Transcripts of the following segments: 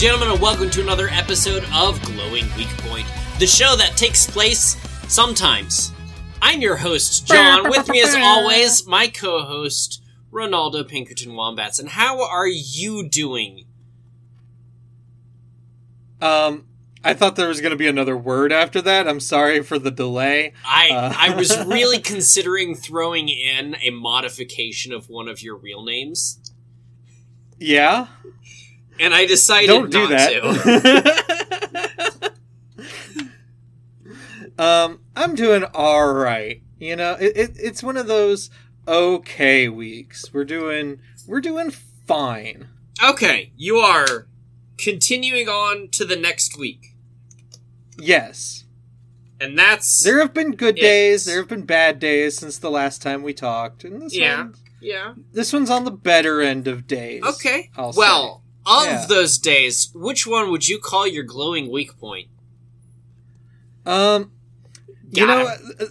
And gentlemen, and welcome to another episode of Glowing Weak Point, the show that takes place sometimes. I'm your host, John. With me, as always, my co host, Ronaldo Pinkerton Wombats. And how are you doing? Um, I thought there was going to be another word after that. I'm sorry for the delay. I Uh. I was really considering throwing in a modification of one of your real names, Yeah, and I decided don't do not to. that. um, I'm doing all right. You know, it, it, it's one of those okay weeks. We're doing we're doing fine. Okay, you are continuing on to the next week. Yes, And that's there have been good It- days. There have been bad days since the last time we talked, and this Yeah. one, yeah. this one's on the better end of days. Okay. I'll well, of Yeah. those days, which one would you call your glowing weak point? Um, you know, uh,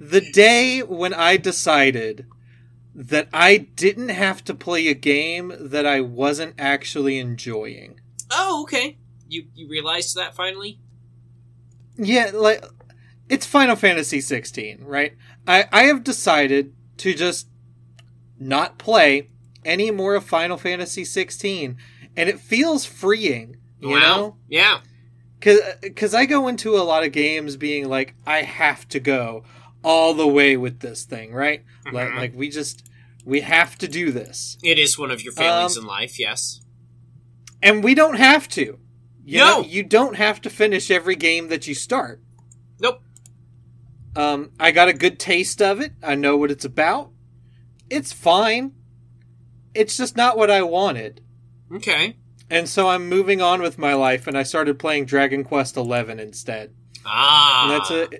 the day when I decided that I didn't have to play a game that I wasn't actually enjoying. Oh, okay. You you realized that finally? Yeah, like it's Final Fantasy 16, right? I I have decided to just not play any more of Final Fantasy 16, and it feels freeing. You Wow. know, Yeah. because I go into a lot of games being like, I have to go all the way with this thing, right? Like, Mhm. like we just we have to do this, It is one of your failings Um, in life, yes. and we don't have to. You No. know, you don't have to finish every game that you start. Nope. Um, I got a good taste of it. I know what it's about. It's fine. It's just not what I wanted. Okay. And so I'm moving on with my life, and I started playing Dragon Quest XI instead. Ah. And that's a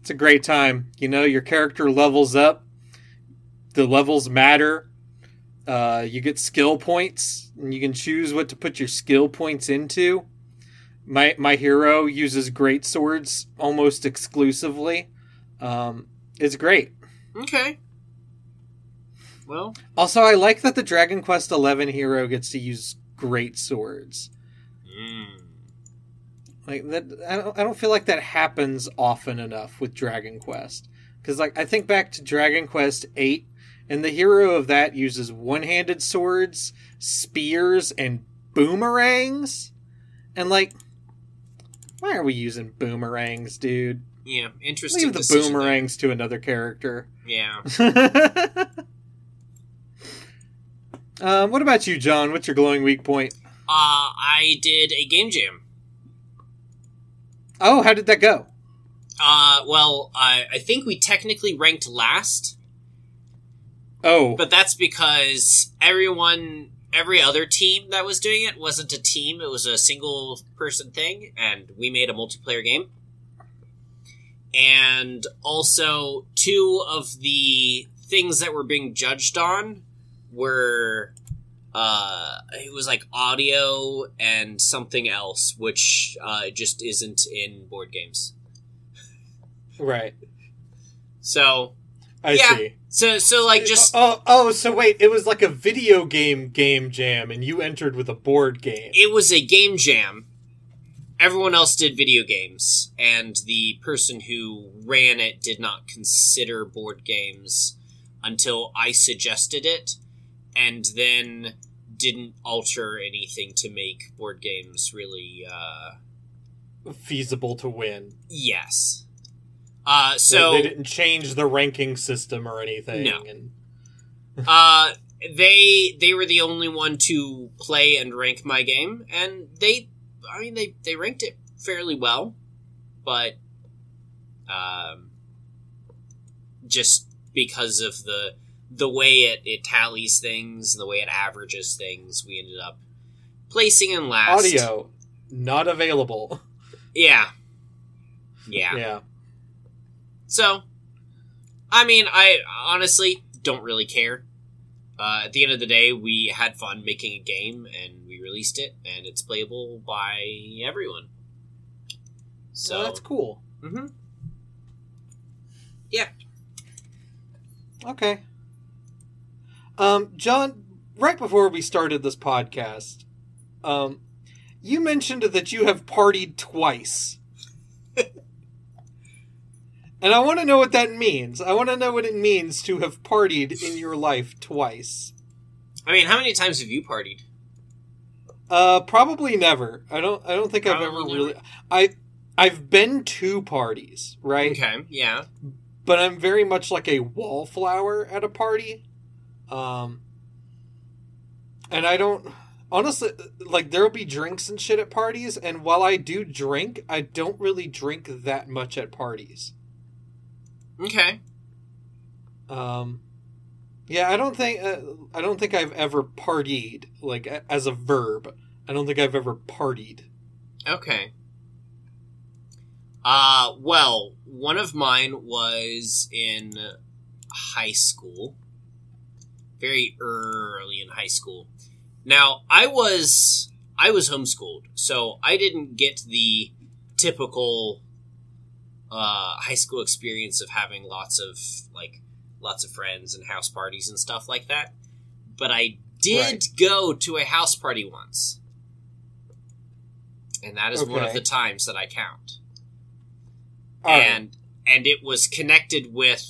it's a great time. You know, your character levels up. The levels matter. Uh, you get skill points, and you can choose what to put your skill points into. My my hero uses great swords almost exclusively. Um, it's great. Okay. Well, Also, I like that the Dragon Quest XI hero gets to use great swords. mm, Like that, I don't, I don't feel like that happens often enough with Dragon Quest. Because like I think back to Dragon Quest Eight, and the hero of that uses one-handed swords, spears, and boomerangs. And like, why are we using boomerangs, dude? yeah, interesting. Leave the decision there. boomerangs to another character. Yeah. um, what about you, John? What's your glowing weak point? Uh, I did a game jam. Oh, how did that go? Uh, well, I, I think we technically ranked last, Oh, but that's because everyone, every other team that was doing it wasn't a team; it was a single person thing, and we made a multiplayer game. And also, two of the things that were being judged on were, uh, it was like audio and something else, which uh, just isn't in board games. right. So, I Yeah. see. so, so like just oh oh so wait it was like a video game game jam and you entered with a board game it was a game jam. Everyone else did video games, and the person who ran it did not consider board games until I suggested it, and then didn't alter anything to make board games really. Uh, feasible to win yes. Uh, They- so they, didn't change the ranking system or anything No. and uh, they they were the only one to play and rank my game, and they, I mean, they they ranked it fairly well, but um, just because of the the way it it tallies things, the way it averages things, we ended up placing in last. audio not available yeah, yeah. yeah So, I mean, I honestly don't really care. Uh, at the end of the day, we had fun making a game and we released it, and it's playable by everyone. So so that's cool Mm-hmm. Yeah. okay um john right before we started this podcast um you mentioned that you have partied twice. and I want to know what that means. I want to know what it means to have partied in your life twice. I mean, how many times have you partied? Uh, probably never. I don't. I don't think I've ever Probably really. I I've been to parties, right? Okay, yeah. But I'm very much like a wallflower at a party. Um, and I don't honestly like there'll be drinks and shit at parties, and while I do drink, I don't really drink that much at parties. Okay. Um, yeah, I don't think uh, I don't think I've ever partied like as a verb. I don't think I've ever partied. Okay. Uh, well, one of mine was in high school. Very early in high school. Now, I was I was homeschooled, so I didn't get the typical uh, high school experience of having lots of like lots of friends and house parties and stuff like that. But I did Right. go to a house party once. And that is one of the times that I count. All right. and and it was connected with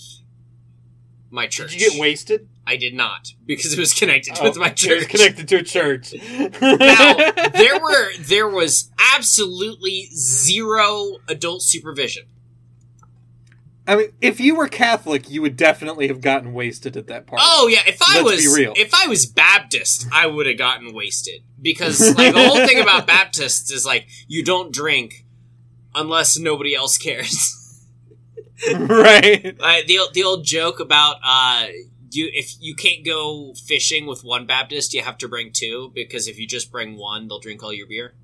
my church. Did you get wasted? I did not because it was connected Oh, with my it was church. connected to a church. now there were there was absolutely zero adult supervision. I mean, if you were Catholic, you would definitely have gotten wasted at that party. Oh yeah, if I Let's was if I was Baptist, I would have gotten wasted because like the whole thing about Baptists is like you don't drink unless nobody else cares. right. Uh, the the old joke about uh, you if you can't go fishing with one Baptist, you have to bring two because if you just bring one, they'll drink all your beer.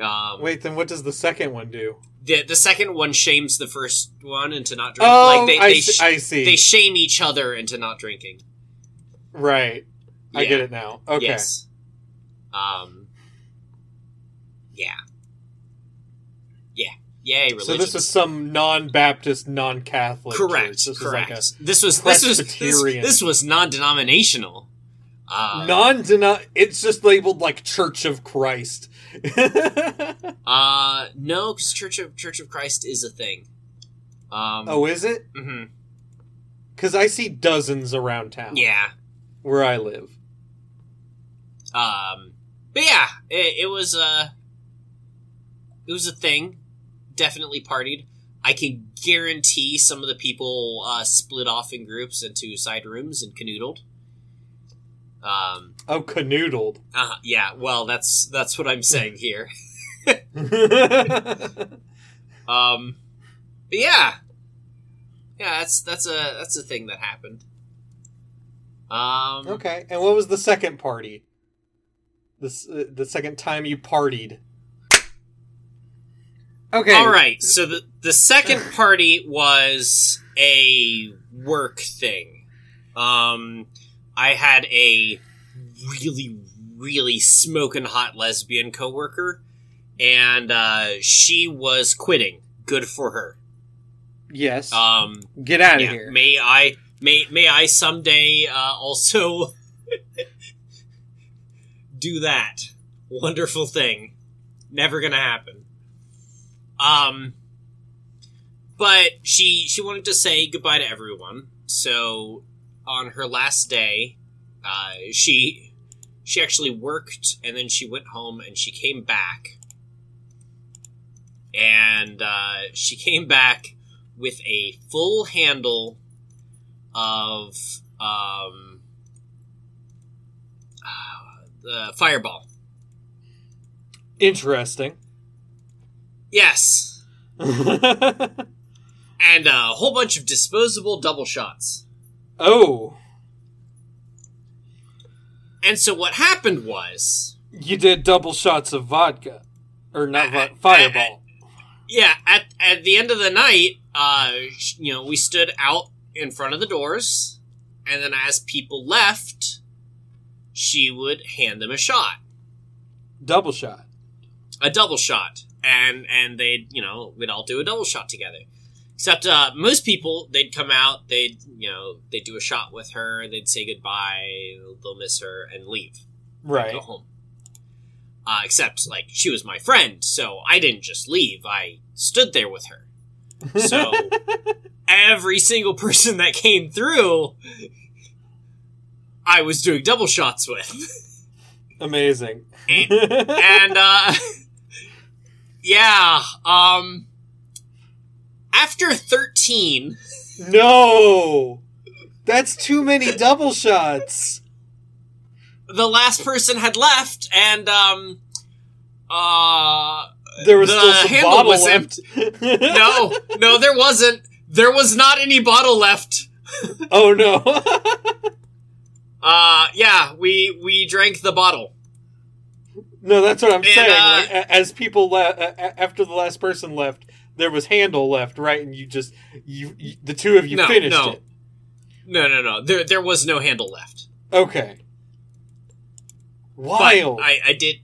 Um, Wait, then what does the second one do? the the second one shames the first one into not drinking. Oh, like they I, they, sh- I see. they shame each other into not drinking. right. I get it now. Okay. Yes. Um. Yeah. Yeah. Yay! Religion. So this is some non-Baptist, non-Catholic. correct. church. This correct. Is this was this was this, this was non-denominational. Uh, like a non It's just labeled like Church of Christ. Uh, no, because Church of Church of Christ is a thing. Um, oh, is it? Mm-hmm. Because I see dozens around town. yeah. Where I live. Um, but yeah, it, it was uh it was a thing. Definitely partied. I can guarantee some of the people uh, split off in groups into side rooms and canoodled. Um, Oh, canoodled. uh, yeah, well, that's that's what I'm saying here. Um, but yeah, yeah, that's that's a that's a thing that happened. Um, okay. And what was the second party? This uh, the second time you partied. Okay. All right. So the the second party was a work thing. Um, I had a really really smoking hot lesbian coworker, and uh, she was quitting. Good for her. Yes. Um, Get out of yeah, here. may I may may I someday uh, also do that wonderful thing. Never gonna happen. Um, but she she wanted to say goodbye to everyone. So on her last day, uh, she she actually worked and then she went home and she came back. And uh, she came back with a full handle of um, uh, the fireball. Interesting. Yes, and a whole bunch of disposable double shots. oh, And so what happened was, you did double shots of vodka, or not Uh, vodka, uh, fireball. yeah, at at the end of the night, uh, you know, we stood out in front of the doors, and then as people left, she would hand them a shot. double shot. a double shot, and and they'd you know we'd all do a double shot together. Except uh, most people, they'd come out, they'd you know they'd do a shot with her, they'd say goodbye, they'll miss her, and leave. Right. go home. Uh, except, like, she was my friend, so I didn't just leave. I stood there with her. So every single person that came through, I was doing double shots with. Amazing. and uh yeah, um after 13, no, that's too many double shots. the last person had left and um uh There was The still some handle bottle was left. no, no there wasn't. There was not any bottle left. oh no. Uh yeah, we we drank the bottle. No, that's what I'm And, saying. uh, like, as people le- a- a- after the last person left, there was handle left, right? And you just you, you the two of you No, finished no. it. No, no, no. There there was no handle left. Okay. But Wild. I, I did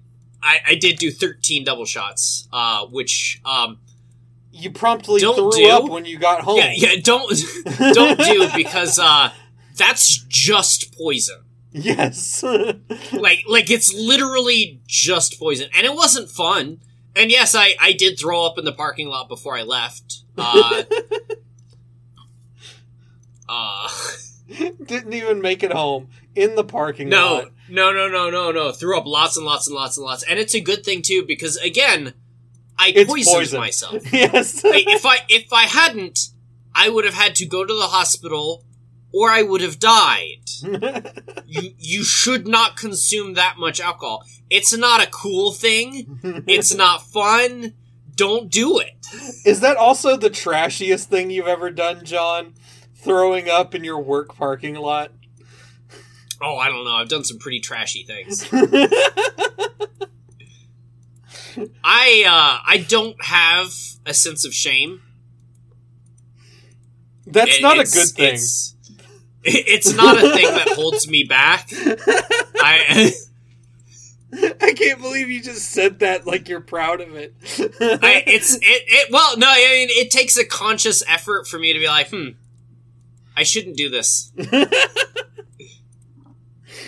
I, I did do 13 double shots, uh, which um, you promptly Don't threw do- up when you got home. yeah yeah don't don't do because uh, that's just poison. Yes. Like like it's literally just poison, and it wasn't fun. And yes, I I did throw up in the parking lot before I left. Uh, uh, Didn't even make it home in the parking no, lot. no, no, no, no, no. No. Threw up lots and lots and lots and lots, and it's a good thing too because again, I It's poisoned poison. myself. Yes. Like, if I if I hadn't, I would have had to go to the hospital, or I would have died. You you should not consume that much alcohol. It's not a cool thing. It's not fun. Don't do it. Is that also the trashiest thing you've ever done, John? Throwing up in your work parking lot? Oh, I don't know. I've done some pretty trashy things. I uh I don't have a sense of shame. That's It- not a good thing. It's, it's not a thing that holds me back. I I can't believe you just said that like you're proud of it. I, it's it, it well no i mean it takes a conscious effort for me to be like hmm i shouldn't do this but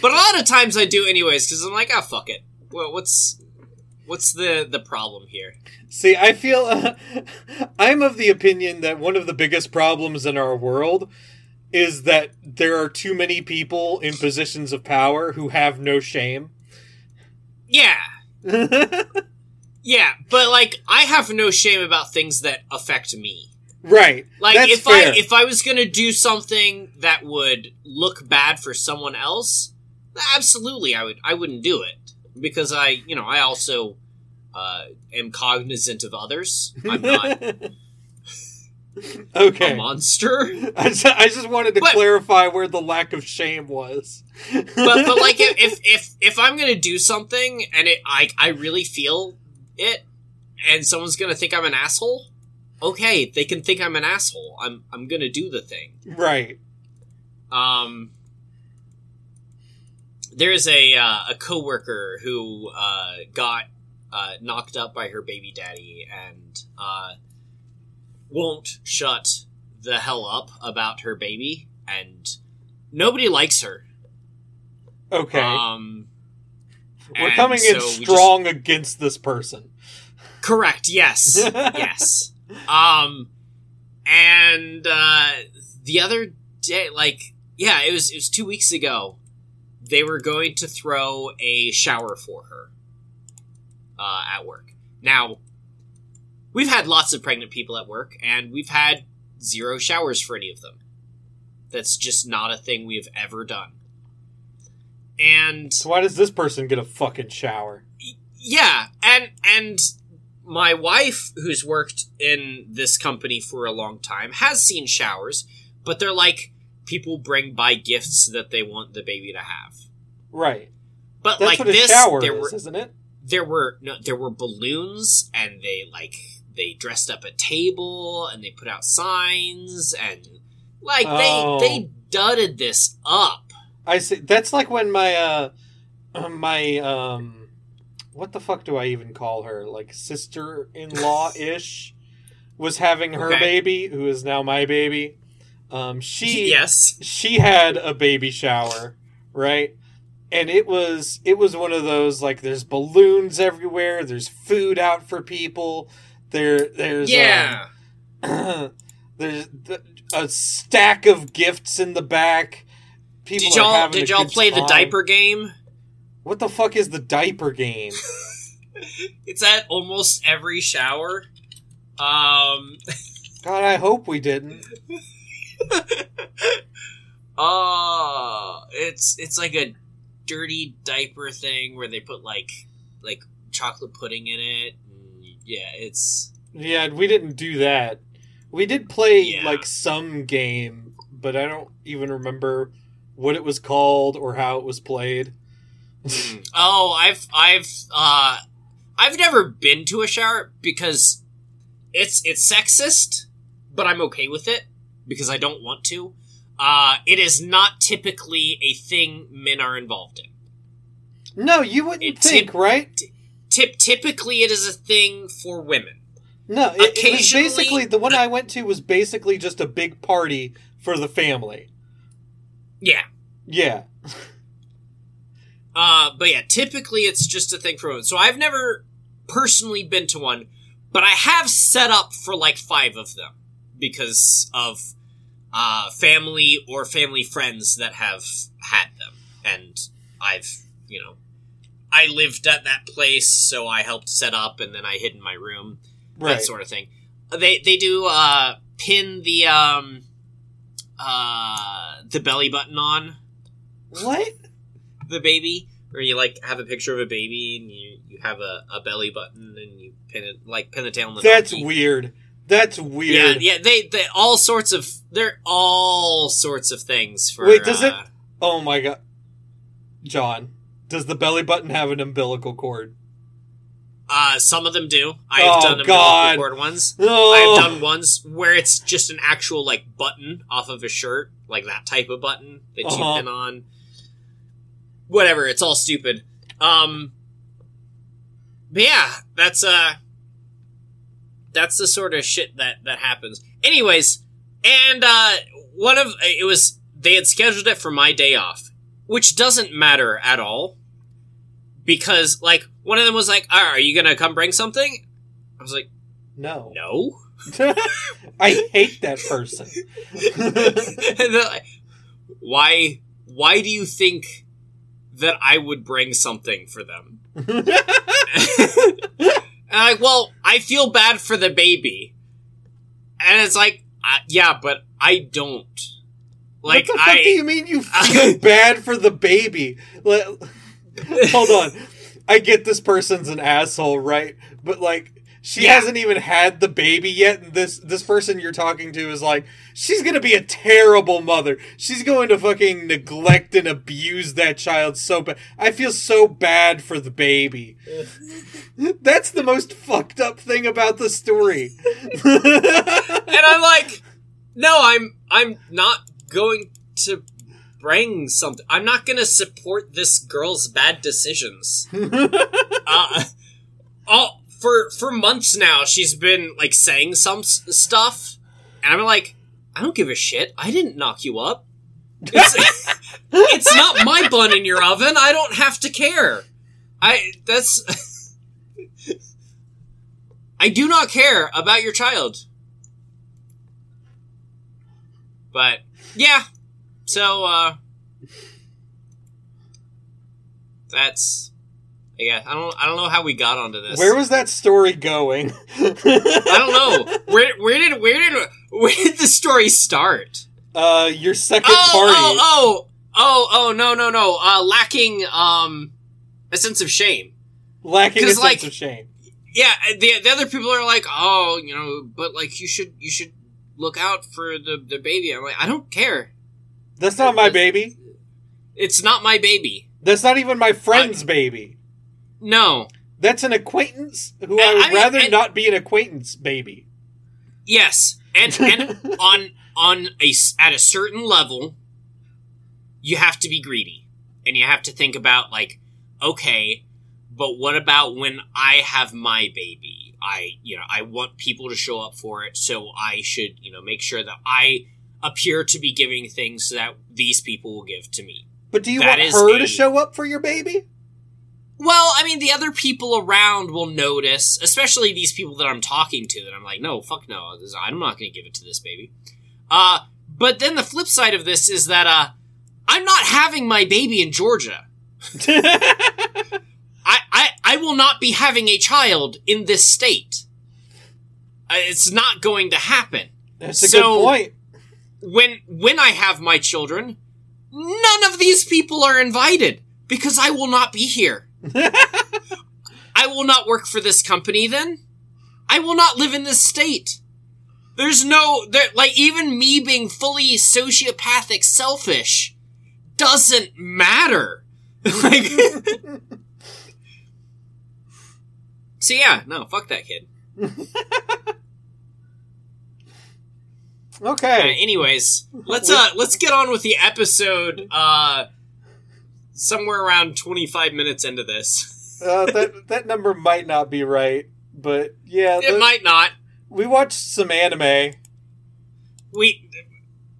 a lot of times i do anyways because i'm like oh fuck it well what's what's the the problem here See, I feel uh, I'm of the opinion that one of the biggest problems in our world is that there are too many people in positions of power who have no shame. yeah yeah but like i have no shame about things that affect me right. like That's if fair. i if i was gonna do something that would look bad for someone else absolutely i would i wouldn't do it because i you know i also uh, am cognizant of others i'm not okay. a monster I just, I just wanted to But- clarify where the lack of shame was. but but like if if if, i'm gonna do something and it i i really feel it and someone's gonna think i'm an asshole okay they can think i'm an asshole i'm i'm gonna do the thing right. Um, there's a uh, a coworker who uh, got uh, knocked up by her baby daddy and uh, won't shut the hell up about her baby, and nobody likes her. Okay. Um, We're coming in so just- strong against this person. Correct. Yes. yes. Um, and uh, the other day, like, yeah, it was it was two weeks ago. They were going to throw a shower for her uh, at work. Now, we've had lots of pregnant people at work, and we've had zero showers for any of them. That's just not a thing we have ever done. And So why does this person get a fucking shower? yeah, and and my wife, who's worked in this company for a long time, has seen showers, but they're like people bring by gifts that they want the baby to have. Right. But That's like this, there is, were isn't it? there were no there were balloons, and they like they dressed up a table and they put out signs and like Oh. they they dudded this up. I see. That's like when my uh, my um, what the fuck do I even call her? Like sister-in-law ish was having her Okay. baby, who is now my baby. Um, she yes, she had a baby shower, right? and it was it was one of those like there's balloons everywhere, there's food out for people, there there's Yeah. um, there's th- a stack of gifts in the back. People did y'all did y'all play the diaper game? What the fuck is the diaper game? It's at almost every shower. Um God, I hope we didn't. Oh, it's it's like a dirty diaper thing where they put like like chocolate pudding in it. Yeah, it's Yeah, we didn't do that. We did play Yeah. like some game, but I don't even remember what it was called or how it was played. oh, I've I've uh I've never been to a shower because it's it's sexist, but I'm okay with it because I don't want to. Uh, it is not typically a thing men are involved in. No, you wouldn't It think, tip- right? Tip typically it is a thing for women. No, it, it was basically the one I went to was basically just a big party for the family. Yeah. Yeah. Uh, but yeah, typically it's just a thing for women. So I've never personally been to one, but I have set up for like five of them because of uh, family or family friends that have had them, and I've you know I lived at that place, so I helped set up, and then I hid in my room, Right. that sort of thing. They they do uh, pin the um uh the belly button on what? the baby, or you like have a picture of a baby and you, you have a, a belly button and you pin it like pin the tail on the That's donkey. weird. That's weird. Yeah, yeah, they they all sorts of they're all sorts of things for. Wait, does uh, it- Oh my god. John, does the belly button have an umbilical cord? Uh, some of them do. I've Oh, done umbilical cord ones. No. I've done ones where it's just an actual like button off of a shirt, like that type of button that Uh-huh. you pin on. Whatever, it's all stupid. Um, but yeah, that's uh, that's the sort of shit that that happens. Anyways, and uh, one of it was they had scheduled it for my day off, which doesn't matter at all because like one of them was like, "All right, "Are you gonna come bring something?" I was like, No. "No." I hate that person. And like, why why do you think that I would bring something for them? and like, well, I feel bad for the baby. And it's like, uh, yeah, but I don't. Like what the fuck do you mean you feel bad for the baby? Hold on. I get this person's an asshole, right? But like she Yeah. hasn't even had the baby yet and this this person you're talking to is like she's going to be a terrible mother. She's going to fucking neglect and abuse that child so bad. I feel so bad for the baby. That's the most fucked up thing about the story. and I'm like, no, I'm I'm not going to bring something. I'm not going to support this girl's bad decisions. uh, all for for months now, she's been like saying some s- stuff, and I'm like, I don't give a shit. I didn't knock you up. It's, it's not my bun in your oven. I don't have to care. I that's. I do not care about your child. But yeah, so uh that's yeah, I don't I don't know how we got onto this. Where was that story going? I don't know. Where where did where did where did the story start? Uh, your second Oh, party. oh, oh, oh, oh, no, no, no. Uh, lacking um a sense of shame. lacking a 'cause, sense like- of shame. Yeah, the the other people are like, oh, you know, but like you should you should look out for the the baby. I'm like, I don't care. That's not my baby. It's not my baby. That's not even my friend's baby. No. That's an acquaintance who I- I would I mean, rather and- not be an acquaintance baby. Yes, and and on on a at a certain level, you have to be greedy, and you have to think about like, okay, but what about when I have my baby? I you know I want people to show up for it, so I should you know make sure that I appear to be giving things that these people will give to me. But do you That want her a- to show up for your baby? Well, I mean, the other people around will notice, especially these people that I'm talking to. That I'm like, no, fuck no, I'm not going to give it to this baby. Uh, but then the flip side of this is that uh, I'm not having my baby in Georgia. I, I, I will not be having a child in this state. Uh, It's not going to happen. That's a So- good point. When when I have my children, none of these people are invited because I will not be here. I will not work for this company then. I will not live in this state. There's no there like even me being fully sociopathic selfish doesn't matter. like So yeah, no, fuck that kid. Uh, okay. anyways, let's uh let's get on with the episode uh somewhere around 25 minutes into this. Uh, that that number might not be right, but yeah, It the- might not. we watched some anime. We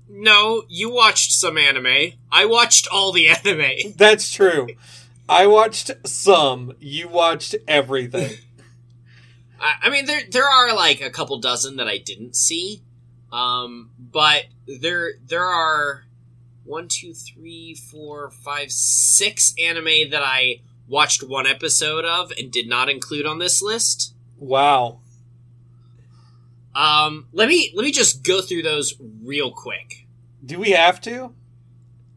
No, you watched some anime. I watched all the anime. That's true. I watched some. You watched everything. I, I mean, there there are like a couple dozen that I didn't see, um, but there there are one, two, three, four, five, six anime that I watched one episode of and did not include on this list. Wow. Um, let me let me just go through those real quick. Do we have to?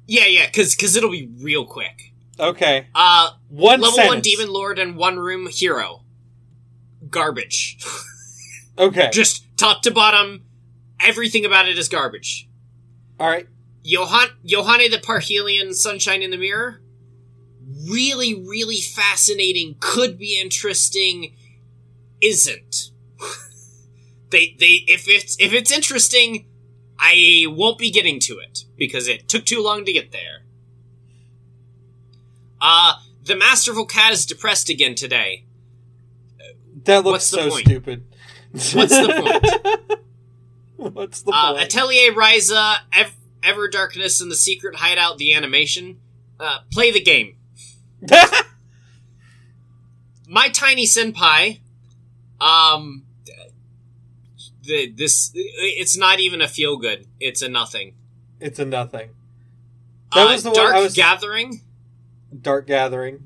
Yeah, yeah, because because it'll be real quick. Okay. Uh, One level sentence. one demon lord and one room hero. Garbage. Okay. just top to bottom, everything about it is garbage. All right. Johan Johanne the Parhelion Sunshine in the Mirror. Really, really fascinating, could be interesting, isn't. they they if it's if it's interesting, I won't be getting to it because it took too long to get there. Uh the Masterful Cat is depressed again today. That looks What's the so point? stupid. What's the point? What's the Uh, point? Atelier Ryza, Ev- Ever Darkness, and the Secret Hideout, the animation. Uh, play the game. My Tiny Senpai. Um, the this it's not even a feel good. It's a nothing. it's a nothing. That uh, was the Dark I was- Gathering. Dark Gathering.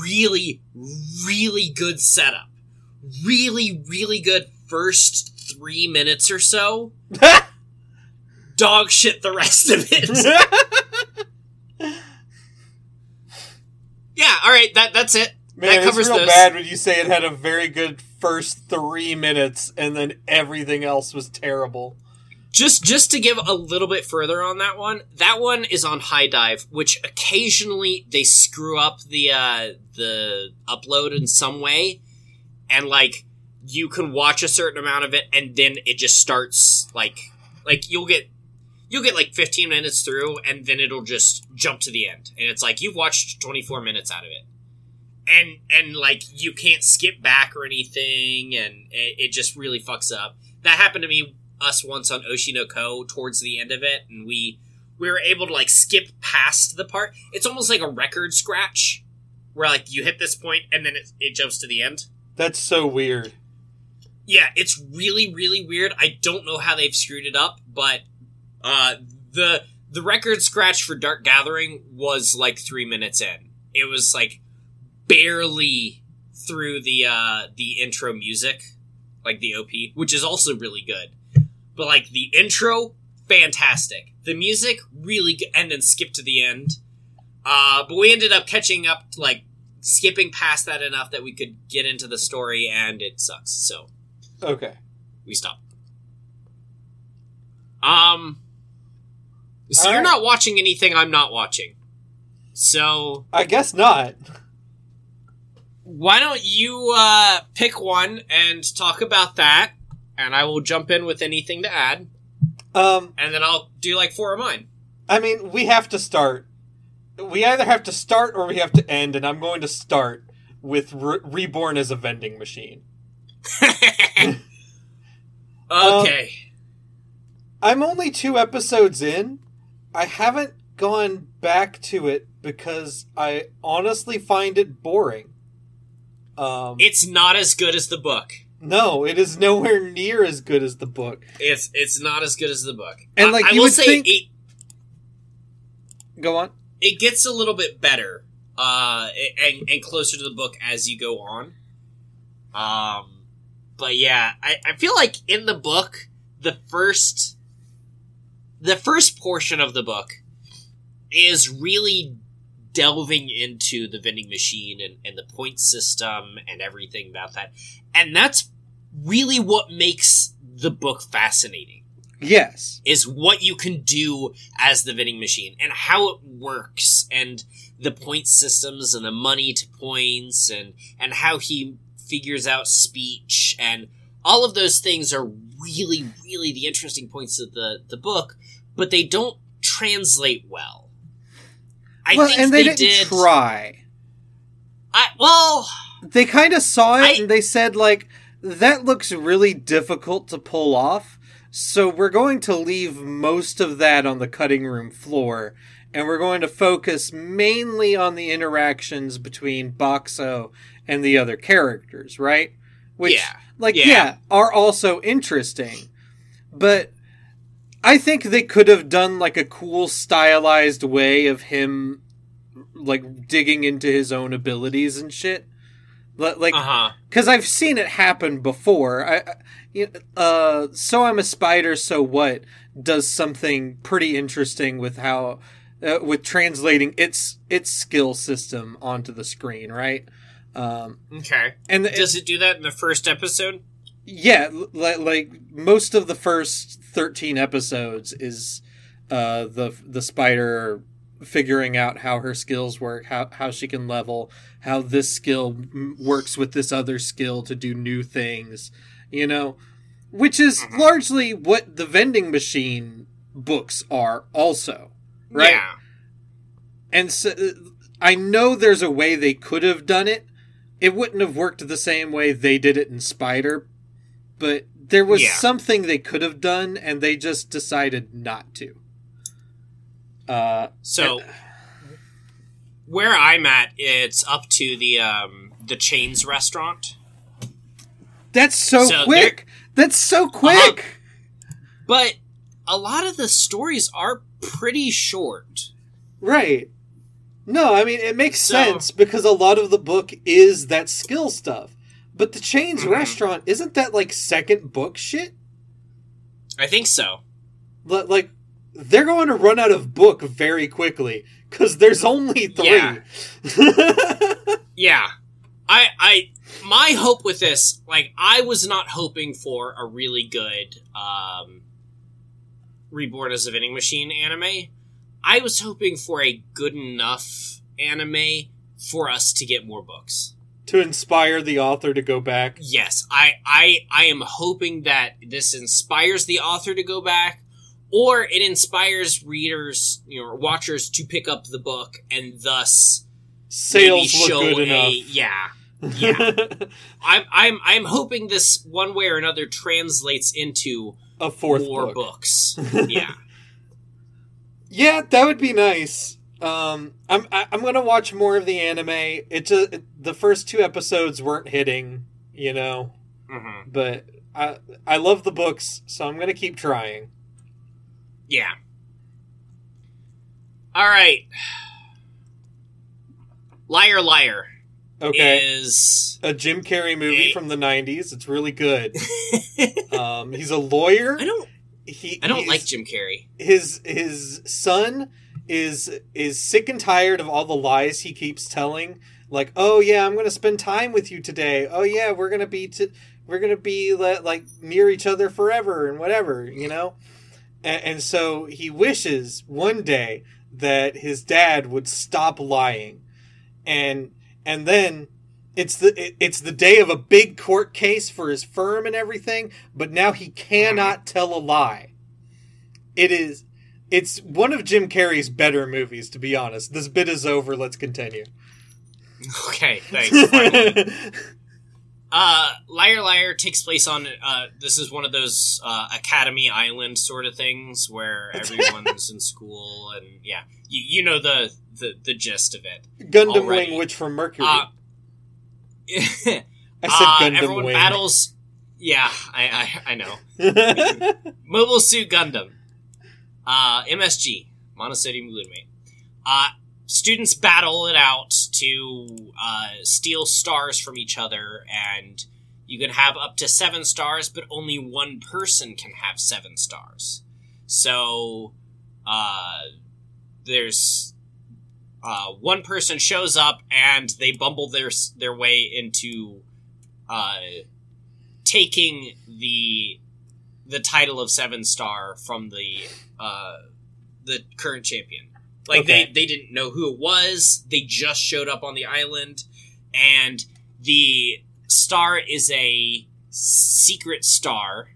Really, really good setup. Really, really good first three minutes or so. Dog shit the rest of it. yeah, all right, that that's it. Man, That it's covers real those. bad when you say it had a very good first three minutes and then everything else was terrible. Just just to give a little bit further on that one, that one is on HIDIVE, which occasionally they screw up the uh the upload in some way and like you can watch a certain amount of it and then it just starts like like you'll get you'll get like 15 minutes through and then it'll just jump to the end. And it's like you've watched 24 minutes out of it. And and like you can't skip back or anything and it, it just really fucks up. That happened to me us once on Oshi no Ko towards the end of it and we we were able to like skip past the part. It's almost like a record scratch where like you hit this point and then it, it jumps to the end. That's so weird. Yeah, it's really really weird. I don't know how they've screwed it up, but uh the the record scratch for Dark Gathering was like 3 minutes in. It was like barely through the uh the intro music, like the OP, which is also really good. But like the intro fantastic. The music really good and then skip to the end. Uh but we ended up catching up like skipping past that enough that we could get into the story and it sucks. So Okay. we stop. Um. So All you're right. not watching anything I'm not watching. So I guess not. why don't you uh, pick one and talk about that, and I will jump in with anything to add, Um, and then I'll do like four of mine. I mean, we have to start. We either have to start or we have to end, and I'm going to start with Re- Reborn as a vending machine. okay. I'm only two episodes in. I haven't gone back to it because I honestly find it boring. Um, It's not as good as the book. no, it is nowhere near as good as the book. It's it's not as good as the book. And, I- like, I, you will would say think- it Go on. it gets a little bit better uh and, and closer to the book as you go on um but yeah I, I feel like in the book the first the first portion of the book is really delving into the vending machine and, and the point system and everything about that and that's really what makes the book fascinating Yes. is what you can do as the vending machine and how it works and the point systems and the money to points and and how he figures out speech and all of those things are really really the interesting points of the the book but they don't translate well i well, think and they, they, didn't did try. I, well They kind of saw it I- and they said like that looks really difficult to pull off. So we're going to leave most of that on the cutting room floor and we're going to focus mainly on the interactions between Boxxo and the other characters, right? Which Yeah. like Yeah. yeah, are also interesting. But I think they could have done like a cool stylized way of him like digging into his own abilities and shit. Li- Like uh-huh because I've seen it happen before. I, I uh, so I'm a spider. So what does something pretty interesting with how uh, with translating its its skill system onto the screen, right? Um, okay and does it do that in the first episode yeah, li- like most of the first thirteen episodes is uh, the the spider figuring out how her skills work, how how she can level, how this skill works with this other skill to do new things, you know, which is Mhm. largely what the vending machine books are also, right? yeah And so I know there's a way they could have done it. It wouldn't have worked the same way they did it in Spider, but there was Yeah. something they could have done and they just decided not to. Uh So where I'm at, it's up to the um the chains restaurant. that's so, So quick. That's so quick. But a lot of the stories are pretty short. Right. No, I mean it makes So- sense because a lot of the book is that skill stuff. But the chains Mhm. restaurant isn't that like second book shit? I think so. Li- like they're going to run out of book very quickly because there's only three. Yeah. Yeah. I I my hope with this, like I was not hoping for a really good um Reborn as a Vending Machine anime. I was hoping for a good enough anime for us to get more books. to inspire the author to go back. yes i i i am hoping that this inspires the author to go back or it inspires readers you know or watchers to pick up the book and thus Sales show good a enough. yeah yeah. i'm i'm i'm hoping this one way or another translates into a fourth more book. books yeah Yeah, that would be nice. Um, I'm I, I'm gonna watch more of the anime. It just it, the first two episodes weren't hitting, you know, hmm but I I love the books, so I'm gonna keep trying. yeah all right liar liar Okay, is a Jim Carrey movie Eh. from the '90s. It's really good. Um, he's a lawyer. i don't He i don't like jim carrey. His his son is is sick and tired of all the lies he keeps telling. Like oh yeah i'm gonna spend time with you today. Oh yeah we're gonna be t- we're gonna be le- like near each other forever and whatever you know? And, and so he wishes one day that his dad would stop lying. And and then it's the it- it's the day of a big court case for his firm and everything but now he cannot tell a lie it is it's one of Jim Carrey's better movies to be honest. This bit is over, let's continue. Okay, thanks. Uh, Liar Liar takes place on. Uh, this is one of those uh, Academy Island sort of things where everyone's in school and yeah, you, you know the, the the gist of it. Gundam Already. Wing, Witch from Mercury. Uh, I said uh, Gundam everyone Wing. battles. Yeah, I, I I know. Mobile Suit Gundam, uh, MSG, monosodium glutamate. Uh, students battle it out to uh, steal stars from each other, and you can have up to seven stars, but only one person can have seven stars. So, uh, there's uh, one person shows up, and they bumble their their way into uh, taking the the title of seven star from the uh, the current champion. Like Okay. they they didn't know who it was. They just showed up on the island, and the star is a secret star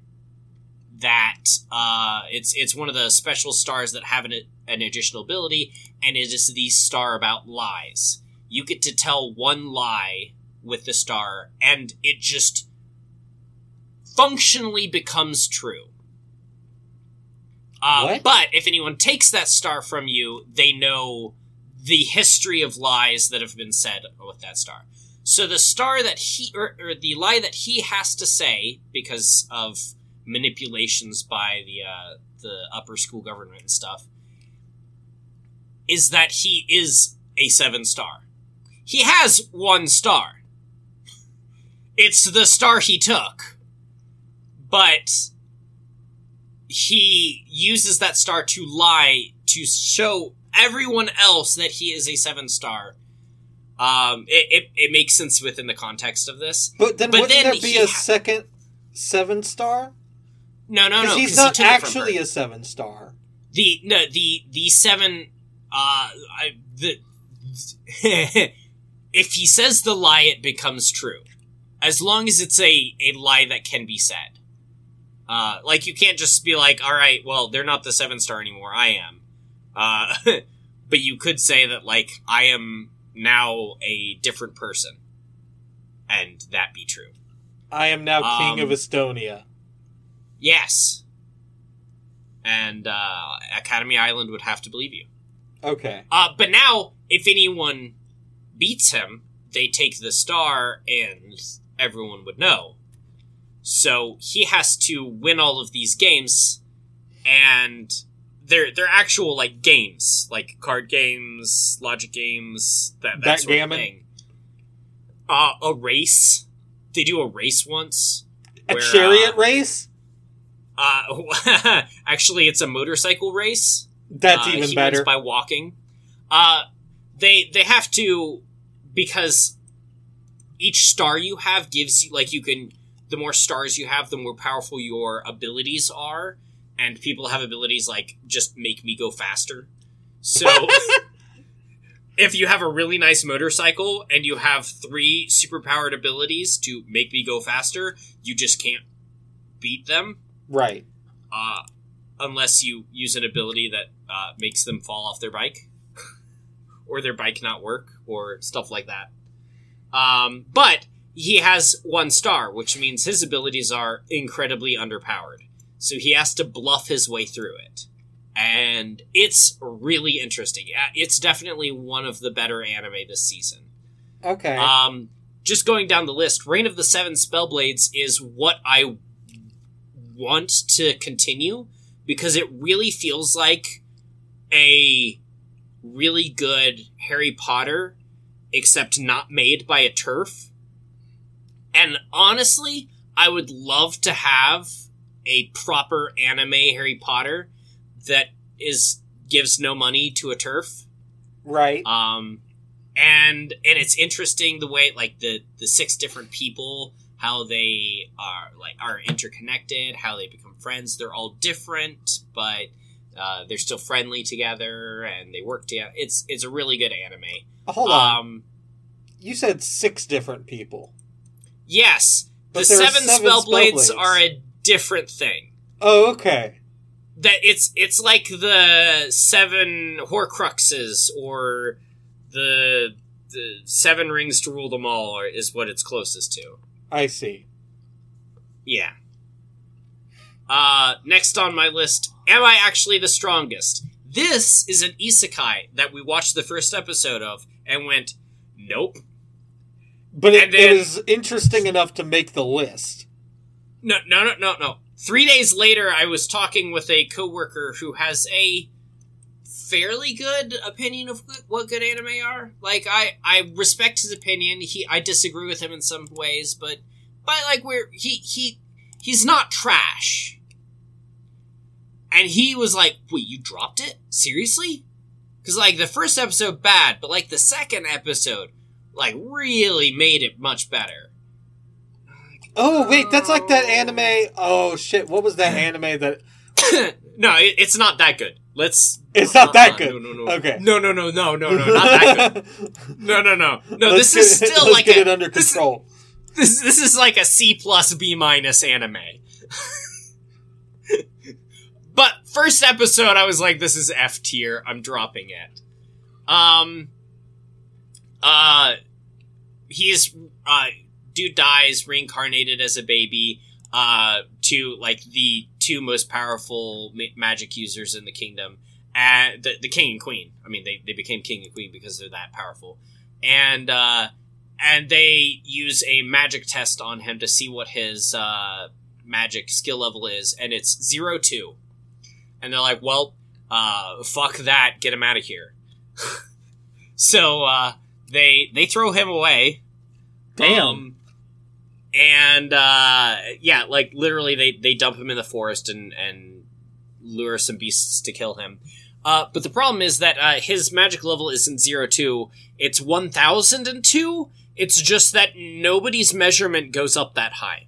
that uh, it's it's one of the special stars that have an, an additional ability, and it is the star about lies. You get to tell one lie with the star, and it just functionally becomes true. Uh, What? But if anyone takes that star from you, they know the history of lies that have been said with that star. So the star that he, or, or the lie that he has to say because of manipulations by the uh, the upper school government and stuff, is that he is a seven star. He has one star. It's the star he took, but he uses that star to lie to show everyone else that he is a seven star. Um, it, it, it makes sense within the context of this. but then but wouldn't then there be a ha- second seven star? No, no, no. he's not he took it from actually a seven star. the no the the seven. Uh, I, the if he says the lie, it becomes true, as long as it's a a lie that can be said. Uh, like you can't just be like, all right, well, they're not the seven star anymore. I am. Uh, but you could say that like I am now a different person, and that be true. I am now king Um, of Estonia. Yes. And uh, Academy Island would have to believe you. Okay. Uh, but now, if anyone beats him, they take the star, and everyone would know. So he has to win all of these games, and they're they're actual like games, like card games, logic games, that that sort of thing. Uh, a race. They do a race once. A where, chariot uh, race? Uh, actually, it's a motorcycle race. That's Uh, even better. by walking. Uh, they they have to because each star you have gives you like you can. The more stars you have, the more powerful your abilities are, and people have abilities like just make me go faster. So. If you have a really nice motorcycle and you have three superpowered abilities to make me go faster, you just can't beat them right. uh, unless you use an ability that uh, makes them fall off their bike or their bike not work or stuff like that. Um, but he has one star, which means his abilities are incredibly underpowered. So he has to bluff his way through it. And it's really interesting. It's definitely one of the better anime this season. Okay. Um, just going down the list, Reign of the Seven Spellblades is what I want to continue because it really feels like a really good Harry Potter, except not made by a TERF. And honestly, I would love to have a proper anime Harry Potter that is gives no money to a TERF. right. Um, and and it's interesting the way like the the six different people how they are like are interconnected, how they become friends. They're all different, but uh, they're still friendly together and they work together. It's it's a really good anime. Hold on. Um, you said six different people. yes, But the seven, seven spellblades Spellblades. are a different thing. Oh, okay. that it's it's like the seven Horcruxes or the the seven rings to rule them all is what it's closest to. I see. Yeah. Uh, next on my list, am I actually the strongest? This is an isekai that we watched the first episode of and went, nope. But it, then- it was interesting enough to make the list. No, no, no, no, no. Three days later, I was talking with a coworker who has a fairly good opinion of what good anime are. Like, I, I respect his opinion. He, I disagree with him in some ways, but, but like, where he, he, he's not trash. And he was like, "Wait, you dropped it? Seriously?" Because like the first episode bad, but like the second episode, like really made it much better. Oh wait, that's like that anime. Oh shit, what was that anime that? no, it, it's not that good. Let's. It's not that uh-uh, good. No, no, no. Okay. No, no, no, no, no, no, not that good. No, no, no, no. Let's this is get- still like a, it under this- control. This, this is like a C plus B minus anime. but first episode, I was like, this is F tier. I'm dropping it. Um. Uh. He's uh. Dude dies, reincarnated as a baby. Uh, to like the two most powerful ma- magic users in the kingdom, and the, the king and queen. I mean, they they became king and queen because they're that powerful, and uh and they use a magic test on him to see what his uh, magic skill level is, and it's zero two. And they're like, "Well, uh, fuck that, get him out of here." so uh, they they throw him away. Damn. Um, and uh, yeah, like literally, they they dump him in the forest and and lure some beasts to kill him. Uh, but the problem is that uh, his magic level isn't zero two; it's one thousand and two. It's just that nobody's measurement goes up that high.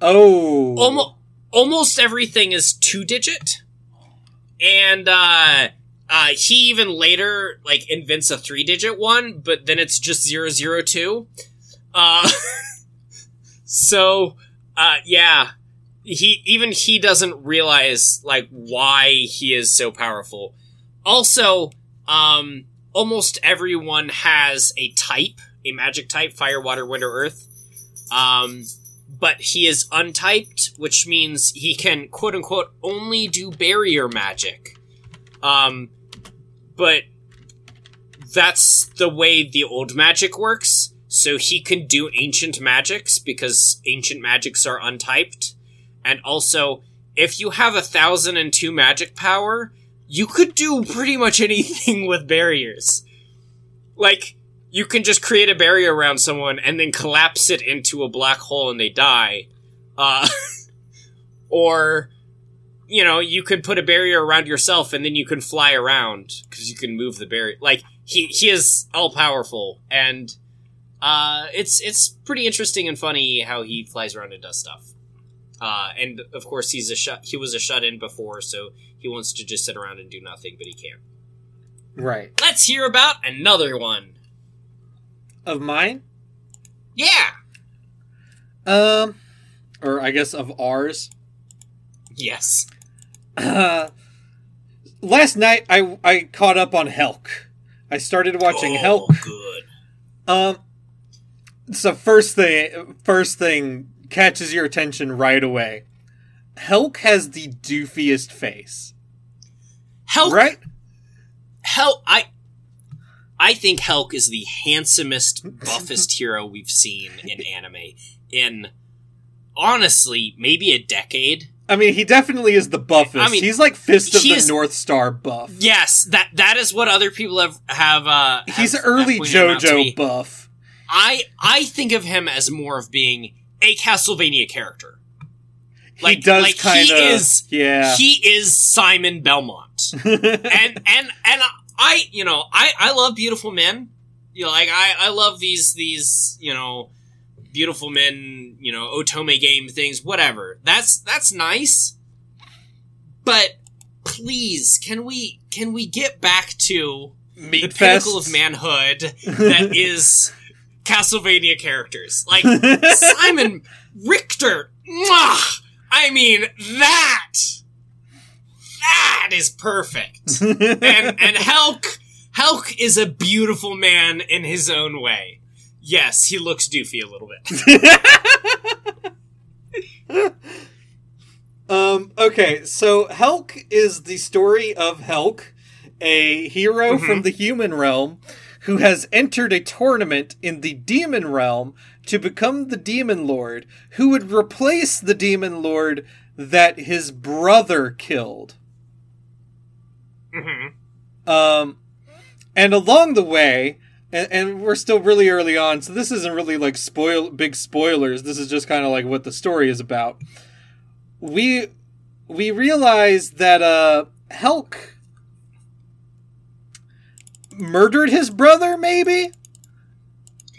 oh. Almost, almost everything is two digit, and uh, uh, he even later like invents a three digit one, but then it's just zero zero two. Uh, so uh, yeah, he even he doesn't realize like why he is so powerful. Also, um, almost everyone has a type, a magic type: fire, water, wind, or earth. Um, but he is untyped, which means he can quote unquote only do barrier magic. Um, but that's the way the old magic works. So he can do ancient magics because ancient magics are untyped. And also, if you have a thousand and two magic power, you could do pretty much anything with barriers. Like, you can just create a barrier around someone and then collapse it into a black hole and they die. Uh, or, you know, you could put a barrier around yourself and then you can fly around because you can move the barrier. Like, he, he is all powerful and, uh, it's, it's pretty interesting and funny how he flies around and does stuff. Uh, and of course he's a shut, he was a shut in before, so he wants to just sit around and do nothing, but he can't. right. Let's hear about another one. Of mine? Yeah! Um, or I guess of ours. Yes. Uh, last night I I caught up on Helk. I started watching oh, Helk. good. Um, so first thing, first thing catches your attention right away. Helk has the doofiest face, Helk, right? Helk, I, I think Helk is the handsomest, buffest hero we've seen in anime in, honestly, maybe a decade. I mean, he definitely is the buffest. I mean, He's like Fist of the is- North Star buff. Yes, that that is what other people have have. Uh, He's have- early have pointed out to me. JoJo buff. I I think of him as more of being a Castlevania character. he Like- does like, kind he of, is- yeah. He is Simon Belmont. and and and I, you know, I I love beautiful men. You know, like I I love these these you know beautiful men. You know, otome game things, whatever. That's that's nice. But please, can we can we get back to Meat the pinnacle of manhood that is Castlevania characters like Simon Richter? Mwah! I mean that that is perfect. and and Helk Helk is a beautiful man in his own way. Yes, he looks doofy a little bit. um, okay, so Helk is the story of Helk, a hero Mhm. from the human realm who has entered a tournament in the demon realm to become the demon lord who would replace the demon lord that his brother killed. Hmm Um, and along the way, and, and we're still really early on, so this isn't really like spoil big spoilers. This is just kind of like what the story is about. We we realize that uh Helk murdered his brother, maybe.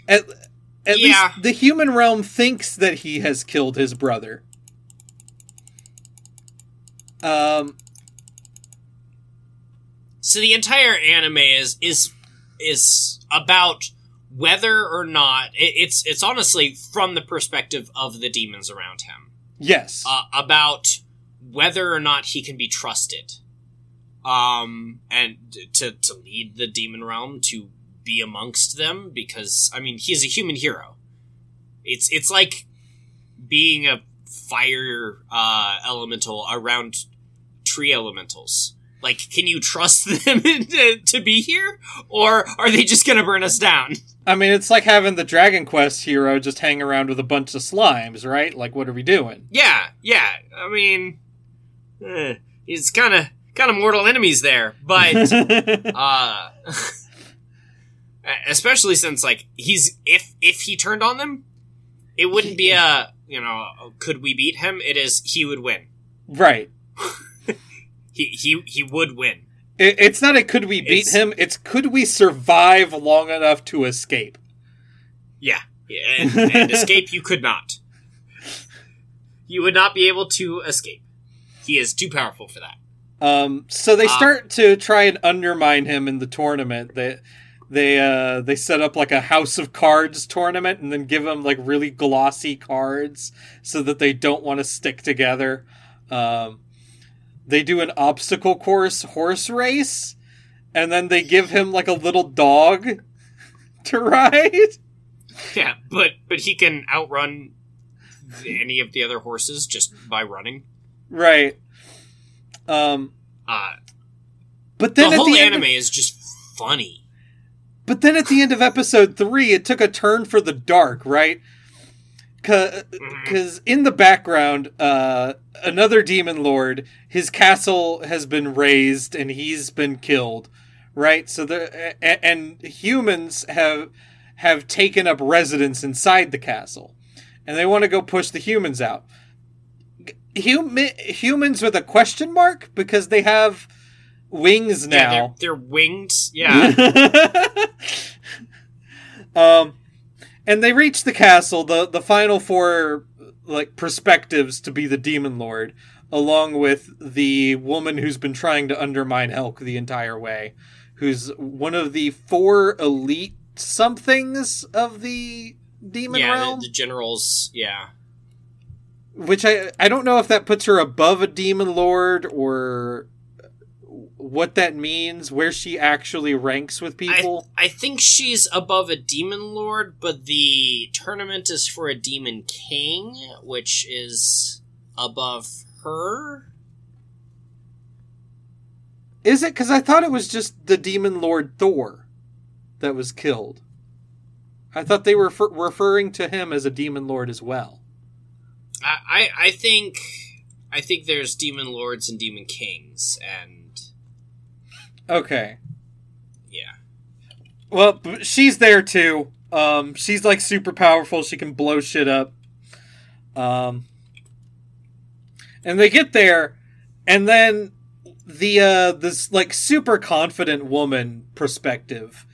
At at Yeah. least the human realm thinks that he has killed his brother. Um, So the entire anime is is is about whether or not it, it's it's honestly from the perspective of the demons around him yes. uh, about whether or not he can be trusted, um, and to to lead the demon realm to be amongst them because I mean he's a human hero. It's it's like being a fire uh, elemental around tree elementals. Like, can you trust them to, to be here, or are they just gonna burn us down? I mean, it's like having the Dragon Quest hero just hang around with a bunch of slimes, right? Like, what are we doing? Yeah, yeah. I mean, eh, he's kind of kind of mortal enemies there, but uh, especially since like he's if if he turned on them, it wouldn't be a you know could we beat him? It is he would win. right. He he he would win. It, it's not a could we beat It's- him, it's could we survive long enough to escape? Yeah, yeah and, and escape you could not. You would not be able to escape. He is too powerful for that. Um, so they Ah. start to try and undermine him in the tournament. They they uh they set up like a house of cards tournament and then give him like really glossy cards so that they don't want to stick together. Um, they do an obstacle course horse race and then they give him like a little dog to ride. Yeah, but but he can outrun any of the other horses just by running. Right. Um, Uh, but then the at whole the end anime of- is just funny. But then at the end of episode three, it took a turn for the dark, right? Because in the background, uh, another demon lord, his castle has been razed and he's been killed, right? So the and humans have have taken up residence inside the castle, and they want to go push the humans out. Hum- humans with a question mark because they have wings now. Yeah, they're, they're winged. Yeah, um, and they reach the castle. the The final four like perspectives to be the demon lord, along with the woman who's been trying to undermine Helk the entire way, who's one of the four elite somethings of the demon yeah. realm. The, the generals. Yeah, which I I don't know if that puts her above a demon lord or what that means, where she actually ranks with people. I think she's above a demon lord, but the tournament is for a demon king, which is above her. Is it? Because I thought it was just the demon lord Thor that was killed. I thought they were refer- referring to him as a demon lord as well. I, I I think I think there's demon lords and demon kings, and Okay. yeah. Well, she's there too. Um, she's like super powerful. She can blow shit up. Um, and they get there, and then the uh this like super confident woman perspective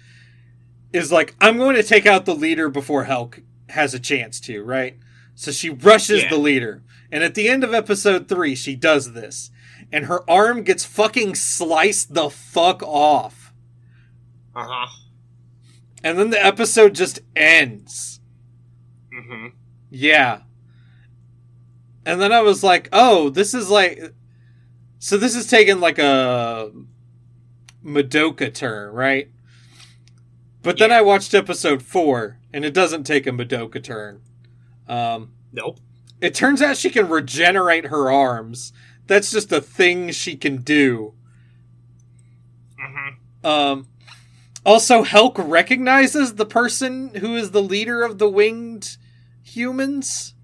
is like, I'm going to take out the leader before Helk has a chance to, right? So she rushes Yeah. the leader, and at the end of episode three, she does this, and her arm gets fucking sliced the fuck off. Uh huh. And then the episode just ends. hmm Yeah. And then I was like, oh, this is like. So this is taking like a Madoka turn, right? But then I watched episode four, and it doesn't take a Madoka turn. Um, Nope. it turns out she can regenerate her arms. That's just a thing she can do. Mm-hmm. Um, also, Helk recognizes the person who is the leader of the winged humans,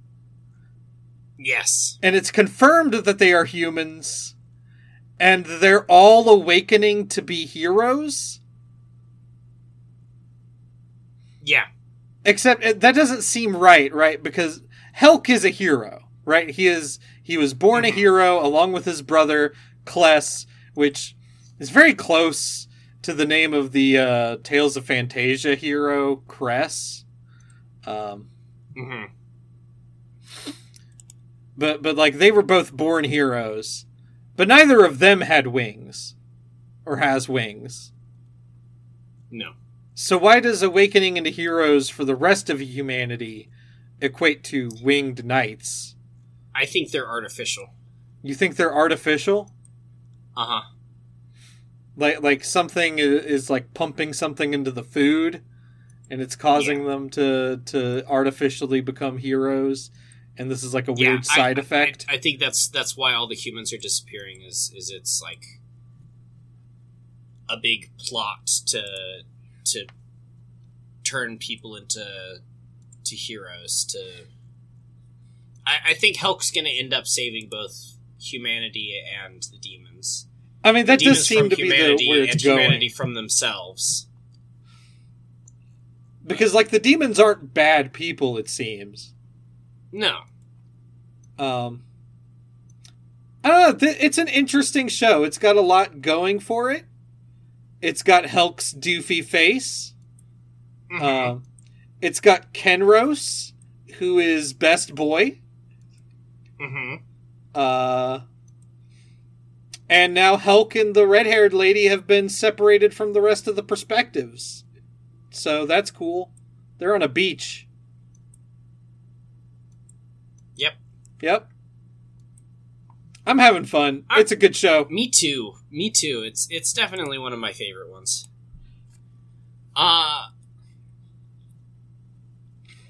Yes. and it's confirmed that they are humans, and they're all awakening to be heroes. Yeah. Except uh, that doesn't seem right, right? Because Helk is a hero, right? He is he was born a hero along with his brother Kless, which is very close to the name of the uh, Tales of Phantasia hero Cress. Um, Mm-hmm. but but like they were both born heroes, but neither of them had wings, or has wings. No. So why does awakening into heroes for the rest of humanity equate to winged knights? I think they're artificial. You think they're artificial? Uh huh. Like like something is like pumping something into the food and it's causing them to to artificially become heroes and this is like a weird I- side I- effect. I, I think that's that's why all the humans are disappearing. Is is it's like a big plot to to turn people into to heroes. To I, I think Helk's going to end up saving both humanity and the demons. I mean that does seem to be the where and it's going. humanity from themselves. Because like the demons aren't bad people it seems. No, Um, I. Th- it's an interesting show. It's got a lot going for it. It's got Helk's doofy face. Mhm. Um, it's got Kenros, who is best boy. Mhm. Uh, and now Helk and the red haired lady have been separated from the rest of the perspectives. So that's cool. They're on a beach. Yep. Yep. I'm having fun. I- It's a good show. Me too. Me too. It's it's definitely one of my favorite ones. Uh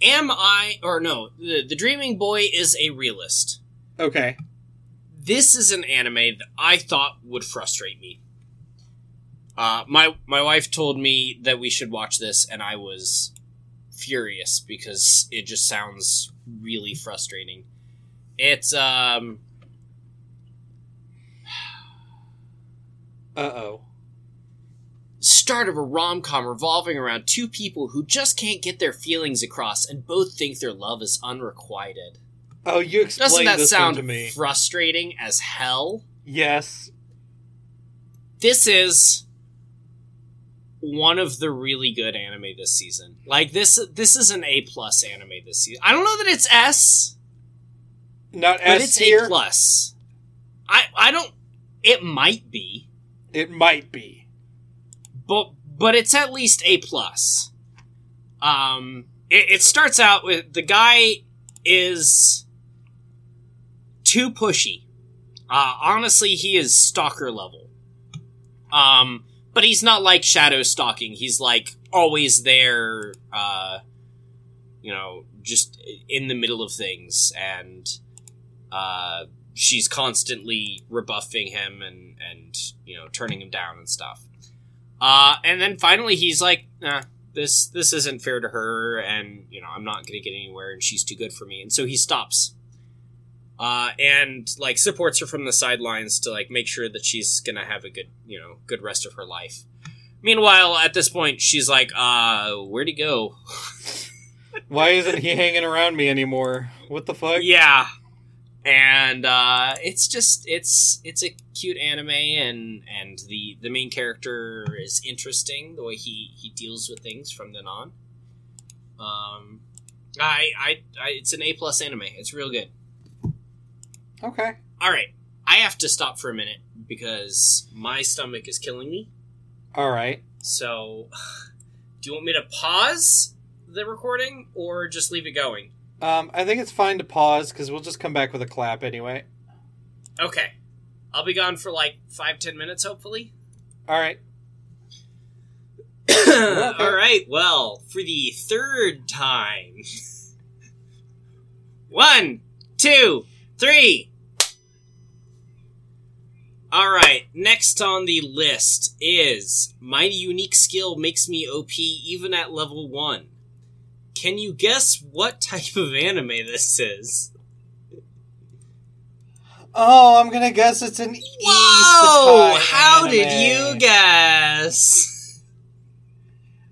Am I or no, the, the Dreaming Boy is a realist. Okay. This is an anime that I thought would frustrate me. Uh my my wife told me that we should watch this and I was furious because it just sounds really frustrating. It's um Uh oh. start of a rom-com revolving around two people who just can't get their feelings across and both think their love is unrequited. Oh, you explained Doesn't that this sound one to me. frustrating as hell? yes. This is one of the really good anime this season. Like this this is an A plus anime this season. I don't know that it's S, Not S, but it's tier. A plus. I I don't it might be, It might be. but but it's at least A plus. Um, it, it starts out with the guy is too pushy. Uh, honestly, he is stalker level. Um, but he's not like shadow stalking. He's like always there. Uh, you know, just in the middle of things, and uh, she's constantly rebuffing him and and you know turning him down and stuff. Uh, and then finally he's like, nah, this this isn't fair to her, and you know I'm not gonna get anywhere, and she's too good for me, and so he stops. Uh, and like supports her from the sidelines to like make sure that she's gonna have a good you know good rest of her life. Meanwhile, at this point, she's like, uh, where'd he go? Why isn't he hanging around me anymore? What the fuck? yeah and uh it's just it's it's a cute anime and and the the main character is interesting the way he he deals with things from then on um i i, I it's an a plus anime it's real good Okay. all right i have to stop for a minute because my stomach is killing me All right. so do you want me to pause the recording or just leave it going Um, I think it's fine to pause because we'll just come back with a clap anyway. okay i'll be gone for like five ten minutes hopefully All right. All right. Well, for the third time. One, two, three. All right. Next on the list is my unique skill makes me OP even at level one. Can you guess what type of anime this is? Oh, I'm gonna guess it's an Whoa! How did you guess?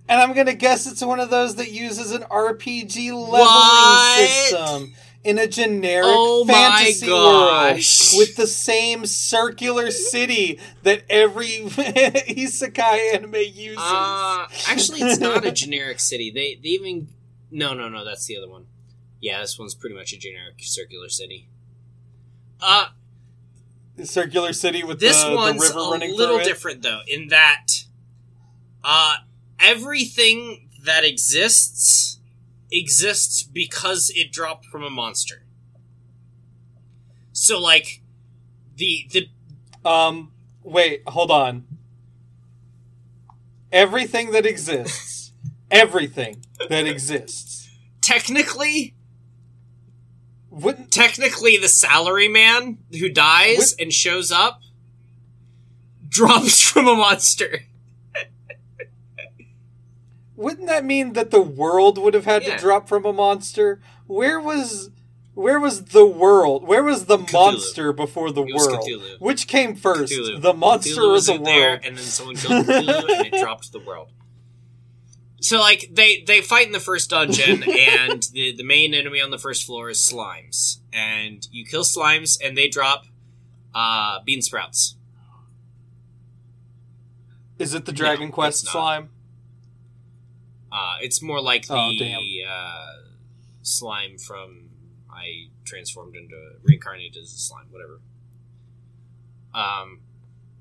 And I'm gonna guess it's one of those that uses an RPG leveling What? system in a generic Oh my fantasy gosh. world with the same circular city that every isekai anime uses. Uh, actually, it's not a generic city. They they even no no no that's the other one. Yeah, this one's pretty much a generic circular city. Uh, circular city with this the, the one's river a running little different though, in that uh everything that exists exists because it dropped from a monster. So like the the Um, wait, hold on. Everything that exists, everything that exists, technically wouldn't technically the salary man who dies and shows up drops from a monster. Wouldn't that mean that the world would have had Yeah. to drop from a monster? Where was where was the world? Where was the Cthulhu. monster before the world? Cthulhu. Which came first, Cthulhu. the monster or the in there, world? and then someone killed Cthulhu, and it dropped the world. So, like, they they fight in the first dungeon, and the the main enemy on the first floor is slimes, and you kill slimes, and they drop uh, bean sprouts. Is it the Dragon No, Quest slime? Uh, it's more like the Oh, damn. uh, slime from I transformed into reincarnated as a slime, whatever. Um,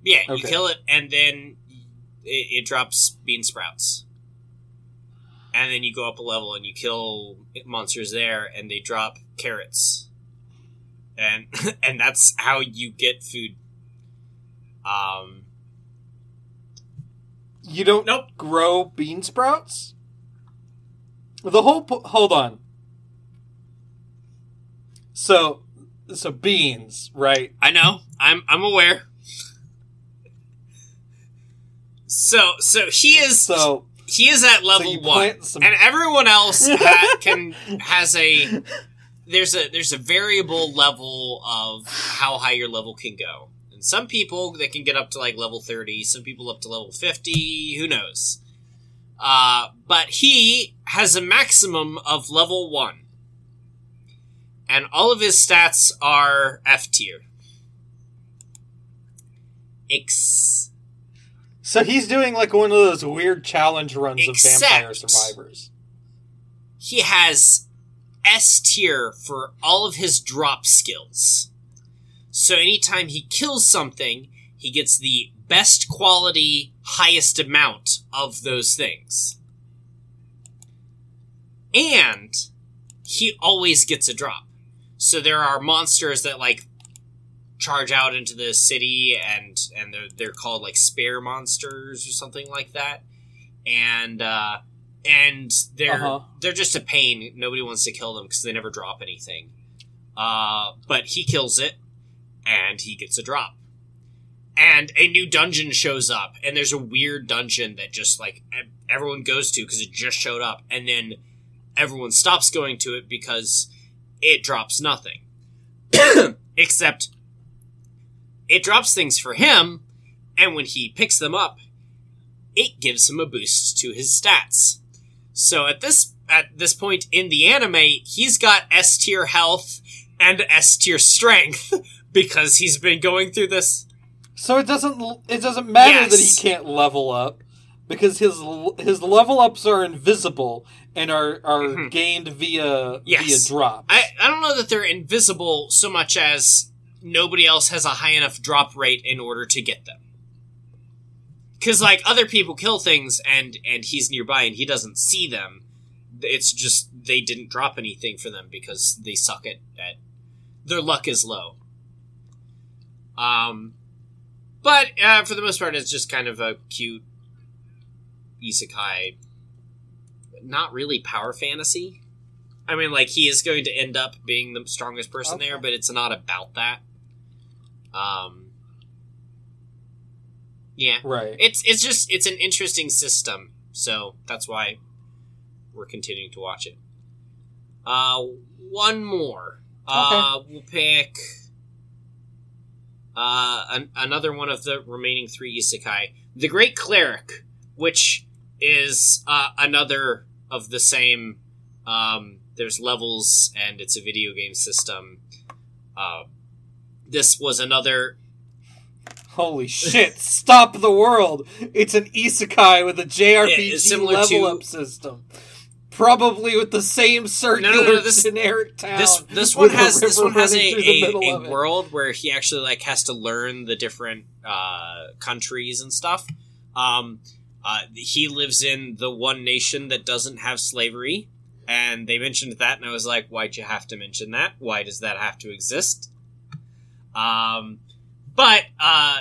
yeah, you kill it, and then it, it drops bean sprouts, and then you go up a level and you kill monsters there, and they drop carrots, and and that's how you get food. Um, You don't Nope. grow bean sprouts? The whole po- hold on. So so beans, right? I know. I'm I'm aware. So so he is So he is at level you one, some- and everyone else ha- can has a there's a there's a variable level of how high your level can go. And some people they can get up to like level thirty, some people up to level fifty. Who knows? Uh, but he has a maximum of level one, and all of his stats are F tier. Ex- so he's doing like one of those weird challenge runs Except- of Vampire Survivors. he has S tier for all of his drop skills. So anytime he kills something, he gets the best quality, highest amount of those things. And he always gets a drop. So there are monsters that like charge out into the city and and they're, they're called like spare monsters or something like that. And uh and they're Uh-huh. they're just a pain. Nobody wants to kill them because they never drop anything. Uh, but he kills it, and he gets a drop. And a new dungeon shows up, and there's a weird dungeon that just like everyone goes to because it just showed up, and then everyone stops going to it because it drops nothing, except it drops things for him, and when he picks them up, it gives him a boost to his stats. So at this at this point in the anime, he's got S tier health and S tier strength because he's been going through this. So it doesn't it doesn't matter that he can't level up because his his level ups are invisible and are are Mhm. gained via Yes. via drops. I, I don't know that they're invisible so much as nobody else has a high enough drop rate in order to get them. Because like other people kill things and and he's nearby and he doesn't see them. It's just they didn't drop anything for them because they suck at, at their luck is low. Um, but uh, for the most part, it's just kind of a cute isekai not really power fantasy. I mean, like he is going to end up being the strongest person Okay. there, but it's not about that. Um, yeah, Right. it's it's just it's an interesting system, so that's why we're continuing to watch it. Uh, one more. Uh, we'll pick uh an, another one of the remaining three isekai, the Great Cleric, which is uh, another of the same. Um, there's levels, and it's a video game system. Uh, this was another Holy shit! Stop the world! It's an isekai with a JRPG Yeah, it's similar level to- up system. Probably with the same circular no, no, this- generic town. this this one has this one has a, running through the a, a world where he actually like has to learn the different uh, countries and stuff. Um, uh, he lives in the one nation that doesn't have slavery, and they mentioned that, and I was like, why'd you have to mention that? Why does that have to exist? Um, but uh,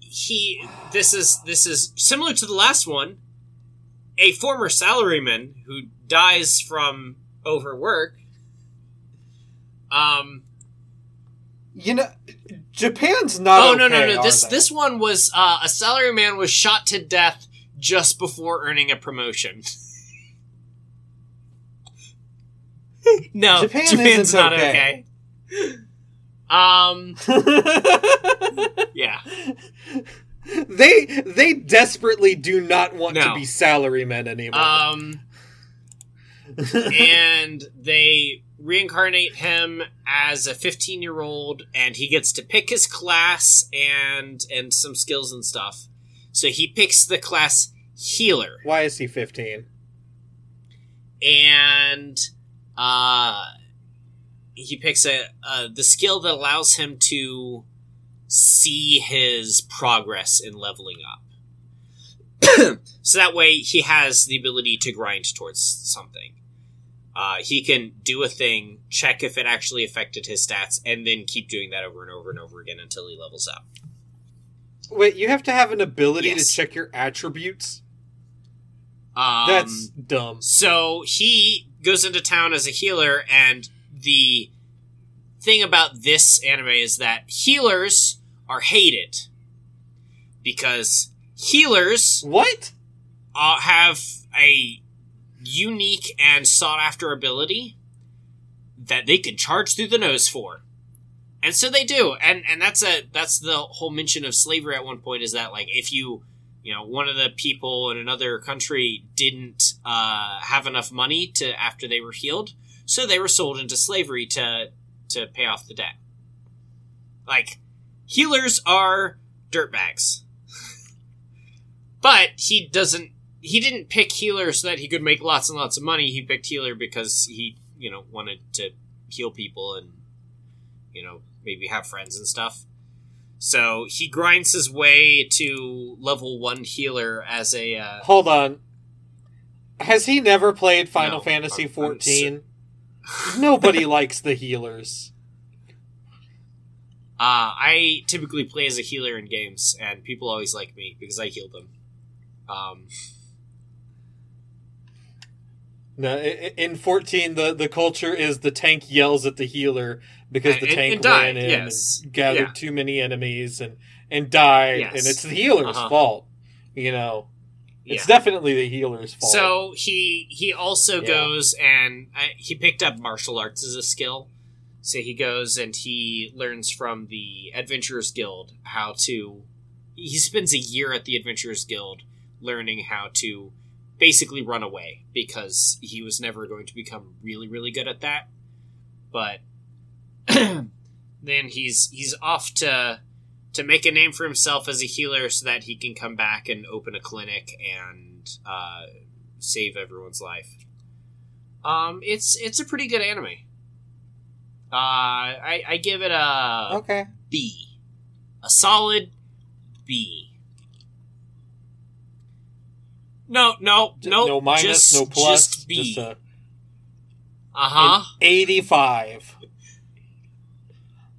he this is this is similar to the last one. A former salaryman who dies from overwork. Um. You know, Japan's not. oh no no okay, no! are This they? this one was uh, a salaryman was shot to death just before earning a promotion. no, Japan Japan's isn't not okay. okay. Um. Yeah. they they desperately do not want to No. be salarymen anymore. Um. and they reincarnate him as a 15 year old and he gets to pick his class and and some skills and stuff. So he picks the class healer. Why is he fifteen? and uh he picks a uh, the skill that allows him to see his progress in leveling up. So that way he has the ability to grind towards something uh, he can do a thing check if it actually affected his stats and then keep doing that over and over and over again until he levels up Wait, you have to have an ability Yes. to check your attributes. um, That's dumb. So he goes into town as a healer, and the thing about this anime is that healers are hated because healers What? uh, have a unique and sought after ability that they can charge through the nose for. And so they do. And and that's a that's the whole mention of slavery at one point is that like if you you know one of the people in another country didn't uh, have enough money to after they were healed, so they were sold into slavery to to pay off the debt. Like healers are dirtbags. but he doesn't he didn't pick healer so that he could make lots and lots of money. He picked healer because he, you know, wanted to heal people and, you know, maybe have friends and stuff. So he grinds his way to level one healer as a. Uh, Hold on. Has he never played Final No, Fantasy I'm fourteen? Nobody likes the healers. uh, I typically play as a healer in games, and people always like me because I heal them. Um, No, in fourteen, the, the culture is the tank yells at the healer because the tank and died, ran in yes. and gathered Yeah. too many enemies and and died, Yes. and it's the healer's Uh-huh. fault. You know, it's yeah. definitely the healer's fault. So he he also Yeah. goes and uh, he picked up martial arts as a skill. So he goes and he learns from the Adventurers Guild how to. He spends a year at the Adventurers Guild learning how to basically run away because he was never going to become really really good at that. But then he's he's off to to make a name for himself as a healer so that he can come back and open a clinic and uh, save everyone's life. Um, it's it's a pretty good anime. Uh, I, I give it a okay, B, a solid B. No, no, no, no minus, just, no plus, just B. uh huh. eighty-five.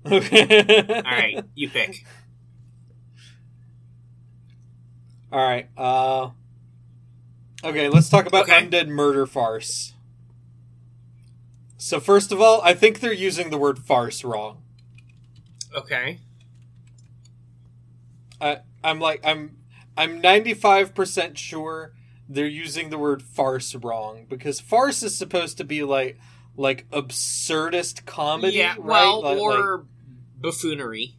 Okay. All right, you pick. All right. Uh, Okay, let's talk about Okay. undead murder farce. So first of all, I think they're using the word farce wrong. Okay. I I'm like I'm I'm 95% sure they're using the word farce wrong because farce is supposed to be like like absurdist comedy, yeah. right? Well, Like- like- or buffoonery.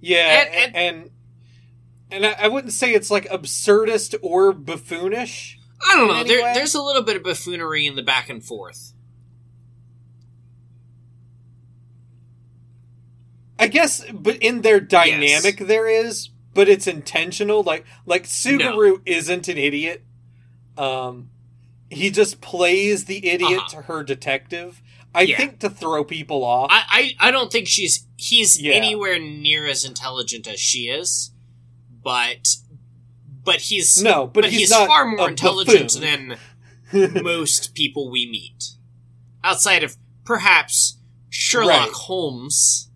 yeah, and- and and, and I, I wouldn't say it's like absurdist or buffoonish. I don't know. There, there's a little bit of buffoonery in the back and forth. I guess, but in their dynamic there is, but it's intentional. Like like Tsugaru isn't an idiot. Um, he just plays the idiot Uh-huh. to her detective. I Yeah. think to throw people off. I, I, I don't think she's he's Yeah. anywhere near as intelligent as she is, but but he's no, but, but, he's, not far more intelligent buffoon. than most people we meet, outside of perhaps Sherlock Right. Holmes,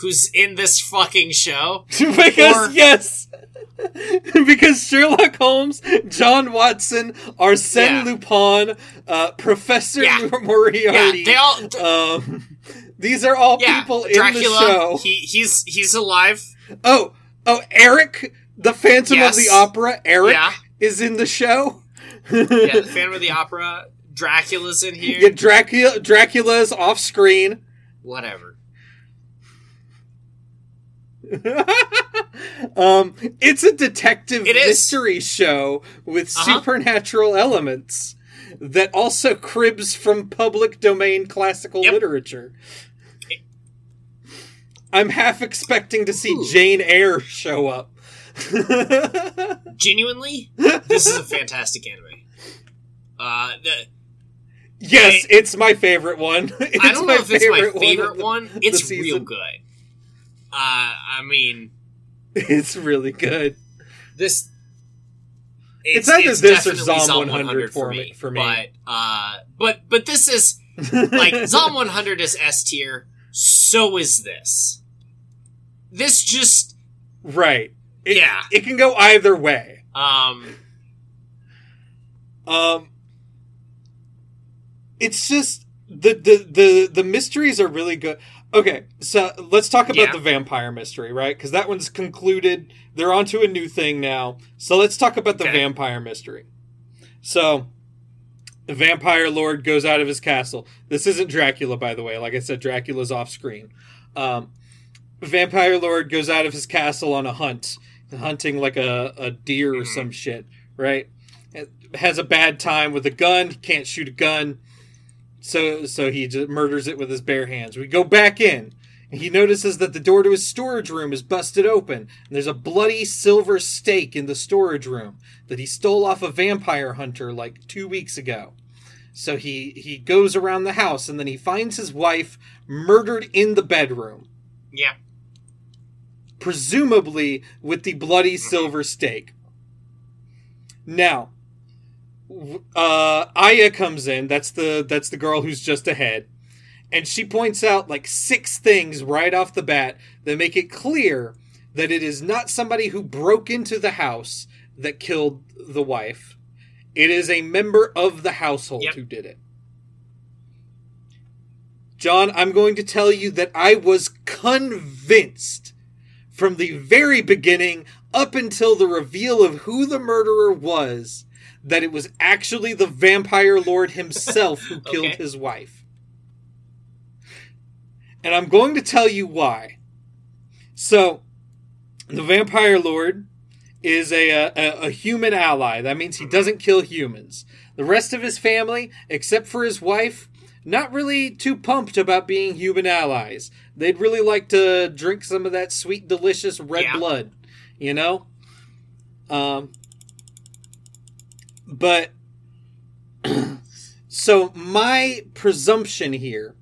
who's in this fucking show. because Or- yes, because Sherlock Holmes, John Watson, Arsène Yeah. Lupin, uh, Professor Yeah. Moriarty. Yeah, they all. um, these are all yeah, people in Dracula. the show. He he's he's alive. Oh, oh, Eric, the Phantom Yes. of the Opera. Eric is in the show. Yeah, the Phantom of the Opera. Dracula's in here. Yeah, Dracula. Dracula's off screen. Whatever. um, it's a detective It mystery show with Uh-huh. supernatural elements that also cribs from public domain classical Yep. literature. I'm half expecting to see Ooh. Jane Eyre show up. Genuinely, this is a fantastic anime. Uh, the, yes, I- it's my favorite one. It's I don't know if it's my favorite the- one. It's real good. Uh, I mean, It's really good. this. It's either this or Zom 100 for me- for me. But, uh, but, but this is, like, Zom 100 is S tier, so is this. This just, right. It, Yeah. It can go either way. um, Um, it's just the the the the mysteries are really good. Okay, so let's talk about Yeah. the vampire mystery, right? Because that one's concluded. They're onto a new thing now. So let's talk about the Okay. vampire mystery. So the vampire lord goes out of his castle. This isn't Dracula, by the way. Like I said, Dracula's off screen. Um, vampire lord goes out of his castle on a hunt, hunting like a, a deer or Mhm. some shit, right? has a bad time with a gun. Can't shoot a gun, so so he just murders it with his bare hands. We go back in, and he notices that the door to his storage room is busted open, and there's a bloody silver stake in the storage room that he stole off a vampire hunter like two weeks ago. So he he goes around the house, and then he finds his wife murdered in the bedroom, yeah. presumably with the bloody silver stake. Now, uh, Aya comes in. That's the that's the girl who's just ahead, and she points out like six things right off the bat that make it clear that it is not somebody who broke into the house that killed the wife. It is a member of the household Yep. who did it. John, I'm going to tell you that I was convinced from the very beginning up until the reveal of who the murderer was that it was actually the vampire lord himself who killed Okay. his wife. And I'm going to tell you why. So, the vampire lord is a, a, a human ally. That means he doesn't kill humans. The rest of his family, except for his wife, not really too pumped about being human allies. They'd really like to drink some of that sweet, delicious red Yeah. blood, you know? Um, but so my presumption here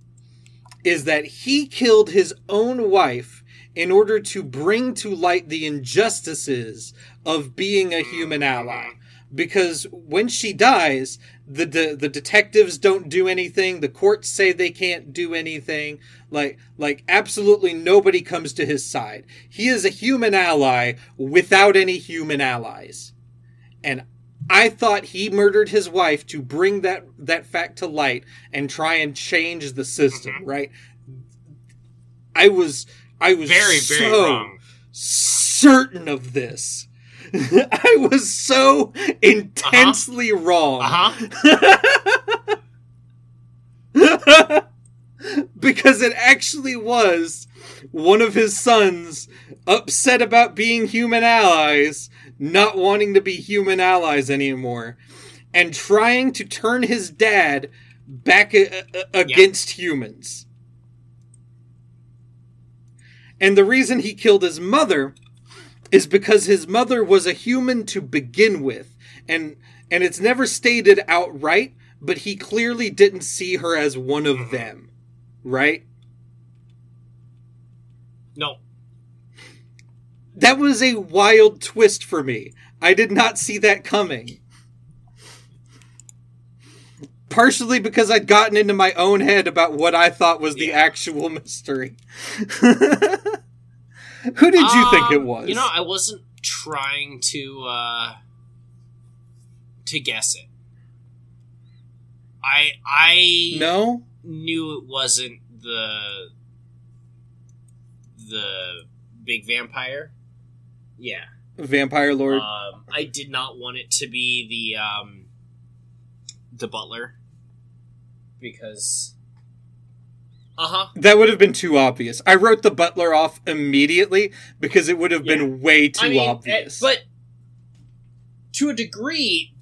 is that he killed his own wife in order to bring to light the injustices of being a human mm-hmm. ally because when she dies, the, the the detectives don't do anything. The courts say they can't do anything. Like like absolutely nobody comes to his side. He is a human ally without any human allies, and I thought he murdered his wife to bring that that fact to light and try and change the system. Mhm. Right? I was I was Very, very wrong. certain of this. I was so intensely wrong Uh huh. because it actually was one of his sons upset about being human allies, not wanting to be human allies anymore, and trying to turn his dad back uh, uh, uh, a- a- against humans. And the reason he killed his mother is because his mother was a human to begin with and and it's never stated outright but he clearly didn't see her as one of mm-hmm. them right No. That was a wild twist for me i did not see that coming partially because i'd gotten into my own head about what i thought was the Yeah. actual mystery who did you think it Um, was You know, I wasn't trying to uh to guess it. I I no knew it wasn't the the big vampire. Yeah. vampire lord Um, I did not want it to be the um, the butler because. Uh huh. That would have been too obvious. I wrote the butler off immediately because it would have been way too I mean, obvious. eh, but to a degree,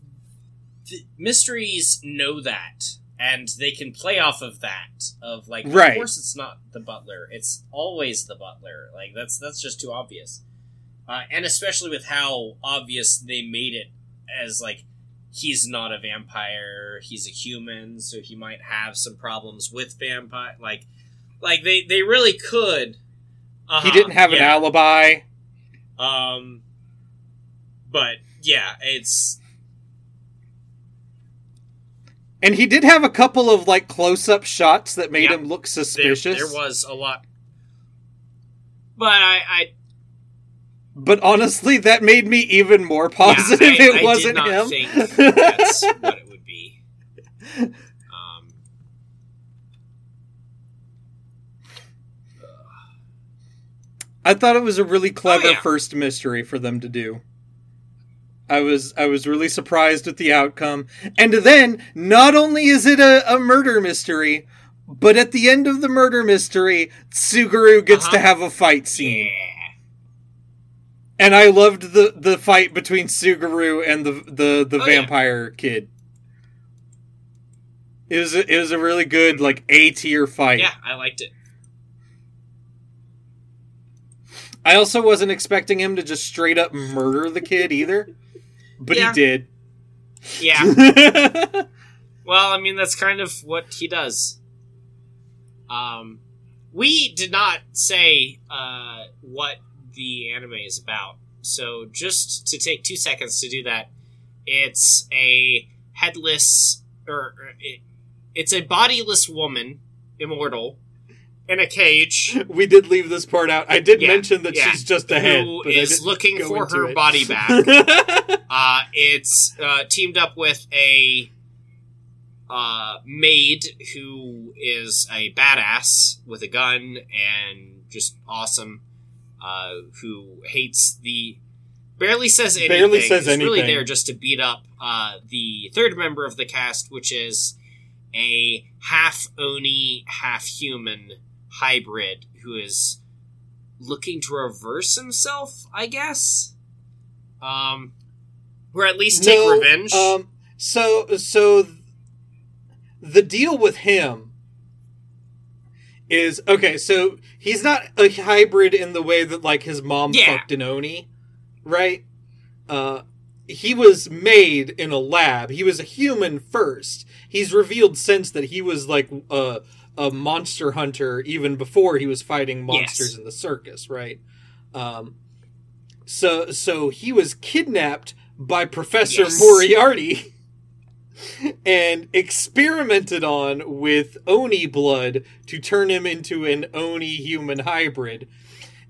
the mysteries know that, and they can play off of that. Of like, Right. of course, it's not the butler; it's always the butler. Like that's that's just too obvious, uh, and especially with how obvious they made it as like he's not a vampire, he's a human, so he might have some problems with vampire. Like, like they they really could. he Uh-huh, didn't have an alibi. Um, but yeah, it's And he did have a couple of like close up shots that made Yeah. him look there, suspicious. there was a lot, but I, I But honestly, that made me even more positive yeah, I, it I wasn't did not him. Think that's what it would be. Um, I thought it was a really clever Oh, yeah. first mystery for them to do. I was I was really surprised with the outcome. And then not only is it a, a murder mystery, but at the end of the murder mystery, Tsugaru gets Uh-huh. to have a fight scene. yeah, And I loved the, the fight between Tsugaru and the the, the Oh, yeah. vampire kid. It was a, it was a really good like A tier fight. yeah, I liked it. I also wasn't expecting him to just straight up murder the kid either, but Yeah. he did. Yeah. Well, I mean, that's kind of what he does. Um, we did not say uh, what the anime is about, so just to take two seconds to do that, it's a headless or, or it, it's a bodiless woman, immortal, in a cage. we did leave this part out. I did Yeah, mention that yeah. she's just a head, who is looking for her it. body back. Uh, it's uh, teamed up with a uh, maid who is a badass with a gun and just awesome. Uh, who hates the barely says anything. Barely says is really there just to beat up uh, the third member of the cast, which is a half oni, half human hybrid who is looking to reverse himself. I guess. Um, or at least take No, revenge. Um, so so th- the deal with him is okay. So he's not a hybrid in the way that like his mom Yeah. fucked an oni, right? Uh, he was made in a lab. He was a human first. He's revealed since that he was like a a monster hunter even before he was fighting monsters Yes. in the circus, right? Um, so so he was kidnapped by Professor Yes. Moriarty and experimented on with Oni blood to turn him into an Oni human hybrid.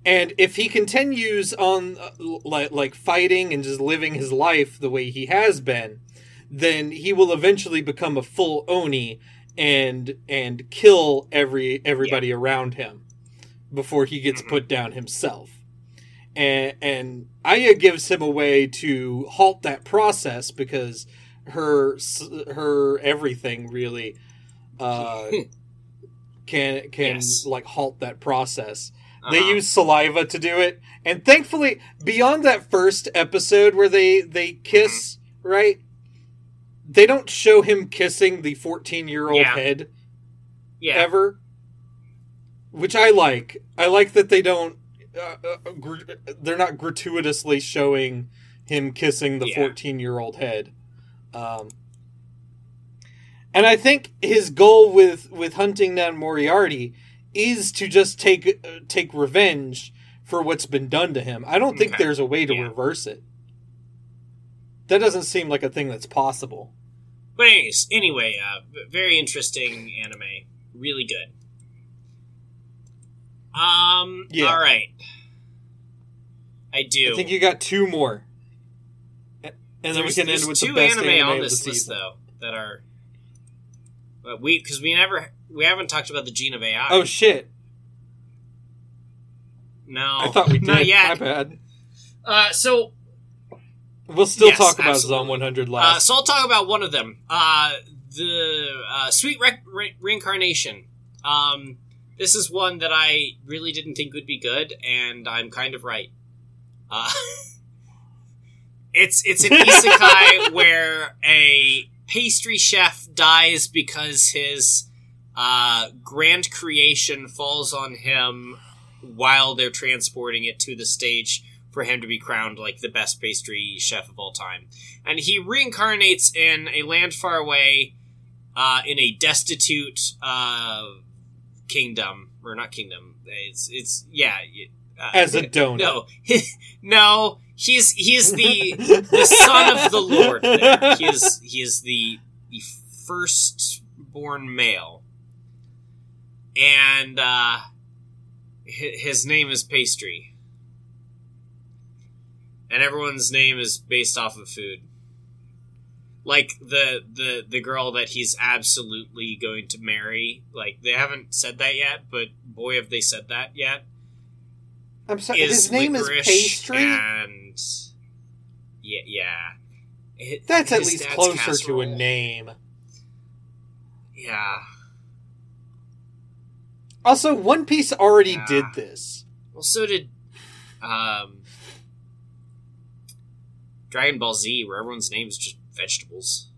And if he continues on uh, like, like fighting and just living his life the way he has been, then he will eventually become a full Oni and and kill every everybody around him before he gets Mhm. put down himself. And and Aya gives him a way to halt that process because her her everything really uh, can can Yes. like halt that process. They Uh-huh. use saliva to do it, and thankfully, beyond that first episode where they they kiss, right? They don't show him kissing the fourteen year old Yeah. head yeah. ever, which I like. I like that they don't. Uh, uh, gr- they're not gratuitously showing him kissing the Yeah. fourteen-year-old head, um, and I think his goal with with hunting down Moriarty is to just take uh, take revenge for what's been done to him. I don't think there's a way to Yeah. reverse it. That doesn't seem like a thing that's possible. But anyways, anyway, uh, very interesting anime. Really good. Um. Yeah. All right. I do. I think you got two more, and then we can end with two the best anime, anime, on this list though that are. But we because we never we haven't talked about the Gene of AI. Oh shit! no, I thought we did. Not My yet. bad. Uh, so We'll still Yes, talk about absolutely. Zom 100 Uh, last. so I'll talk about one of them. Uh, the uh, Sweet Re- Re- Reincarnation. Um, this is one that I really didn't think would be good, and I'm kind of right. Uh, it's it's an isekai where a pastry chef dies because his uh, grand creation falls on him while they're transporting it to the stage for him to be crowned like the best pastry chef of all time. And he reincarnates in a land far away, uh, in a destitute uh, kingdom, or not kingdom. It's it's yeah. Uh, As a donut. no, no. He's he's the the son of the Lord. There. He is he is the the firstborn male, and uh, his name is Pastry, and everyone's name is based off of food. Like the the the girl that he's absolutely going to marry. Like they haven't said that yet, but boy, have they said that yet I'm sorry. His name is Pastry. and yeah, yeah. It- That's at least closer to a name. Yeah. Also, One Piece already Yeah. did this. Well, so did um, Dragon Ball Z, where everyone's name is just vegetables.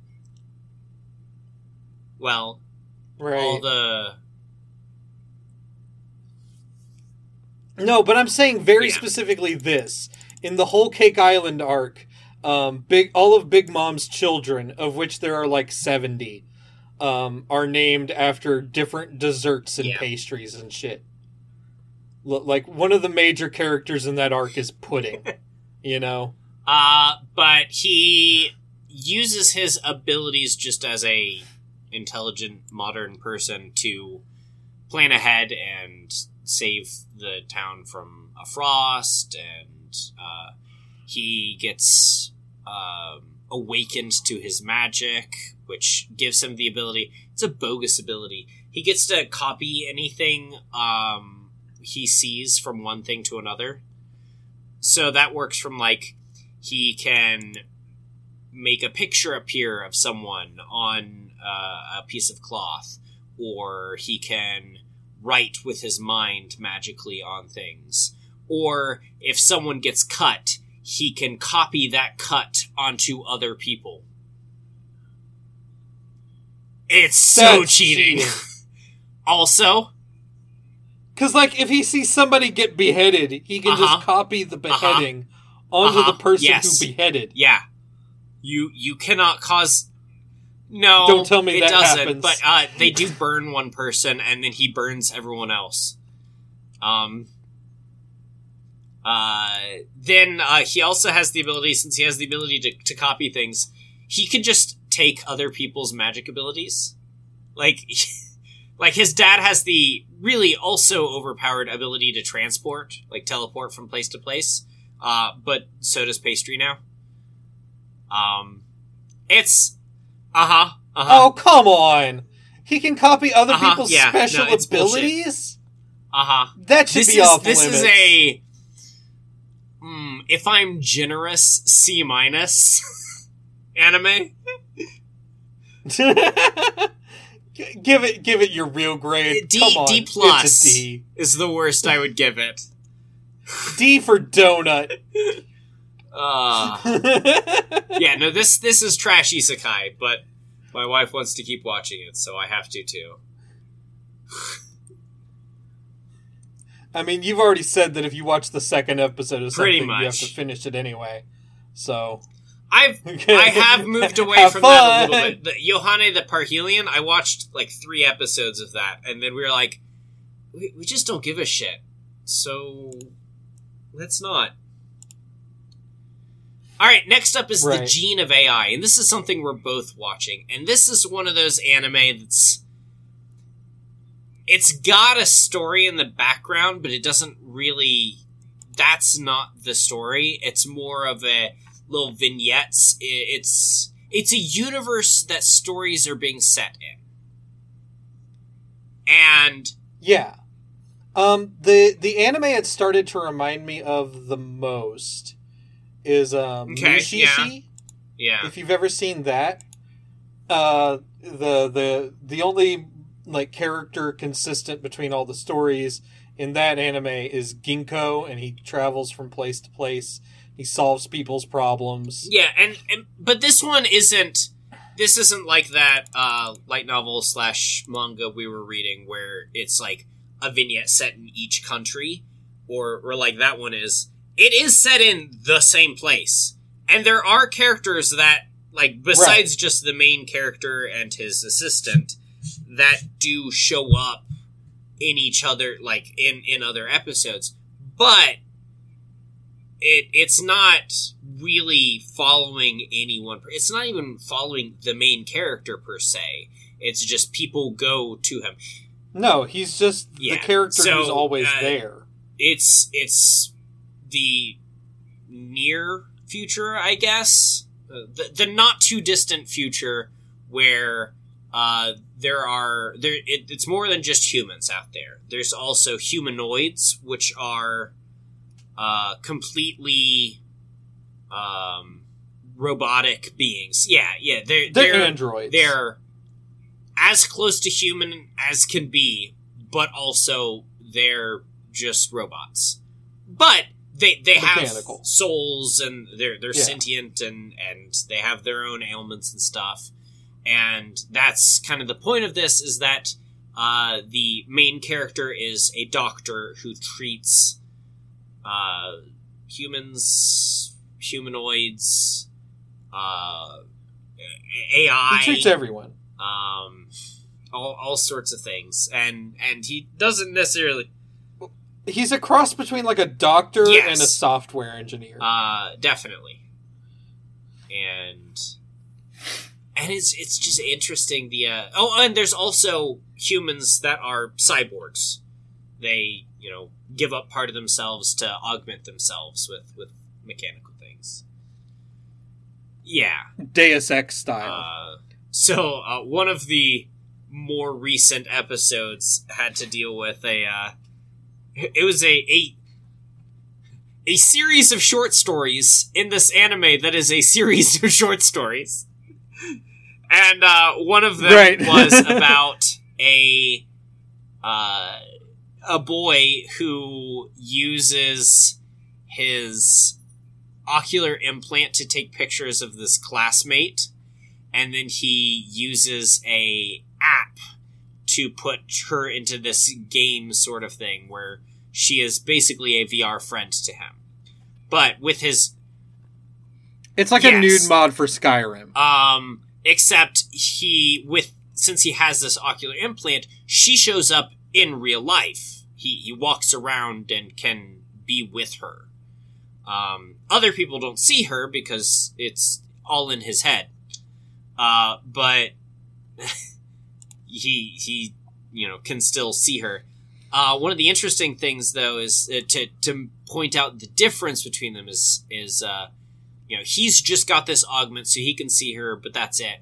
Well, Right. all the No, but I'm saying very Yeah. specifically this. In the whole Cake Island arc, um, big all of Big Mom's children, of which there are like seventy, um, are named after different desserts and Yeah. pastries and shit. L- like one of the major characters in that arc is pudding. you know, Uh, but he uses his abilities just as a intelligent modern person to plan ahead and save the town from a frost and uh, he gets um, awakened to his magic which gives him the ability it's a bogus ability he gets to copy anything um, he sees from one thing to another so that works from like he can make a picture appear of someone on uh, a piece of cloth, or he can write with his mind magically on things. Or if someone gets cut, he can copy that cut onto other people. It's so That's cheating. cheating. also, because like if he sees somebody get beheaded, he can Uh-huh. just copy the beheading onto Uh-huh. the person Yes. who beheaded. yeah, you you cannot cause. No, Don't tell me it that doesn't. happens. But uh, they do burn one person, and then he burns everyone else. Um, Uh, then uh, he also has the ability, since he has the ability to, to copy things, he can just take other people's magic abilities. Like, like his dad has the really also overpowered ability to transport, like teleport from place to place. Uh, but so does pastry now. Um, it's uh huh. Uh-huh. Oh come on! He can copy other Uh-huh, people's yeah, special no, abilities. Uh huh. That should This be is off this limits. is a. If I'm generous, C minus anime. Give it, give it your real grade. D- Come on, D plus. D. is the worst I would give it. D for donut. Uh, yeah, no, this this is trash isekai, but my wife wants to keep watching it, so I have to too. I mean, you've already said that if you watch the second episode of Pretty something, you have to finish it anyway. So I've I have moved away from that a little bit. The Yohane the Parhelion, I watched like three episodes of that, and then we were like, we, we just don't give a shit. So let's not. All right, next up is the Gene of AI, and this is something we're both watching, and this is one of those anime that's. It's got a story in the background, but it doesn't really. That's not the story. It's more of a little vignettes. It's it's a universe that stories are being set in, and Yeah. Um the the anime it started to remind me of the most is um Okay, Mushishi, yeah, if you've ever seen that. Uh the the the only like character consistent between all the stories in that anime is Ginko and he travels from place to place. He solves people's problems. yeah, and, and but this one isn't. This isn't like that uh, light novel slash manga we were reading, where it's like a vignette set in each country, or or like that one is. It is set in the same place, and there are characters that like besides just the main character and his assistant that do show up in each other like in in other episodes. But it it's not really following anyone it's not even following the main character per se. It's just people go to him. No, he's just Yeah, the character so, who's always uh, there. it's it's the near future, I guess, Uh, the, the not too distant future where uh, there are there. It, it's more than just humans out there. There's also humanoids, which are uh, completely um, robotic beings. Yeah, yeah, they're They're, they're androids. they're as close to human as can be, but also they're just robots. But they they have souls and they're they're Yeah. sentient and and they have their own ailments and stuff. And that's kind of the point of this is that uh, the main character is a doctor who treats uh, humans, humanoids, uh, AI he treats everyone. um, all, all sorts of things, and and he doesn't necessarily He's a cross between like a doctor Yes. and a software engineer. uh, definitely, and and it's it's just interesting. The uh, oh, and there's also humans that are cyborgs. They you know give up part of themselves to augment themselves with with mechanical things. Yeah, Deus Ex style. Uh, so uh, one of the more recent episodes had to deal with a. Uh, it was a, a a series of short stories in this anime that is a series of short stories, and uh, one of them Right. was about a uh, a boy who uses his ocular implant to take pictures of this classmate and then he uses a app to put her into this game sort of thing where she is basically a VR friend to him but with his it's like a nude mod for Skyrim. um except he with since he has this ocular implant she shows up in real life he he walks around and can be with her Um, other people don't see her because it's all in his head. Uh, but he he you know can still see her. Uh, one of the interesting things though is uh, to to point out the difference between them is is uh, you know he's just got this augment so he can see her, but that's it.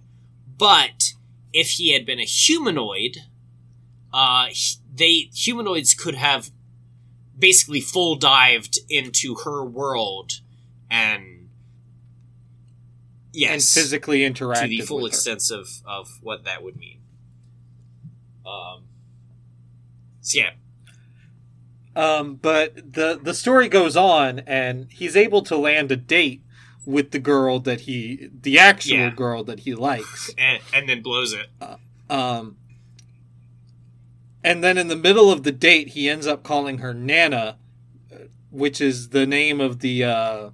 But if he had been a humanoid, uh, they humanoids could have basically full dived into her world and yes, and physically interact to the full with her. extent of of what that would mean. Um. So yeah, Um, but the the story goes on, and he's able to land a date with the girl that he, the actual Yeah. girl that he likes. and, and then blows it. Um, and then in the middle of the date, he ends up calling her Nana, uh, which is the name of the uh,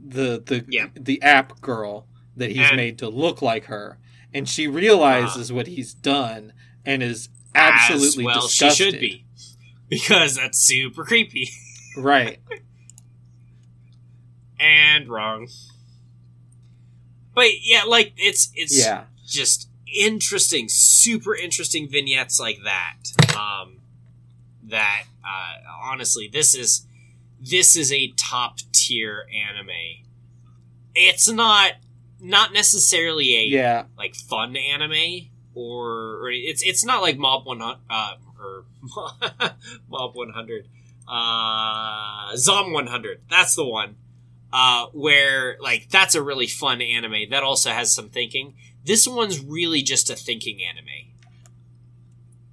the the Yeah. the app girl that he's And- made to look like her, and she realizes what he's done and is absolutely well, disgusted. she should be because that's super creepy right. And wrong. But yeah, like it's it's Yeah. just interesting, super interesting vignettes like that. Um, that uh, honestly, this is this is a top tier anime. It's not not necessarily a Yeah. like fun anime or, or it's it's not like Mob One Hundred uh, or Mob One Hundred, uh, Zom One Hundred. That's the one. Uh, where like that's a really fun anime that also has some thinking. This one's really just a thinking anime.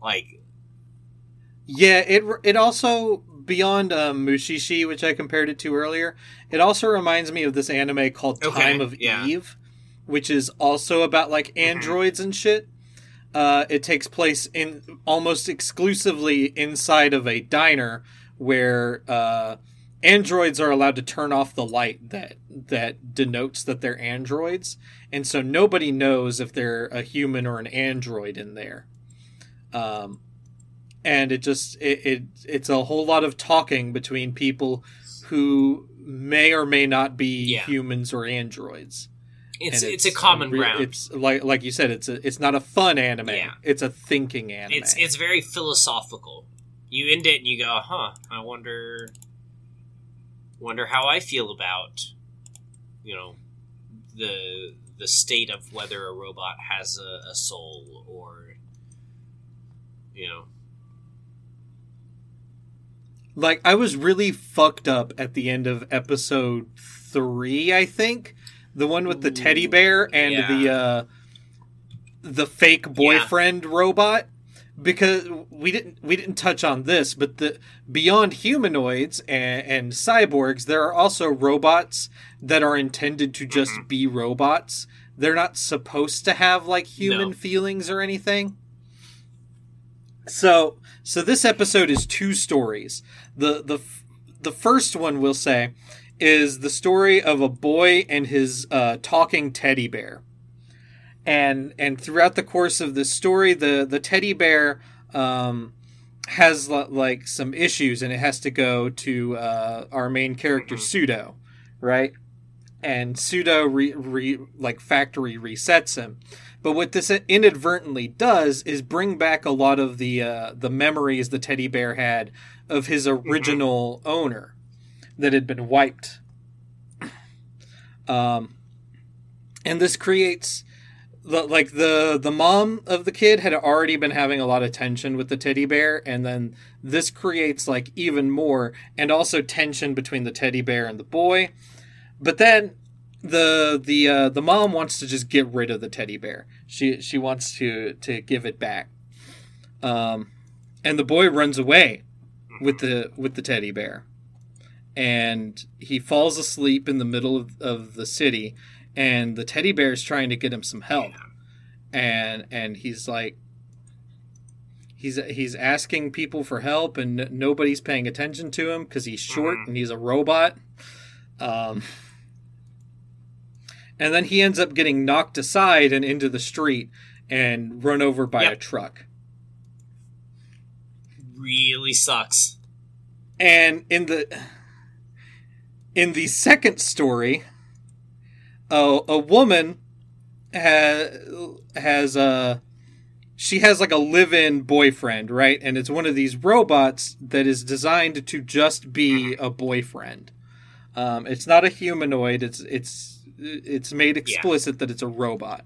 Like Yeah, it it also beyond um, Mushishi, which I compared it to earlier. It also reminds me of this anime called Okay, Time of yeah. Eve, which is also about like androids and shit. Uh, it takes place in almost exclusively inside of a diner where uh, androids are allowed to turn off the light that that denotes that they're androids, and so nobody knows if they're a human or an android in there. Um, and it just it, it it's a whole lot of talking between people who may or may not be Yeah. humans or androids. it's And it's, a common re- ground. It's like like you said, it's a it's not a fun anime. Yeah. It's a thinking anime. it's it's very philosophical. You end it and you go, "Huh, I wonder wonder how I feel about you know the the state of whether a robot has a, a soul or you know like I was really fucked up at the end of episode three, I think. The one with the teddy bear and yeah. the uh the fake boyfriend robot. Because we didn't we didn't touch on this, but the beyond humanoids and, and cyborgs, there are also robots that are intended to just Mm-hmm. be robots. They're not supposed to have like human No. feelings or anything. So so this episode is two stories. The the the first one we'll say is the story of a boy and his uh, talking teddy bear. And and throughout the course of the story, the the teddy bear um, has like some issues, and it has to go to uh, our main character Sudo, right? And Sudo re, re, like factory resets him. But what this inadvertently does is bring back a lot of the uh, the memories the teddy bear had of his original owner that had been wiped. Um, and this creates the, like the the mom of the kid had already been having a lot of tension with the teddy bear, and then this creates like even more, and also tension between the teddy bear and the boy. But then the the uh, the mom wants to just get rid of the teddy bear. She she wants to to give it back. Um, and the boy runs away with the with the teddy bear, and he falls asleep in the middle of, of the city, and the teddy bear is trying to get him some help, and and he's like. He's, he's asking people for help and n- nobody's paying attention to him because he's short Mhm. and he's a robot. Um, and then he ends up getting knocked aside and into the street and run over by a truck. really sucks. And in the in the second story, a, a woman has has a she has like a live-in boyfriend, right? And it's one of these robots that is designed to just be a boyfriend. Um, it's not a humanoid. It's it's it's made explicit yeah. that it's a robot.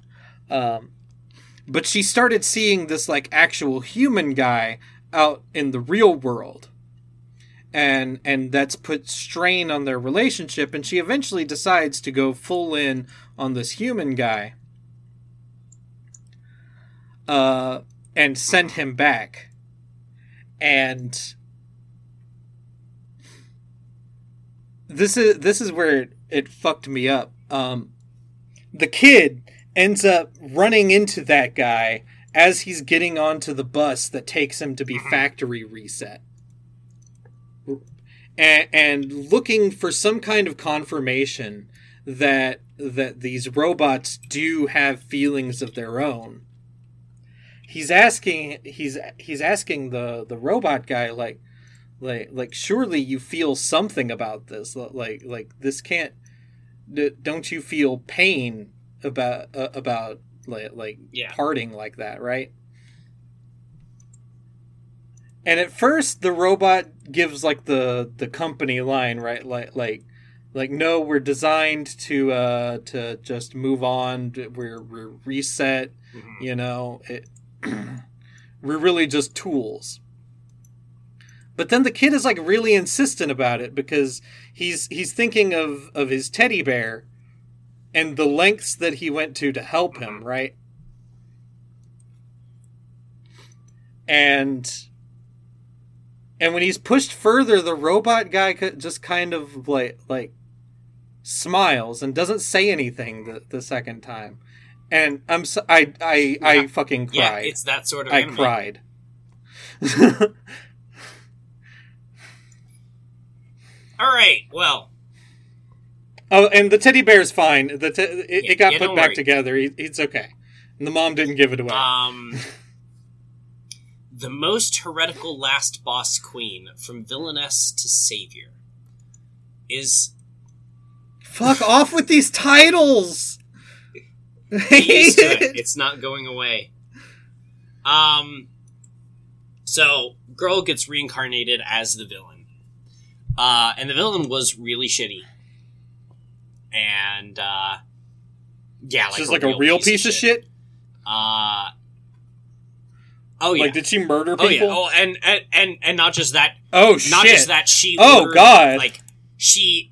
Um, but she started seeing this like actual human guy out in the real world and and that's put strain on their relationship and she eventually decides to go full in on this human guy uh and send him back. And this is this is where it, it fucked me up. Um the kid ends up running into that guy as he's getting onto the bus that takes him to be factory reset and, and looking for some kind of confirmation that that these robots do have feelings of their own. He's asking he's he's asking the the robot guy like like like surely you feel something about this like like this can't don't you feel pain about uh, about like like yeah. parting like that right and at first, the robot gives like the the company line, right? Like like like no, we're designed to uh to just move on. We're we're reset. Mm-hmm. You know, it, we're really just tools. But then the kid is like really insistent about it because he's he's thinking of of his teddy bear and the lengths that he went to to help him, mm-hmm. right? And and when he's pushed further, the robot guy just kind of like like smiles and doesn't say anything the, the second time. And I'm so, I I yeah. I fucking cried. Yeah, it's that sort of. I anime. cried. All right. Well. Oh, and the teddy bear's fine. The te- it, yeah, it got put back worry. together. He, it's okay. And the mom didn't give it away. Um. the most heretical last boss queen from villainess to savior is fuck off with these titles! Used to it. it's not going away. Um so girl gets reincarnated as the villain. Uh and the villain was really shitty. And uh yeah like, a, like real a real piece, piece of shit, shit? uh Oh yeah. Like, did she murder people? Oh yeah. Oh, and and and, and not just that. Oh not shit. Not just that. She. Oh god. Like she.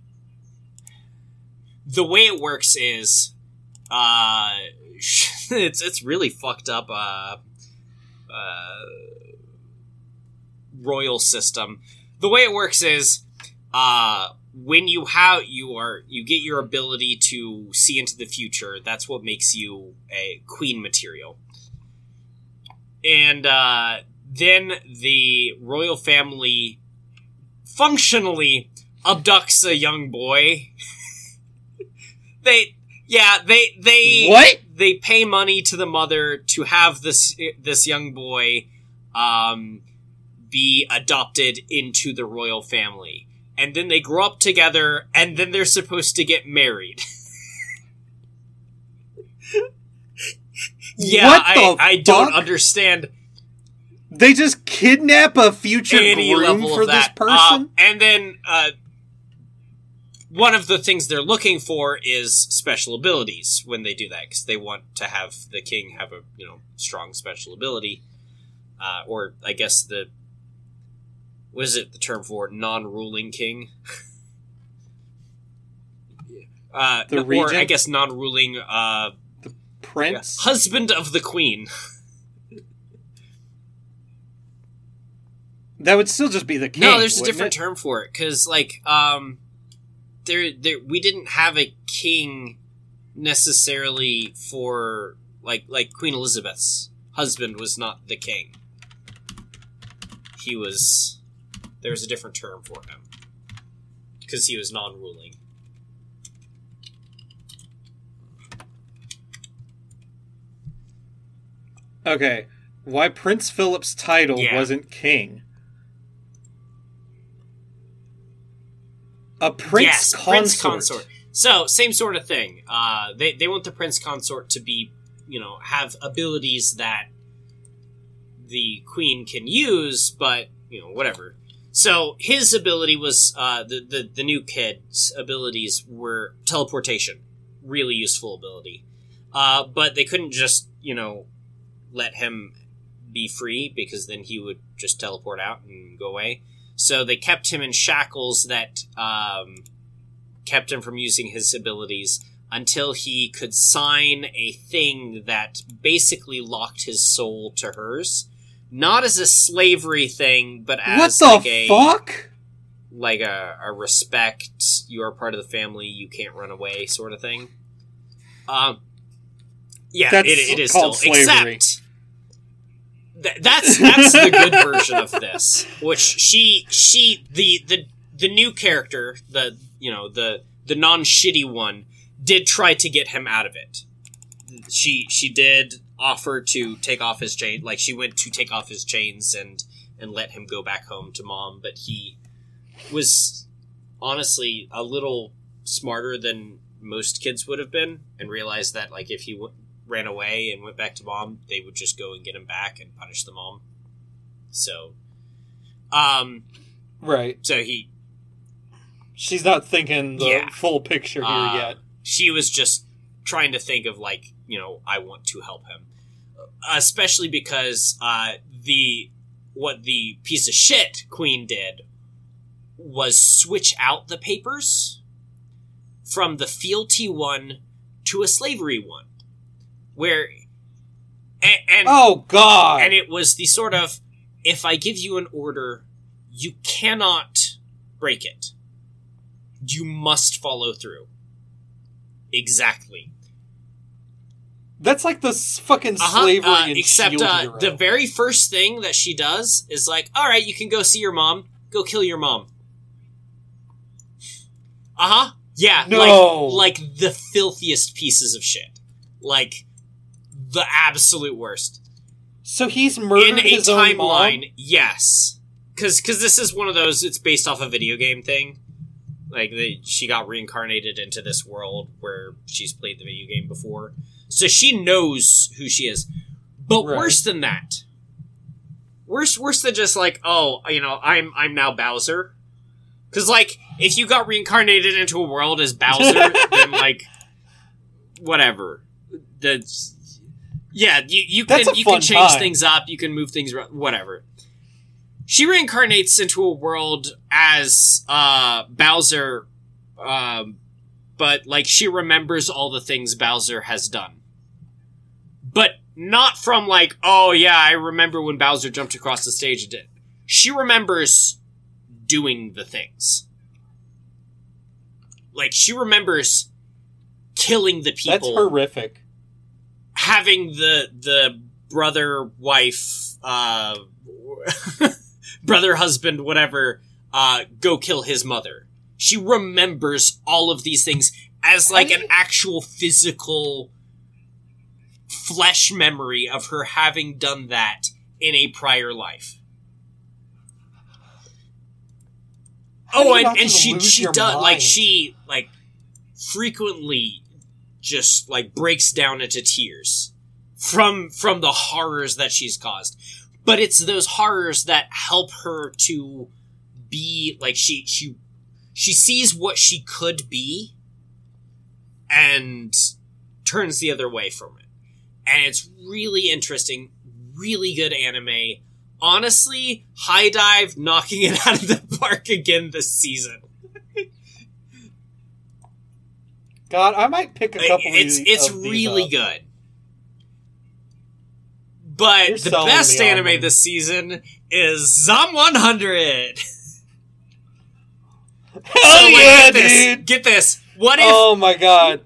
The way it works is, uh, it's it's really fucked up. Uh, uh, royal system. The way it works is, uh, when you have you are you get your ability to see into the future. That's what makes you a queen material and uh, then the royal family functionally abducts a young boy. they, yeah, they they what they pay money to the mother to have this this young boy um, be adopted into the royal family, and then they grow up together, and then they're supposed to get married. Yeah, I, I don't understand. They just kidnap a future Any groom for this person, uh, and then uh, one of the things they're looking for is special abilities when they do that because they want to have the king have a you know strong special ability, uh, or I guess the what is it the term for non-ruling king. Uh, the or I guess non-ruling uh, prince, yeah. husband of the queen. that would still just be the king. No, there's a different it? term for it because, like, um, there, there, we didn't have a king necessarily for like, like Queen Elizabeth's husband was not the king. He was. There was a different term for him because he was non-ruling. Okay, why Prince Philip's title yeah. wasn't king? A prince yes, consort. prince consort. So same sort of thing. Uh, they they want the prince consort to be, you know, have abilities that the queen can use, but you know, whatever. So his ability was uh, the, the the new kid's abilities were teleportation, really useful ability. Uh, but they couldn't just you know let him be free because then he would just teleport out and go away. So they kept him in shackles that um, kept him from using his abilities until he could sign a thing that basically locked his soul to hers. Not as a slavery thing, but as What the like a fuck? like a, a respect. You are part of the family. You can't run away, sort of thing. Um, yeah, it, it is called still slavery. except th- that's that's the good version of this, which she she the the the new character, the you know the the non shitty one, did try to get him out of it. She she did offer to take off his chain, like she went to take off his chains and and let him go back home to mom, but he was honestly a little smarter than most kids would have been and realized that like if he w- ran away and went back to mom they would just go and get him back and punish the mom so um Right. so he She's not thinking the Yeah. full picture here Uh, yet. she was just trying to think of like you know i want to help him especially because uh the what the piece of shit queen did was switch out the papers from the fealty one to a slavery one where and, and Oh god. and it was the sort of if I give you an order, you cannot break it. You must follow through. Exactly. That's like the fucking Uh-huh, slavery uh, in except uh, the very first thing that she does is like, "All right, you can go see your mom. Go kill your mom." Uh huh. Yeah. No. Like like the filthiest pieces of shit. Like the absolute worst. so he's murdered in a his own mom? timeline, yes, because this is one of those. It's based off a video game thing. Like they, she got reincarnated into this world where she's played the video game before, so she knows who she is. But Right. worse than that, worse worse than just like oh you know I'm I'm now Bowser, because like if you got reincarnated into a world as Bowser, then like whatever. That's yeah, you, you can you can change time. things up, you can move things around, whatever. She reincarnates into a world as uh, Bowser, um, but like she remembers all the things Bowser has done, but not from like oh yeah I remember when Bowser jumped across the stage and did. She remembers doing the things. Like she remembers killing the people That's horrific. Having the the brother wife uh brother husband whatever uh go kill his mother. She remembers all of these things as like an actual physical flesh memory of her having done that in a prior life. How oh and, and she she does like she like frequently just like breaks down into tears from from the horrors that she's caused. But it's those horrors that help her to be like she she she sees what she could be and turns the other way from it. And it's really interesting really good anime. Honestly HIDIVE knocking it out of the park again this season God, I might pick a couple. it's of, it's of really good. But You're the best me anime this season is Zom 100. Hell oh, So, yeah, get this, dude! Get this. What if Oh my god,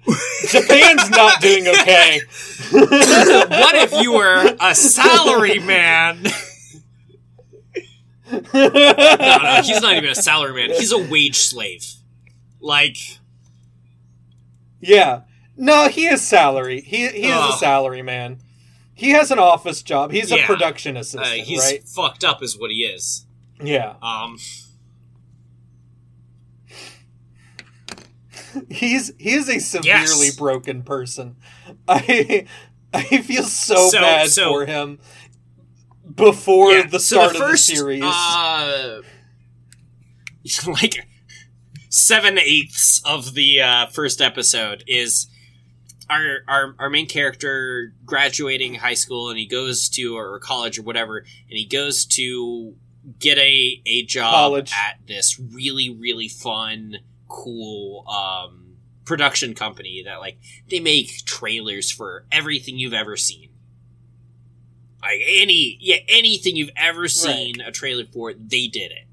Japan's not doing okay. what if you were a salary man? no, no, he's not even a salary man. He's a wage slave. Like Yeah. No, he is salary. He he is Ugh. a salary man. He has an office job. He's a Yeah. production uh, assistant, he's right? fucked up, is what he is. Yeah. Um, he's he is a severely Yes. broken person. I I feel so, So- bad so- for him before Yeah, the so start the first, of the series. Uh, like seven eighths of the uh, first episode is our, our our main character graduating high school and he goes to or college or whatever and he goes to get a a job College. at this really really fun cool um production company that like they make trailers for everything you've ever seen. Like any yeah anything you've ever seen a trailer for they did it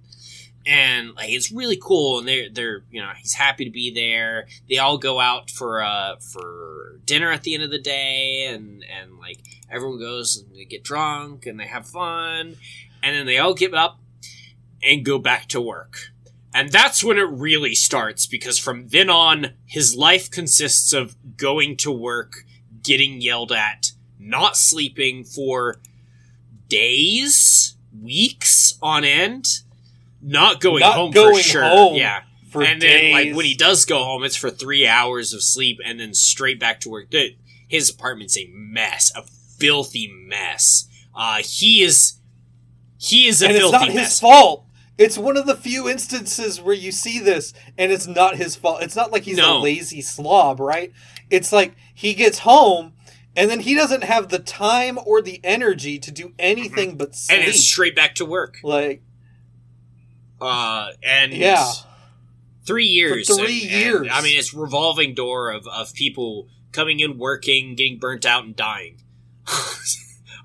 and like it's really cool and they're they're you know he's happy to be there. They all go out for uh for dinner at the end of the day and and like everyone goes and they get drunk and they have fun and then they all give up and go back to work. And that's when it really starts because from then on his life consists of going to work getting yelled at not sleeping for days weeks on end not going Not home going for sure home yeah for and then like when he does go home it's for three hours of sleep and then straight back to work Dude, his apartment's a mess a filthy mess uh he is he is a filthy mess. and it's filthy not his fault. It's one of the few instances where you see this, and it's not his fault. It's not like he's No. a lazy slob, right? It's like he gets home, and then he doesn't have the time or the energy to do anything but sleep. and then straight back to work like, uh and yeah, three years For three and- and, years. i mean it's revolving door of, of people coming in working getting burnt out and dying.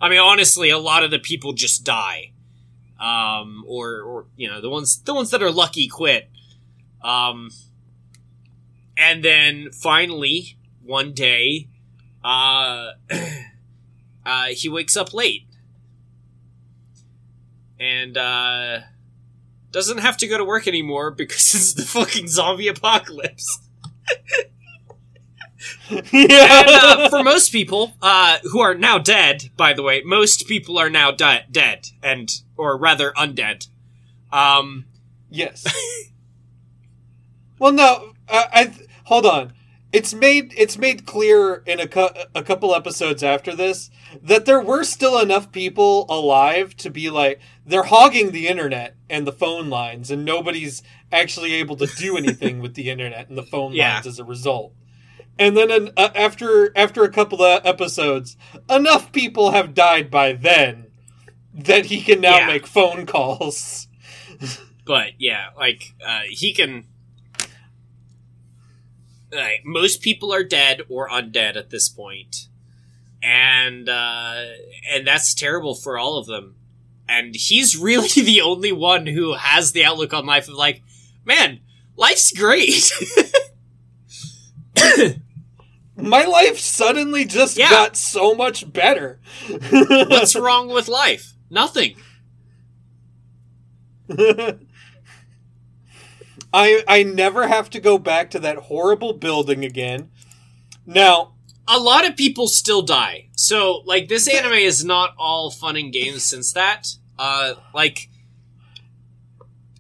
I mean honestly a lot of the people just die. Um or or you know the ones the ones that are lucky quit. Um and then finally one day uh uh he wakes up late. And uh doesn't have to go to work anymore because it's the fucking zombie apocalypse. yeah. And uh, for most people, uh, who are now dead, by the way, most people are now di- dead, and or rather undead. Um, Yes. well, no. I, I hold on. It's made it's made clear in a cou- a couple episodes after this that there were still enough people alive to be like they're hogging the internet and the phone lines, and nobody's actually able to do anything with the internet and the phone Yeah. lines as a result. And then an, uh, after after a couple of episodes, enough people have died by then that he can now Yeah. make phone calls. but yeah, like uh, he can. Like, most people are dead or undead at this point, and uh, and that's terrible for all of them. And he's really the only one who has the outlook on life of like, man, life's great. My life suddenly just Yeah. got so much better. What's wrong with life? Nothing. I I never have to go back to that horrible building again. Now, A lot of people still die. So, like, this anime is not all fun and games since that. Uh, like,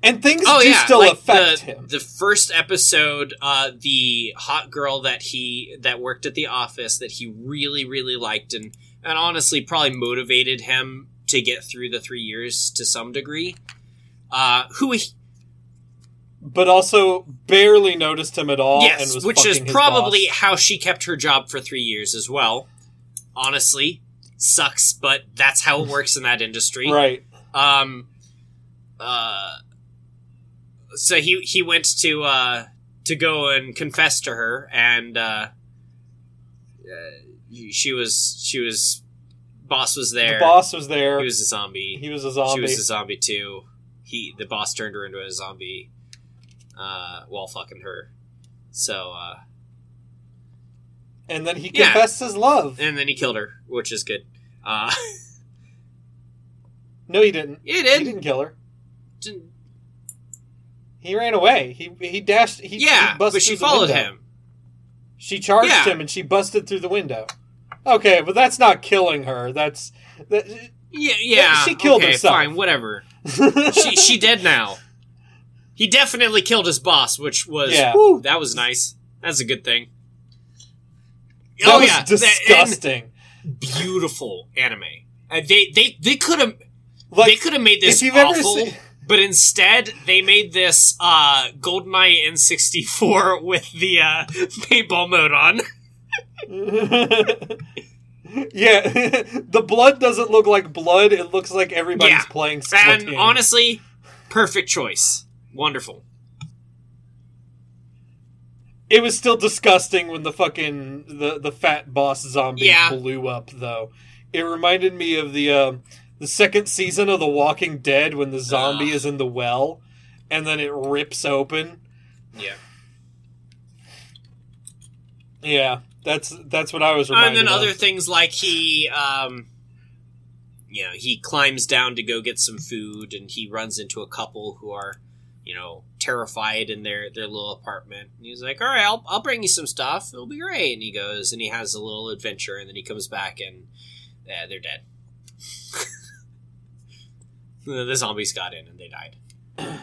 and things oh do yeah, still like affect the, him. the first episode, uh, the hot girl that he that worked at the office that he really really liked and and honestly probably motivated him to get through the three years to some degree. Uh, who he, But also barely noticed him at all and yes, was which is probably boss. how she kept her job for three years as well. Honestly, sucks, but that's how it works in that industry. right. Um, uh, so he he went to uh to go and confess to her, and uh, uh, she was she was boss was there. The boss was there. He was a zombie. He was a zombie. She was a zombie too. He the boss turned her into a zombie uh, while fucking her. So uh, and then he Yeah. confessed his love. and then he killed her, which is good. Uh, no, he didn't. he He did. didn't kill her. Didn't- He ran away. He he dashed. He, yeah, he but she followed window. him. She charged Yeah. him and she busted through the window. Okay, but that's not killing her. That's that. Yeah, yeah. she killed okay, herself. Fine, whatever. she she dead now. He definitely killed his boss, which was Yeah. whew, that was nice. That's a good thing. That oh was yeah, disgusting. and beautiful anime. Uh, they they they could have Like they could have made this awful, seen- but instead they made this uh, GoldenEye N64 with the uh, paintball mode on. yeah, the blood doesn't look like blood. It looks like everybody's Yeah. playing And honestly, perfect choice. Wonderful. it was still disgusting when the fucking the the fat boss zombie Yeah. blew up. Though it reminded me of the um, the second season of The Walking Dead when the zombie Ugh. is in the well, and then it rips open. Yeah. Yeah, that's that's what I was and reminded then of. other things like he, um, you know, he climbs down to go get some food, and he runs into a couple who are, you know, terrified in their their little apartment. And he's like, "All right, I'll I'll bring you some stuff. It'll be great." And he goes and he has a little adventure, and then he comes back and yeah, they're dead. the zombies got in and they died.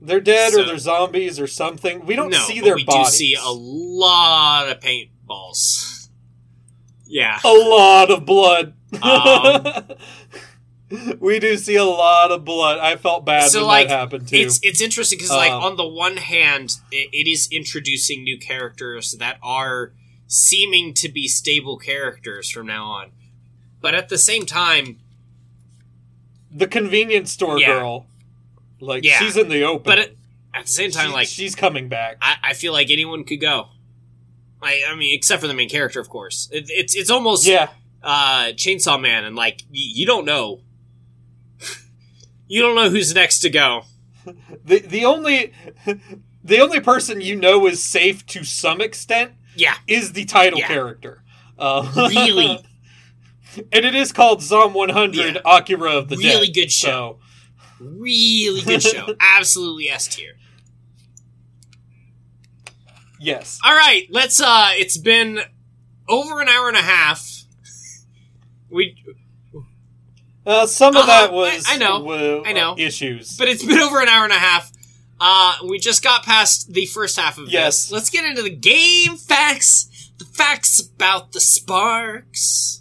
They're dead So- or they're zombies or something. We don't no, see their we bodies. do see a lot of paintballs. Yeah. a lot of blood. Um, we do see a lot of blood. I felt bad So, when like, that happened too. It's it's interesting because like Um, on the one hand, it, it is introducing new characters that are seeming to be stable characters from now on, but at the same time, the convenience store Yeah. girl, like Yeah. she's in the open. but at, at the same time, She- like she's coming back. I, I feel like anyone could go. I, I mean, except for the main character, of course. It, it's it's almost yeah, uh, Chainsaw Man, and like y- you don't know, you don't know who's next to go. the the only the only person you know is safe to some extent Yeah, is the title Yeah. character. Uh, Really? And it is called Zom 100 Yeah. Akira of the Dead. Really good show. So, really good show, absolutely S tier. yes. All right, let's. uh It's been over an hour and a half. We, Uh, some of Uh-huh, that was I- I know. wa- I know. issues. but it's been over an hour and a half. Uh We just got past the first half of Yes. this. Let's get into the game facts. The facts about the SPARX.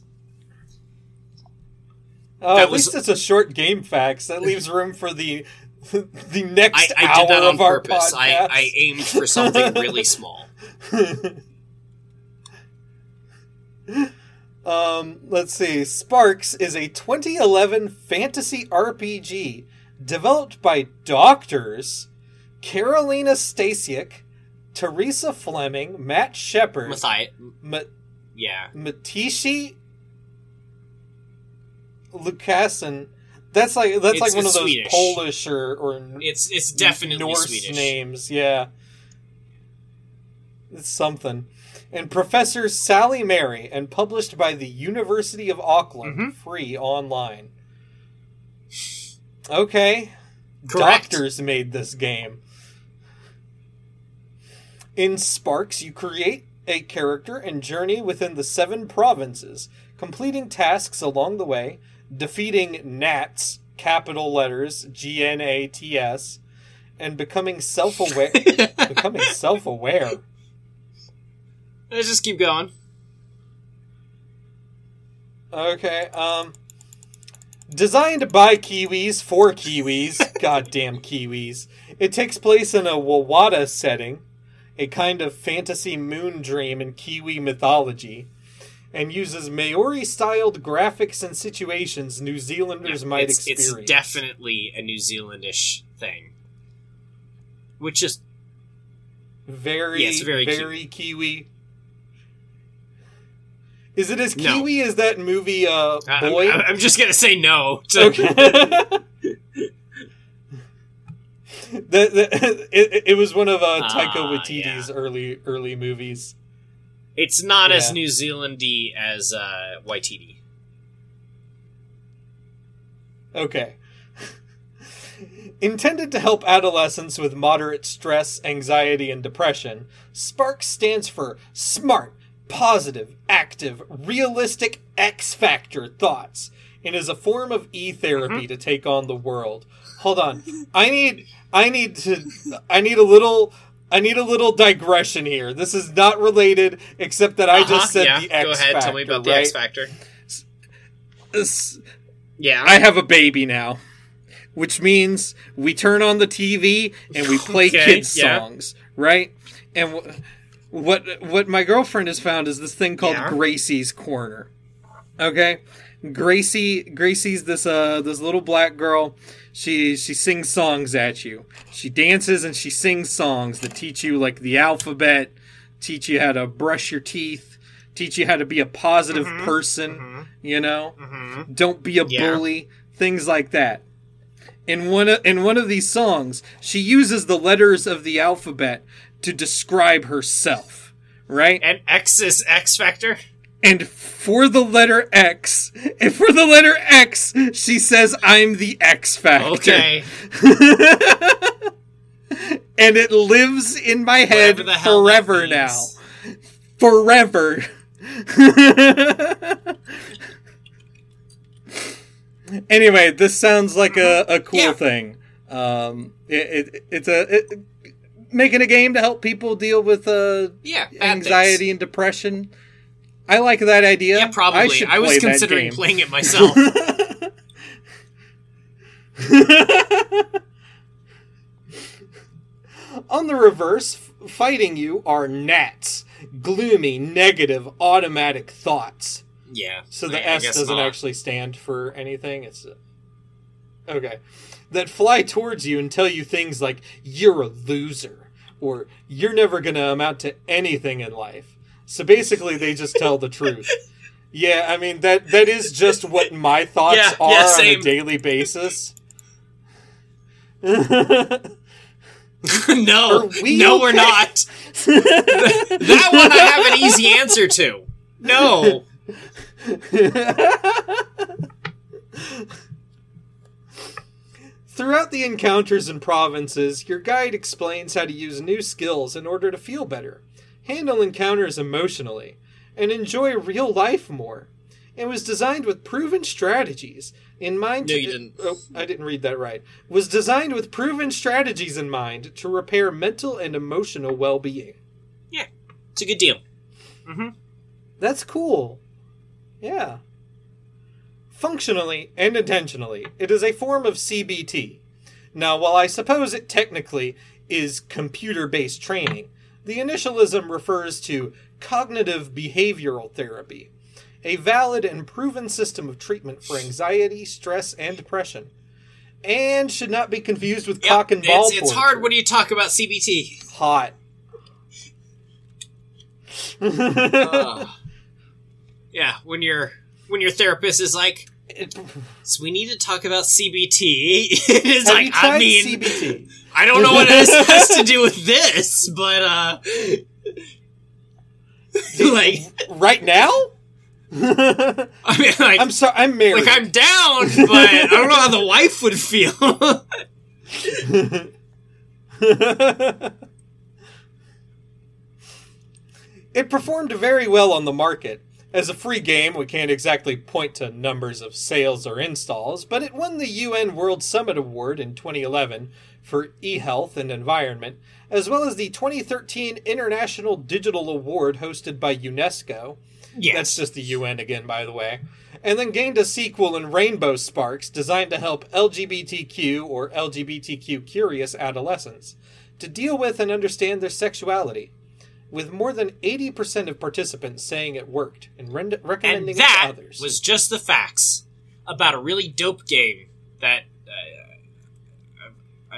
Oh, at was- least it's a short game facts. That leaves room for the the next I, I hour did that on purpose. I. I aimed for something really small. um, let's see. SPARX is a 2011 fantasy RPG developed by doctors Karolina Stasiak, Theresa Fleming, Matt Shepherd, Matthias. Ma- Yeah. Matishi Lucassen. That's like that's It's- like one of those Swedish. Polish or or It's it's definitely Norse Swedish. names. Yeah, it's something. And Professor Sally Merry, and published by the University of Auckland, Mhm. free online. Okay, Correct. doctors made this game. In SPARX, you create a character and journey within the seven provinces, completing tasks along the way, defeating gnats, capital letters G N A T S, and becoming self-aware. becoming self-aware. Let's just keep going. Okay. Um. Designed by Kiwis for Kiwis, goddamn Kiwis. It takes place in a Wawata setting, a kind of fantasy moon dream in Kiwi mythology, and uses Maori-styled graphics and situations New Zealanders Yeah, might it's, experience. it's definitely a New Zealandish thing. Which is very, Yes, very very, Kiwi. Is it as No. Kiwi as that movie, uh, Boy? I'm, I'm just gonna say no. to- Okay. the, the, it, it was one of uh, Taika Ah, Waititi's early early movies. It's not as Yeah. New Zealandy as uh, Waititi. Okay. Intended to help adolescents with moderate stress, anxiety, and depression, SPARX stands for smart, positive, active, realistic X Factor thoughts and is a form of e therapy to take on the world. Hold on. I need I need to I need a little I need a little digression here. This is not related, except that I Uh-huh, just said yeah. the X Go ahead, factor. tell me about the right? X Factor. This- Yeah. I have a baby now, which means we turn on the TV and we play Okay, kids yeah. songs, right? And wh- what what my girlfriend has found is this thing called Yeah. Gracie's Corner. Okay, Gracie Gracie's this uh this little black girl. She she sings songs at you. She dances and she sings songs that teach you like the alphabet, teach you how to brush your teeth, teach you how to be a positive Mhm, person. mhm, You know, mhm. don't be a Yeah. bully, things like that. In one of, in one of these songs, she uses the letters of the alphabet to describe herself, right? And X is X Factor? And for the letter X, and for the letter X, she says, "I'm the X Factor." Okay. and it lives in my head Whatever the hell that forever now. Forever. anyway, this sounds like a, a cool Yeah. thing. Um, it, it, it's a it, making a game to help people deal with uh, Yeah. anxiety things. and depression. I like that idea. Yeah, probably. I, I, was play considering playing it myself. On the reverse, f- fighting you are gnats, gloomy, negative, automatic thoughts. yeah. So the I- I S guess doesn't not. actually stand for anything. It's okay. That fly towards you and tell you things like "you're a loser" or "you're never going to amount to anything in life." So basically, they just tell the truth. Yeah, I mean that that is just what my thoughts Yeah, are yeah, on a daily basis. no, we no, we're not. that one I have an easy answer to. No. Throughout the encounters and provinces, your guide explains how to use new skills in order to feel better, handle encounters emotionally, and enjoy real life more. It was designed with proven strategies in mind. No, to you didn't. Oh, I didn't read that right. Was designed with proven strategies in mind to repair mental and emotional well-being. Yeah, it's a good deal. Mm-hmm. That's cool. Yeah. Functionally and intentionally, it is a form of CBT. Now, while I suppose it technically is computer based training, the initialism refers to cognitive behavioral therapy, a valid and proven system of treatment for anxiety, stress, and depression. And should not be confused with Yep, cock and ball it's, it's hard when you talk about CBT. hot. Uh, Ugh. yeah, when your when your therapist is like, "So we need to talk about CBT." it's have like, you tried I mean, CBT? I don't know what this has to do with this, but uh, like, right now? I mean, like, I'm sorry, I'm married. like I'm down, but I don't know how the wife would feel. it performed very well on the market. As a free game, we can't exactly point to numbers of sales or installs, but it won the UN World Summit Award in 2011 for e-health and environment, as well as the 2013 International Digital Award hosted by UNESCO. That's just the UN again, by the way. And then gained a sequel in Rainbow SPARX designed to help LGBTQ or LGBTQ curious adolescents to deal with and understand their sexuality. With more than 80% of participants saying it worked and rend- recommending and it to that others. was just the facts about a really dope game that uh,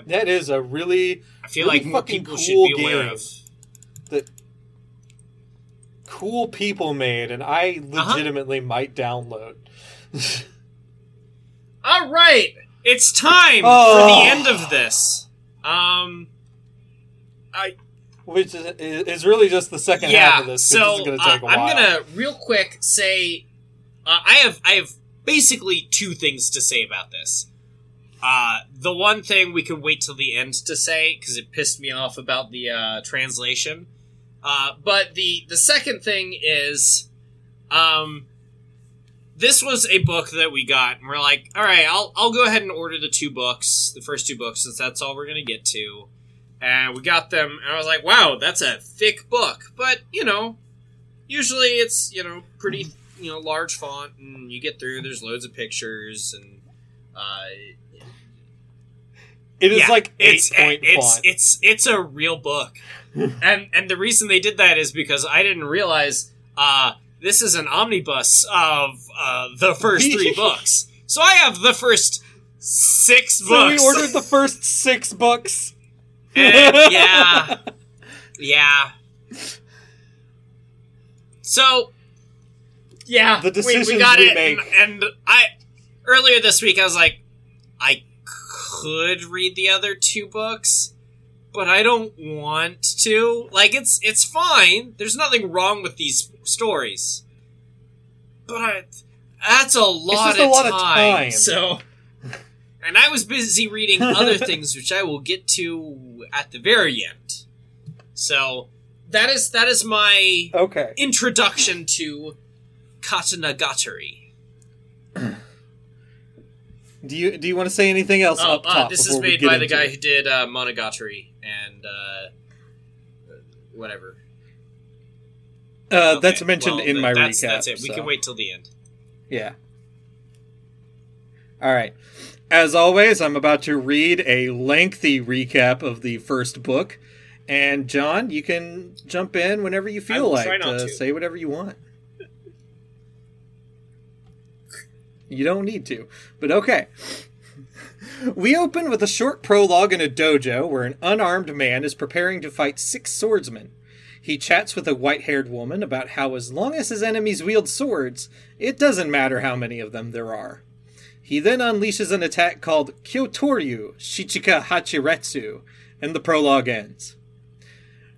that is a really I feel Really like fucking people cool should be aware game. that cool people made, and I Uh-huh. legitimately might download. All right, it's time Oh. for the end of this. Um, I Which is, is really just the second yeah. half of this. so this to uh, a while. I'm gonna real quick say uh, I have I have basically two things to say about this. Uh, the one thing we can wait till the end to say because it pissed me off about the uh, translation. Uh, but the the second thing is, um, this was a book that we got, and we're like, all right, I'll I'll go ahead and order the two books, the first two books, since that's all we're gonna get to. and we got them, and I was like, "Wow, that's a thick book." But you know, usually it's you know pretty you know large font, and you get through. There's loads of pictures, and uh, It is yeah, like eight it's point it's it's it's a real book, and and the reason they did that is because I didn't realize uh, this is an omnibus of uh, the first three books. So I have the first six books. so we ordered the first six books. And, yeah, yeah. So, yeah, The we- decisions we, got we it, make. And, and I earlier this week I was like, I could read the other two books, but I don't want to. Like, it's it's fine. There's nothing wrong with these stories, but I, that's a lot, just a of, lot of time. time. So. And I was busy reading other things, which I will get to at the very end. So that is that is my Okay. introduction to Katanagatari. Do you do you want to say anything else Oh, up uh, this is made by the guy it? who did uh, Monogatari and uh, whatever. Uh, Okay, that's mentioned well, in th- my that's, recap. That's it. We so- can wait till the end. Yeah. All right. As always, I'm about to read a lengthy recap of the first book, and Jon, you can jump in whenever you feel like try not to to. say whatever you want. You don't need to, but okay. We open with a short prologue in a dojo where an unarmed man is preparing to fight six swordsmen. He chats with a white haired woman about how, as long as his enemies wield swords, it doesn't matter how many of them there are. He then unleashes an attack called Kyotoryu Shichika Hachiretsu, and the prologue ends.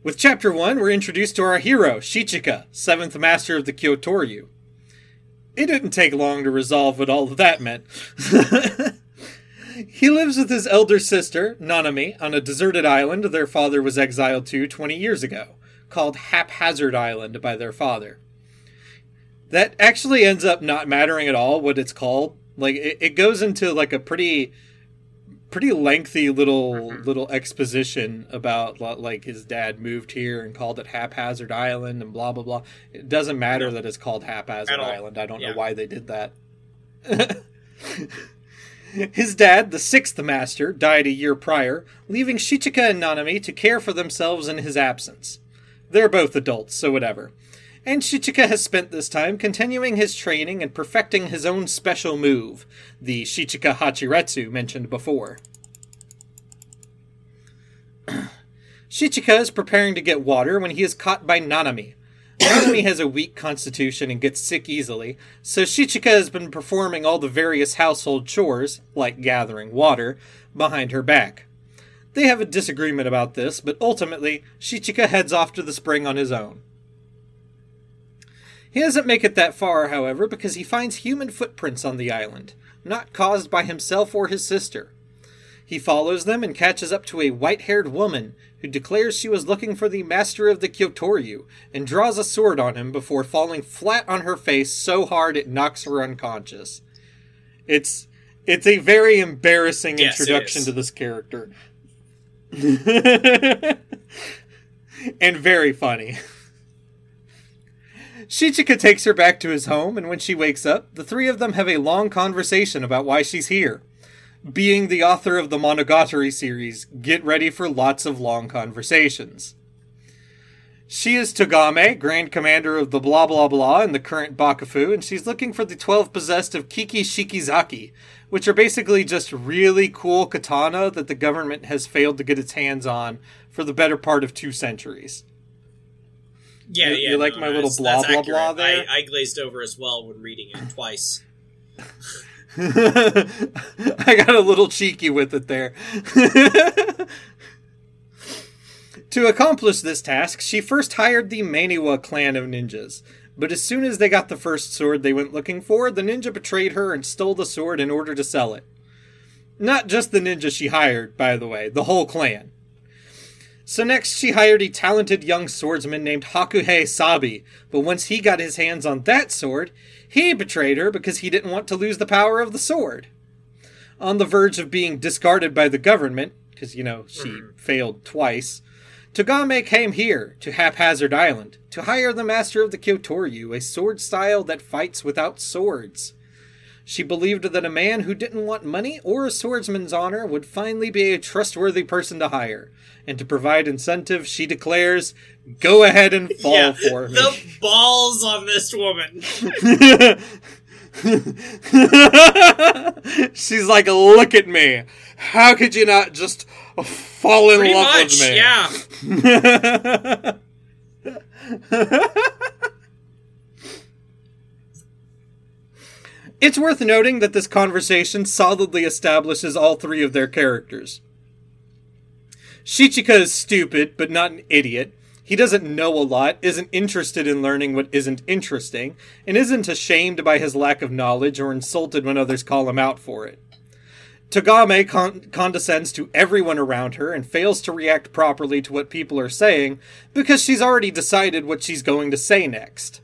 With chapter 1, we're introduced to our hero, Shichika, seventh master of the Kyotoryu. It didn't take long to resolve what all of that meant. he lives with his elder sister, Nanami, on a deserted island their father was exiled to 20 years ago, called Haphazard Island by their father. That actually ends up not mattering at all what it's called. Like it, it goes into like a pretty pretty lengthy little Mhm. little exposition about like his dad moved here and called it Haphazard Island and blah blah blah. It doesn't matter that it's called Haphazard Island. I don't Yeah. know why they did that. His dad, the sixth master, died a year prior, leaving Shichika and Nanami to care for themselves in his absence. They're both adults, so whatever. And Shichika has spent this time continuing his training and perfecting his own special move, the Shichika Hachiretsu mentioned before. Shichika is preparing to get water when he is caught by Nanami. Nanami has a weak constitution and gets sick easily, so Shichika has been performing all the various household chores, like gathering water, behind her back. They have a disagreement about this, but ultimately, Shichika heads off to the spring on his own. He doesn't make it that far, however, because he finds human footprints on the island, not caused by himself or his sister. He follows them and catches up to a white haired woman who declares she was looking for the master of the Kyotoryu and draws a sword on him before falling flat on her face so hard it knocks her unconscious. It's it's a very embarrassing Yes, introduction to this character. and very funny. Shichika takes her back to his home, and when she wakes up, the three of them have a long conversation about why she's here. Being the author of the Monogatari series, get ready for lots of long conversations. She is Togame, Grand Commander of the blah blah blah in the current Bakufu, and she's looking for the 12 possessed of Kiki Shikizaki, which are basically just really cool katana that the government has failed to get its hands on for the better part of two centuries. Yeah, You- yeah. you like no, my no, little blah, blah, accurate. blah there? I, I glazed over as well when reading it twice. I got a little cheeky with it there. to accomplish this task, she first hired the Maniwa clan of ninjas. But as soon as they got the first sword they went looking for, the ninja betrayed her and stole the sword in order to sell it. Not just the ninja she hired, by the way, the whole clan. So next, she hired a talented young swordsman named Hakuhei Sabi, but once he got his hands on that sword, he betrayed her because he didn't want to lose the power of the sword. On the verge of being discarded by the government, because, you know, she mm. failed twice. Togame came here, to Haphazard Island, to hire the master of the Kyotoryu, a sword style that fights without swords. She believed that a man who didn't want money or a swordsman's honor would finally be a trustworthy person to hire. And to provide incentive, she declares, Go ahead and fall yeah, for me. The balls on this woman. She's like, Look at me. How could you not just fall in Pretty love much, with me. Yeah. it's worth noting that this conversation solidly establishes all three of their characters. Shichika is stupid, but not an idiot. He doesn't know a lot, isn't interested in learning what isn't interesting, and isn't ashamed by his lack of knowledge or insulted when others call him out for it. Togame con- condescends to everyone around her and fails to react properly to what people are saying because she's already decided what she's going to say next.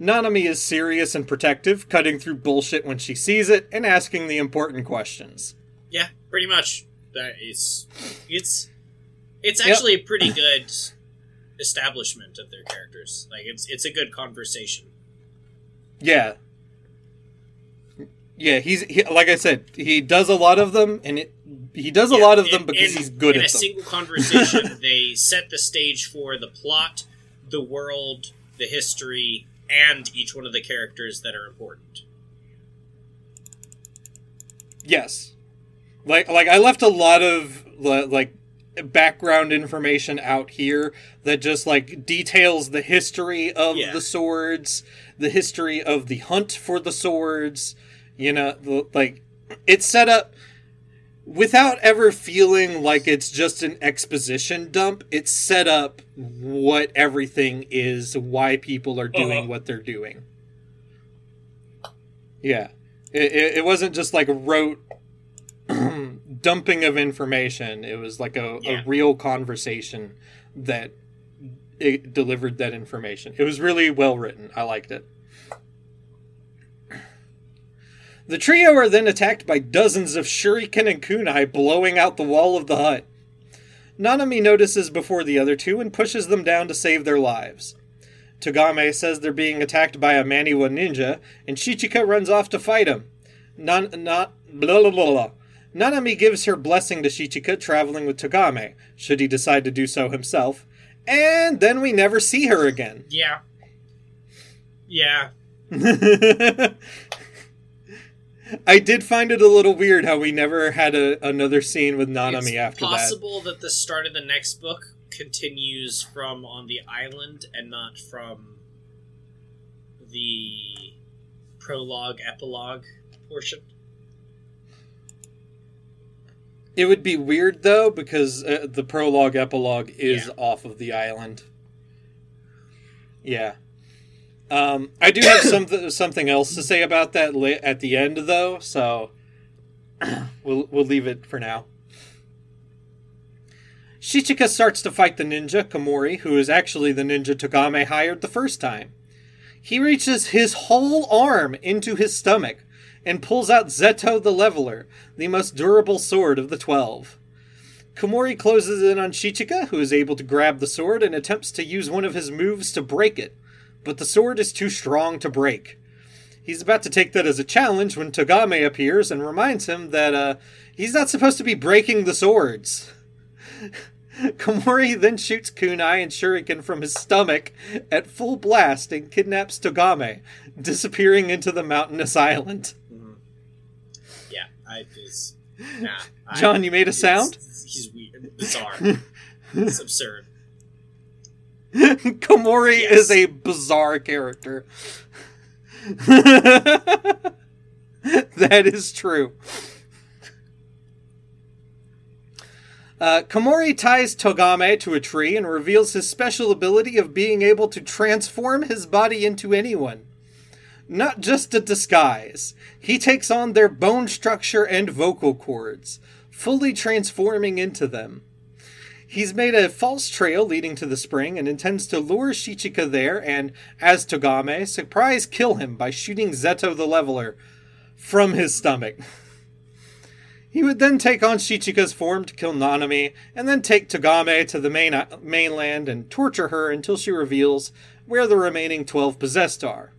Nanami is serious and protective, cutting through bullshit when she sees it and asking the important questions. Yeah, pretty much. That is it's it's actually yep. a pretty good establishment of their characters. Like it's it's a good conversation. Yeah, yeah, he's he, like I said, he does a lot of them, and it, he does a yeah, lot of them because in, he's good in at them. In a single conversation, they set the stage for the plot, the world, the history, and each one of the characters that are important. Yes, like like I left a lot of like background information out here that just like details the history of yeah. the swords, the history of the hunt for the swords you know, like it's set up without ever feeling like it's just an exposition dump. It's set up what everything is, why people are doing uh-huh. what they're doing. Yeah, it, it, it wasn't just like rote dumping of information. It was like a, yeah. a real conversation that it delivered that information. It was really well written. I liked it. The trio are then attacked by dozens of shuriken and kunai blowing out the wall of the hut. Nanami notices before the other two and pushes them down to save their lives. Togame says they're being attacked by a Maniwa ninja, and Shichika runs off to fight him. Nan, not, blah, blah, blah, blah. Nanami gives her blessing to Shichika traveling with Togame, should he decide to do so himself, and then we never see her again. Yeah. Yeah. I did find it a little weird how we never had a, another scene with Nanami it's after that. possible that the start of the next book continues from on the island and not from the prologue epilogue portion. It would be weird though because uh, the prologue epilogue is yeah. off of the island. Yeah. Um, I do have some something else to say about that at the end, though. So we'll we'll leave it for now. Shichika starts to fight the ninja Komori, who is actually the ninja Togame hired the first time. He reaches his whole arm into his stomach and pulls out Zeto the Leveler, the most durable sword of the twelve. Komori closes in on Shichika, who is able to grab the sword and attempts to use one of his moves to break it but the sword is too strong to break. He's about to take that as a challenge when Togame appears and reminds him that uh, he's not supposed to be breaking the swords. Komori then shoots Kunai and Shuriken from his stomach at full blast and kidnaps Togame, disappearing into the mountainous island. I just. Nah, Jon, I, you made a sound? He's weird, bizarre. it's absurd. Komori yes. is a bizarre character. that is true. Uh, Komori ties Togame to a tree and reveals his special ability of being able to transform his body into anyone. Not just a disguise, he takes on their bone structure and vocal cords, fully transforming into them. He's made a false trail leading to the spring and intends to lure Shichika there and, as Togame, surprise kill him by shooting Zeto the Leveler from his stomach. He would then take on Shichika's form to kill Nanami, and then take Togame to the main, mainland and torture her until she reveals where the remaining 12 possessed are.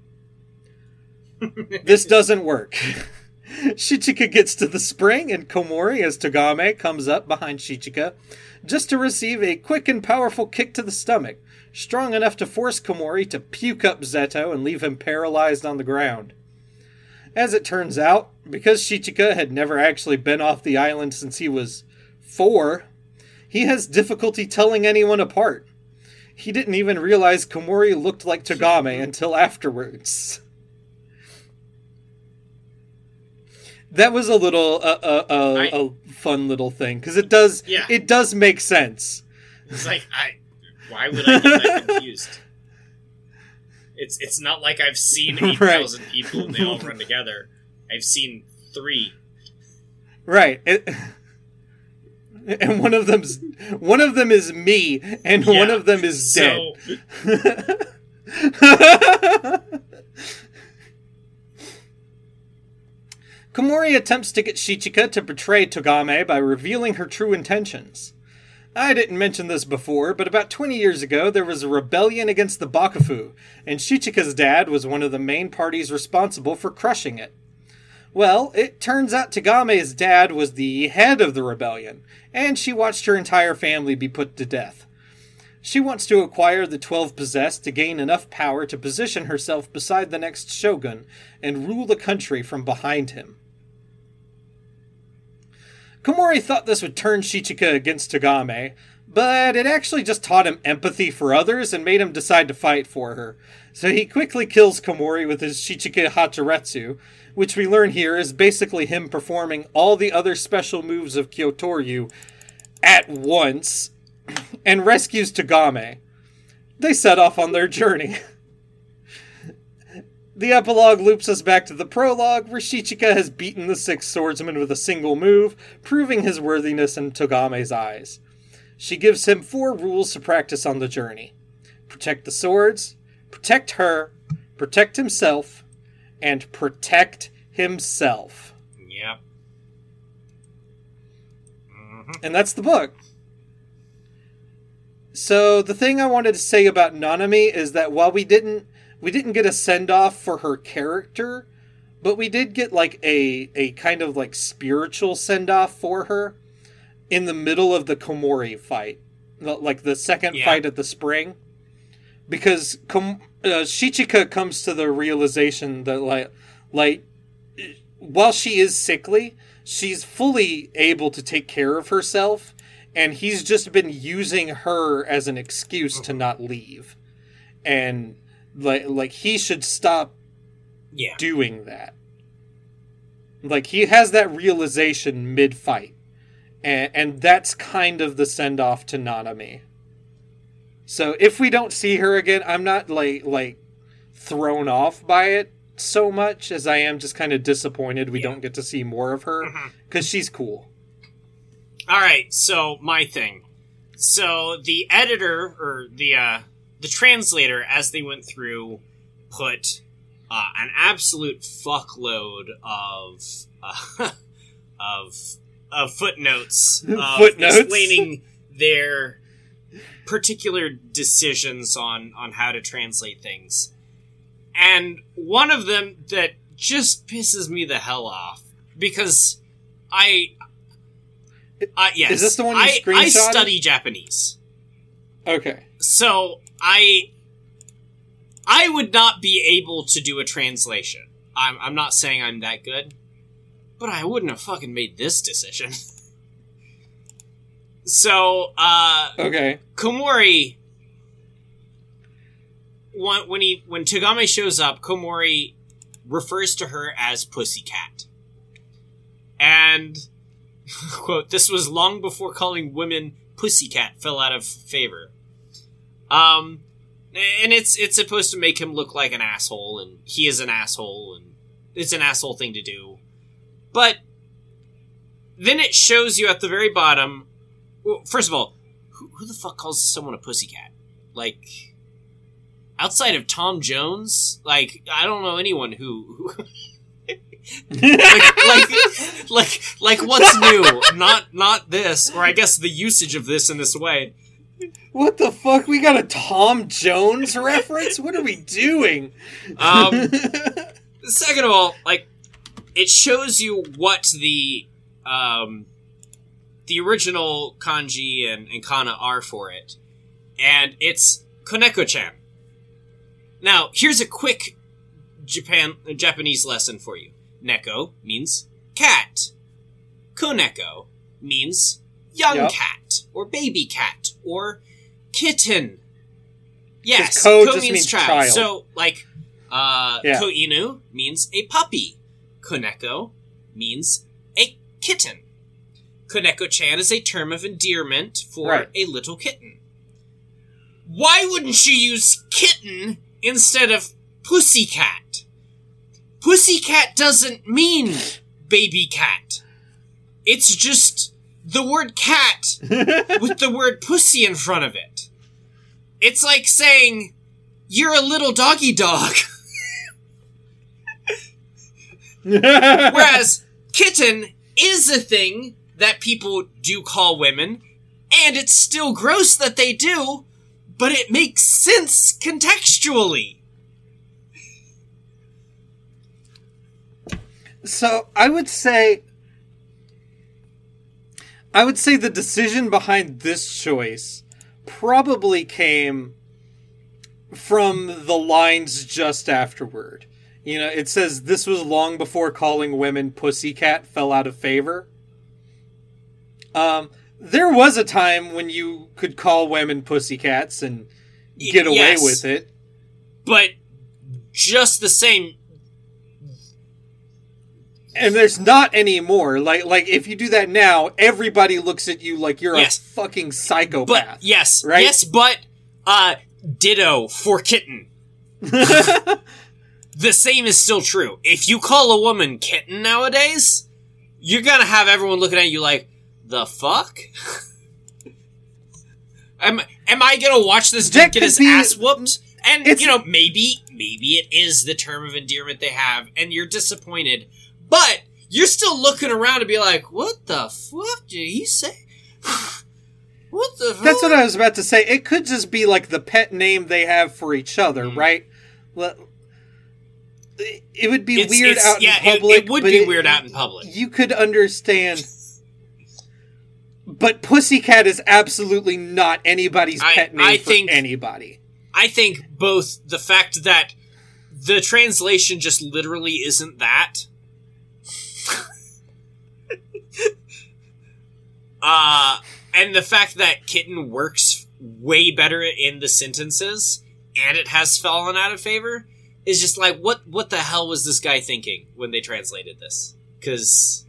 This doesn't work. Shichika gets to the spring, and Komori, as Togame comes up behind Shichika, just to receive a quick and powerful kick to the stomach, strong enough to force Komori to puke up Zeto and leave him paralyzed on the ground. As it turns out, because Shichika had never actually been off the island since he was four, he has difficulty telling anyone apart. He didn't even realize Komori looked like Togame until afterwards. That was a little uh, uh, uh, I- a fun little thing because it does Yeah. it does make sense. It's like I. Why would I get that confused? It's it's not like I've seen Right. eight thousand people and they all run together. I've seen three. Right. It, and one of them's one of them is me, and one of them is dead. So Komori attempts to get Shichika to betray Togame by revealing her true intentions. I didn't mention this before, but about 20 years ago there was a rebellion against the Bakufu, and Shichika's dad was one of the main parties responsible for crushing it. Well, it turns out Togame's dad was the head of the rebellion, and she watched her entire family be put to death. She wants to acquire the 12 possessed to gain enough power to position herself beside the next shogun and rule the country from behind him. Komori thought this would turn Shichika against Togame, but it actually just taught him empathy for others and made him decide to fight for her. So he quickly kills Komori with his Shichika Hachiretsu, which we learn here is basically him performing all the other special moves of Kyotoryu at once and rescues Togame. They set off on their journey. The epilogue loops us back to the prologue, where Shichika has beaten the six swordsmen with a single move, proving his worthiness in Togame's eyes. She gives him four rules to practice on the journey protect the swords, protect her, protect himself, and protect himself. yeah. Mhm. And that's the book. So the thing I wanted to say about Nanami is that while we didn't we didn't get a send off for her character, but we did get like a a kind of like spiritual send off for her in the middle of the Komori fight, The- like the second Yeah. fight at the spring, because Kom- uh, Shichika comes to the realization that like like while she is sickly, she's fully able to take care of herself, and he's just been using her as an excuse to not leave. And like like he should stop Yeah. doing that. Like he has that realization mid fight. And and that's kind of the send off to Nanami. So if we don't see her again, I'm not like like thrown off by it so much as I am just kind of disappointed we Yeah. don't get to see more of her Mhm. cuz she's cool. All right, so my thing. So the editor or the uh, the translator, as they went through, put uh, an absolute fuckload of uh, of of footnotes, of Footnotes? explaining their particular decisions on on how to translate things. And one of them that just pisses me the hell off because I uh, yes. Is this the one you I, I study Japanese. Okay. So I I would not be able to do a translation. I'm I'm not saying I'm that good, but I wouldn't have fucking made this decision. so uh Okay. Komori when, when he when Togame shows up, Komori refers to her as Pussycat. And quote, this was long before calling women pussycat fell out of favor. Um and it's it's supposed to make him look like an asshole and he is an asshole and it's an asshole thing to do. But then it shows you at the very bottom well, first of all, who, who the fuck calls someone a pussycat? Like, outside of Tom Jones, like I don't know anyone who. who like, like, like, like, what's new? Not, not this, or I guess the usage of this in this way. What the fuck? We got a Tom Jones reference? What are we doing? Um, second of all, like, it shows you what the, um, the original kanji and, and kana are for it. And it's Koneko-chan. Now, here's a quick Japan Japanese lesson for you. Neko means cat. Koneko means young Yep. cat or baby cat or kitten. Yes, ko ko means, means child. child. So, like, uh, Yeah. ko inu means a puppy. Koneko means a kitten. Koneko-chan is a term of endearment for Right. a little kitten. Why wouldn't you use kitten instead of pussycat? Pussycat doesn't mean baby cat. It's just the word cat with the word pussy in front of it. It's like saying, you're a little doggy dog. Whereas kitten is a thing that people do call women, and it's still gross that they do, but it makes sense contextually. So I would say I would say the decision behind this choice probably came from the lines just afterward. You know, it says this was long before calling women pussycat fell out of favor. Um there was a time when you could call women pussycats and get away Yes, with it. But just the same, And there's not anymore. Like like if you do that now, everybody looks at you like you're Yes. a fucking but psychopath. yes, Right? yes, but uh, ditto for kitten. the same is still true. If you call a woman kitten nowadays, you're gonna have everyone looking at you like, the fuck? am, am I gonna watch this dude That get his be- ass whooped? And, you know, maybe, maybe it is the term of endearment they have, and you're disappointed, but you're still looking around to be like, what the fuck did he say? what the fuck? That's what I was about to say. It could just be like the pet name they have for each other, Mm. right? Well, It would be It's- weird it's- out yeah, in public. It, it would be weird out in public. You could understand. But Pussycat is absolutely not anybody's I- pet name I for think- anybody. I think both the fact that the translation just literally isn't that. Uh, and the fact that kitten works way better in the sentences and it has fallen out of favor is just like what what the hell was this guy thinking when they translated this? Cuz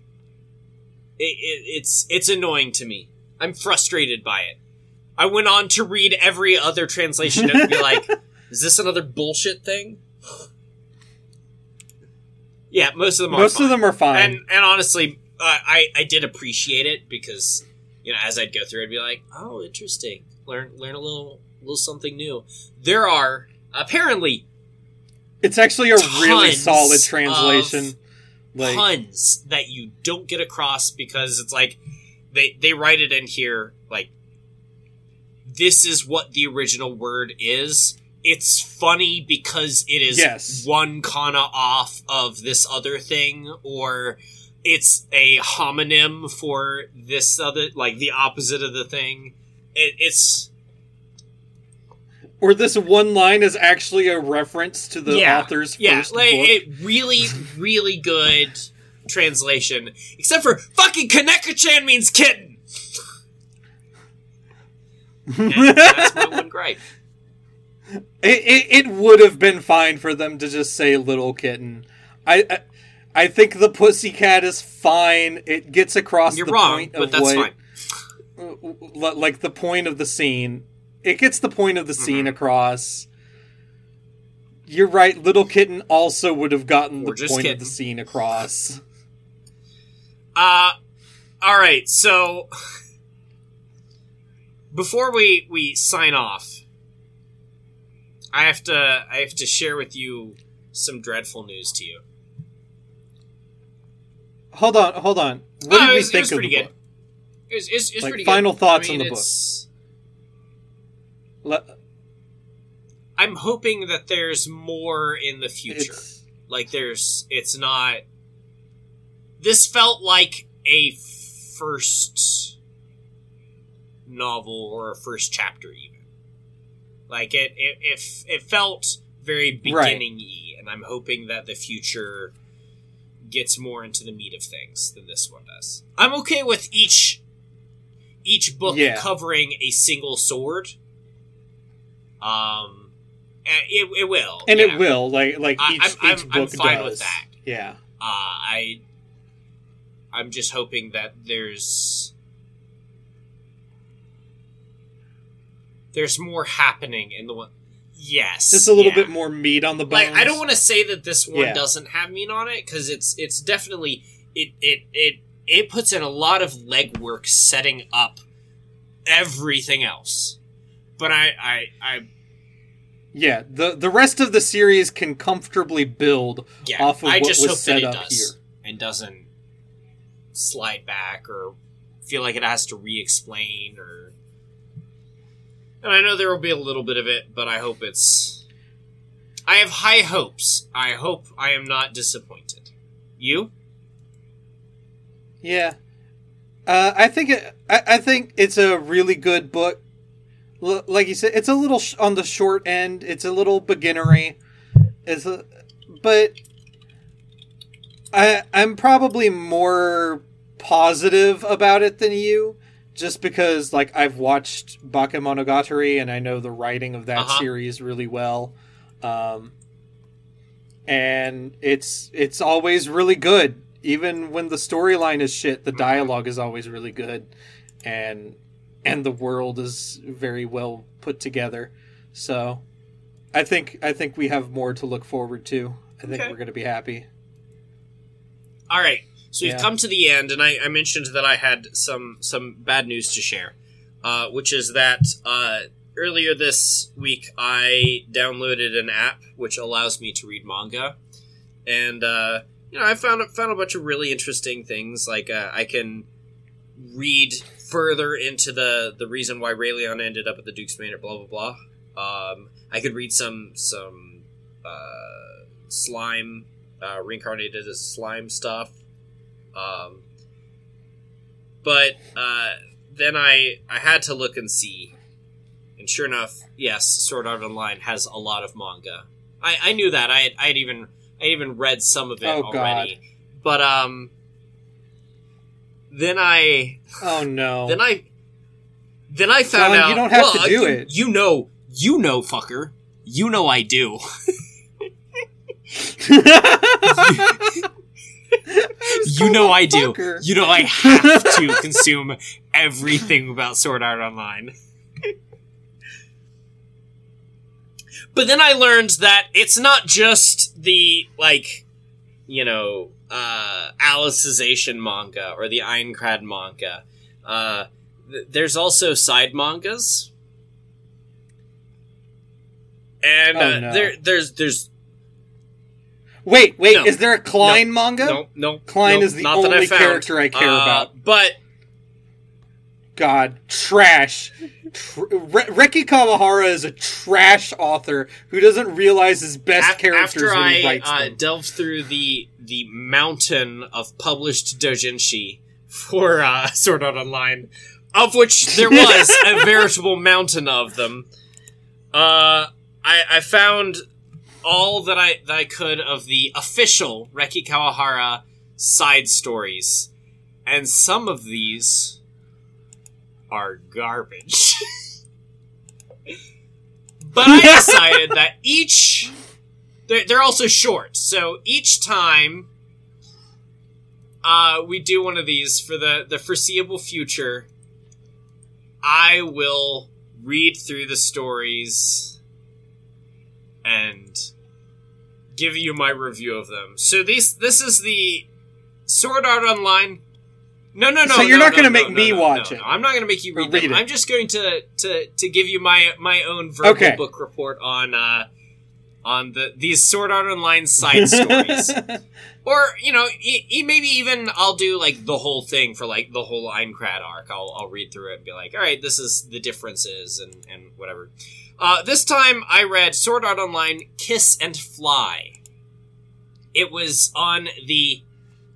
it, it, it's it's annoying to me. I'm frustrated by it. I went on to read every other translation and be like, is this another bullshit thing? yeah, most of them are. Most fine. of them are fine. and and honestly, uh, I I did appreciate it because you know as I'd go through, I'd be like, oh, interesting. Learn learn a little little something new. There are apparently it's actually a really solid translation. Like, puns that you don't get across because it's like they they write it in here like this is what the original word is. It's funny because it is Yes. one kana off of this other thing, or it's a homonym for this other, like the opposite of the thing. It, it's or this one line is actually a reference to the Yeah, author's yeah, first like book. it really, really good translation. Except for fucking Koneko-chan means kitten. And that's my one gripe. It, it, it would have been fine for them to just say little kitten. I, I I think the pussycat is fine. It gets across You're the wrong, point but of that's what, fine. li- like the point of the scene. It gets the point of the scene Mhm. across. You're right. Little kitten also would have gotten Or the point kitten. of the scene across. Uh, all right. So before we we sign off, I have to I have to share with you some dreadful news to you. Hold on, hold on. What No, did we was- think of pretty the good. book? It was, it's, it's Like, pretty final good. thoughts I mean, on the book. it's- Le- I'm hoping that there's more in the future. It's Like there's it's not this felt like a first novel or a first chapter even. Like it it it, it felt very Right. beginning y and I'm hoping that the future gets more into the meat of things than this one does. I'm okay with each each book Yeah. covering a single sword. Um and it, it will. and yeah. it will like like each, I'm- I'm- each I'm book fine does. with that. Yeah. uh, I I'm just hoping that there's there's more happening in the one. Yes, Just a little yeah. bit more meat on the bones. Like I don't want to say that this one Yeah. doesn't have meat on it because it's it's definitely it it it it puts in a lot of legwork setting up everything else. But I I I Yeah, the the rest of the series can comfortably build yeah off of I what just was hope set that it up does here. and doesn't slide back or feel like it has to re-explain or. And I know there will be a little bit of it, but I hope it's. I have high hopes. I hope I am not disappointed. You? Yeah, uh, I think it, I, I think it's a really good book. L- like you said, it's a little sh- on the short end. It's a little beginnery. It's a, but I I'm probably more positive about it than you, just because like I've watched Bakemonogatari and I know the writing of that Uh-huh. series really well. Um, and it's it's always really good even when the storyline is shit the dialogue is always really good and and the world is very well put together so i think i think we have more to look forward to i think Okay. we're going to be happy All right. So we've Yeah. come to the end, and I, I mentioned that I had some some bad news to share, uh, which is that uh, earlier this week I downloaded an app which allows me to read manga, and uh, you know I found found a bunch of really interesting things. Like uh, I can read further into the the reason why Rayleon ended up at the Duke's Manor. Blah blah blah. Um, I could read some some uh, slime uh, reincarnated as slime stuff. Um, but uh, then I I had to look and see, and sure enough, yes, Sword Art Online has a lot of manga. I, I knew that. I had, I had even I had even read some of it Oh, already. But um, then I oh no then I then I found John, out you don't have well, to do you, it. You know, you know, fucker. You know I do. You know I do. You know I have to consume everything about Sword Art Online. but then I learned that it's not just the like, you know, uh, Alicization manga or the Aincrad manga. Uh, th- there's also side mangas, and Oh, uh, no. there there's there's wait wait No. is there a klein manga no no Klein no, is the not I only character I care Uh, about. but God, trash. Tr- Re- Reki Kawahara is a trash author who doesn't realize his best Af- characters after when he I writes uh, them. delved through the the mountain of published doujinshi for uh, Sword Art Online, of which there was a veritable mountain of them, uh, I, I found all that I that I could of the official Reki Kawahara side stories, and some of these are garbage. but I decided that each they're, they're also short, so each time uh, we do one of these for the the foreseeable future, I will read through the stories and give you my review of them. So these this is the Sword Art Online. No, no, no. So you're no, not no, gonna no, make me watch no, it. I'm not going to make you read, read them. it. I'm just going to to to give you my my own verbal Okay. book report on uh, on the these Sword Art Online side stories. Or you know, e- e- maybe even I'll do like the whole thing for like the whole Aincrad arc. I'll I'll read through it and be like, all right, this is the differences and and whatever. Uh, this time I read Sword Art Online Kiss and Fly. It was on the.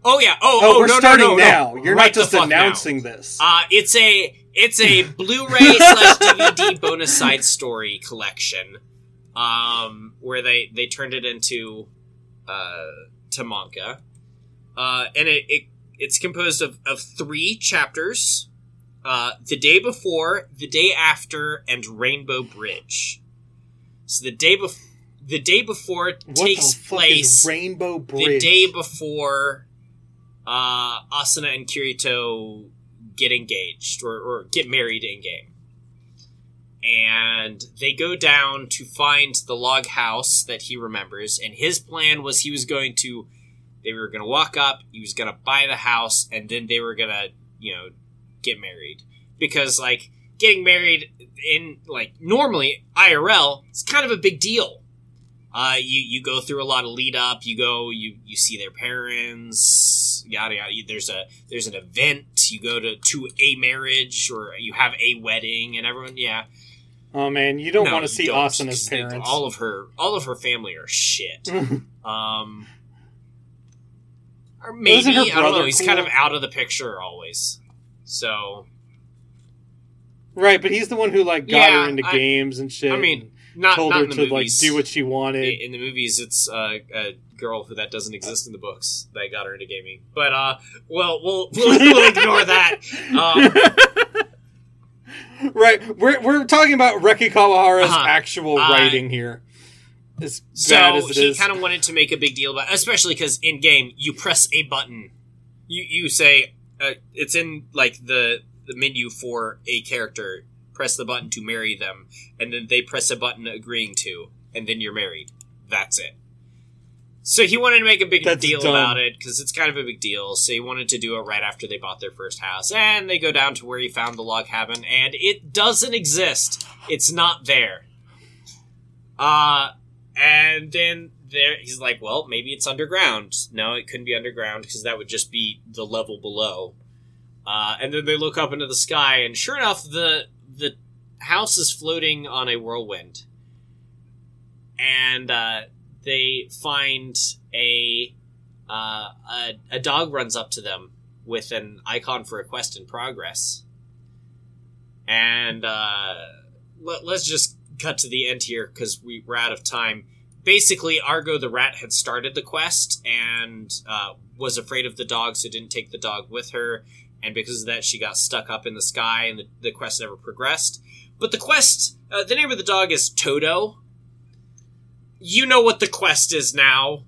Oh yeah. Oh, Oh, oh, we're no, starting no, no, now. no. You're Right not just fuck now. announcing this. Uh, it's a it's a Blu-ray slash DVD bonus side story collection, um, where they they turned it into uh, to manga, uh, and it, it it's composed of of three chapters: uh, the day before, the day after, and Rainbow Bridge. So the day before. The day before what takes place Rainbow Bridge? the day before uh, Asuna and Kirito get engaged or, or get married in game. And they go down to find the log house that he remembers. And his plan was he was going to, they were going to walk up, he was going to buy the house, and then they were going to, you know, get married. Because, like, getting married in, like, normally, IRL, it's kind of a big deal. Uh, you you go through a lot of lead up. You go you you see their parents. Yada yada. There's a there's an event. You go to to a marriage or you have a wedding, and everyone yeah. Oh man, you don't No, want to see Austin as Asuna's 'cause they- parents. all of her all of her family are shit. Um, or maybe I don't know. He's cool? kind of out of the picture always. So right, but he's the one who like got Yeah, her into I- games and shit. I mean, not told not her to like do what she wanted. in the movies it's uh, a girl who that doesn't exist in the books that got her into gaming but uh well we'll we'll, we'll ignore that um, right, we're we're talking about Reki Kawahara's Uh-huh. actual Uh, writing here. As bad so as it he kind of wanted to make a big deal about especially because in game you press a button. You you say uh, it's in like the the menu for a character. Press the button to marry them and then they press a button agreeing to and then you're married. That's it so he wanted to make a big That's deal dumb. about it because it's kind of a big deal so he wanted to do it right after they bought their first house and they go down to where he found the log cabin and it doesn't exist it's not there uh and then there, he's like, "Well, maybe it's underground." No, it couldn't be underground because that would just be the level below. Uh, and then they look up into the sky, and sure enough, the the house is floating on a whirlwind. And uh, they find a, uh, a a dog runs up to them with an icon for a quest in progress. And uh, let, let's just cut to the end here because we, we're out of time basically Argo the rat had started the quest and uh, was afraid of the dog, so didn't take the dog with her. And because of that, she got stuck up in the sky, and the, the quest never progressed. But the quest, uh, the name of the dog is Toto. You know what the quest is now.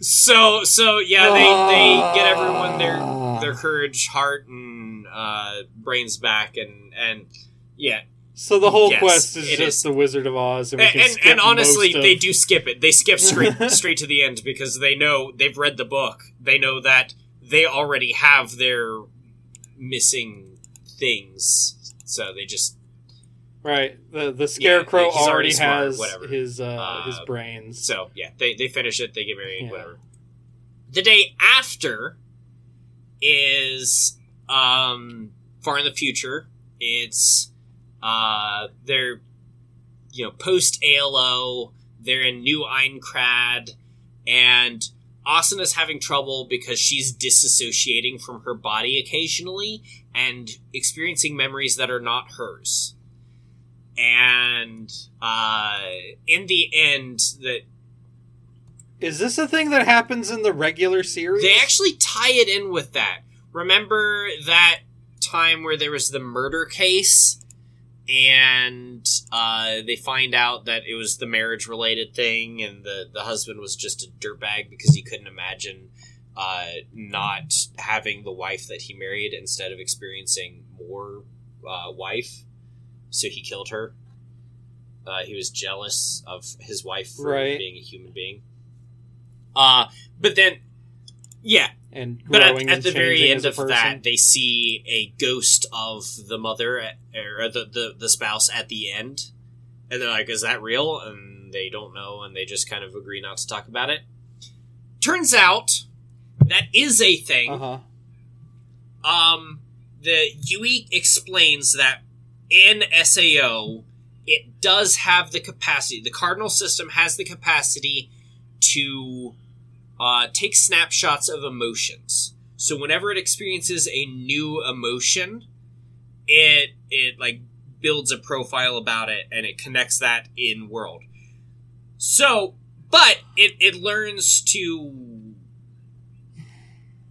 So, so yeah, they, they get everyone their their courage, heart, and uh, brains back, and and yeah, so the whole Yes, quest is just is. the Wizard of Oz, and we and, and, honestly, of- they do skip it. They skip straight straight to the end because they know they've read the book. They know that they already have their missing things, so they just right. The the Scarecrow he's already already smart, has whatever. his uh, Uh, his brains. so yeah they they finish it. They get married, Yeah. whatever. The day after is um far in the future. It's uh they're you know post ALO. They're in New Aincrad, and Asuna's having trouble because she's disassociating from her body occasionally and experiencing memories that are not hers. And uh, in the end, that Is this a thing that happens in the regular series? they actually tie it in with that. Remember that time where there was the murder case, and uh, they find out that it was the marriage related thing, and the the husband was just a dirtbag because he couldn't imagine uh, not having the wife that he married instead of experiencing more uh, wife, so he killed her. Uh, he was jealous of his wife for Right. being a human being. Uh, but then, yeah, and but at, at and the very end of person. that, they see a ghost of the mother at, or the, the the spouse at the end, and they're like, "Is that real?" And they don't know and they just kind of agree not to talk about it. Turns out that is a thing. Uh huh. Um, the Yui explains that in SAO, it does have the capacity. The Cardinal system has the capacity to uh, take snapshots of emotions. So whenever it experiences a new emotion, it it like builds a profile about it and it connects that in world. So, but it it learns to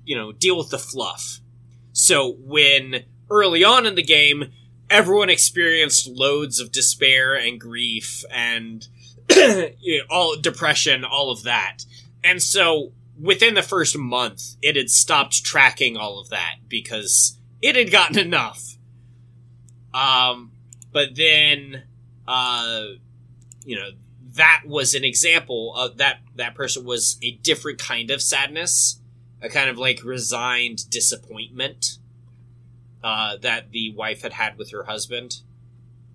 you know deal with the fluff. So when early on in the game, everyone experienced loads of despair and grief and you know, all depression, all of that. And so within the first month, it had stopped tracking all of that because it had gotten enough. Um, but then, uh, you know, that was an example of that. That person was a different kind of sadness, a kind of like resigned disappointment uh, that the wife had had with her husband.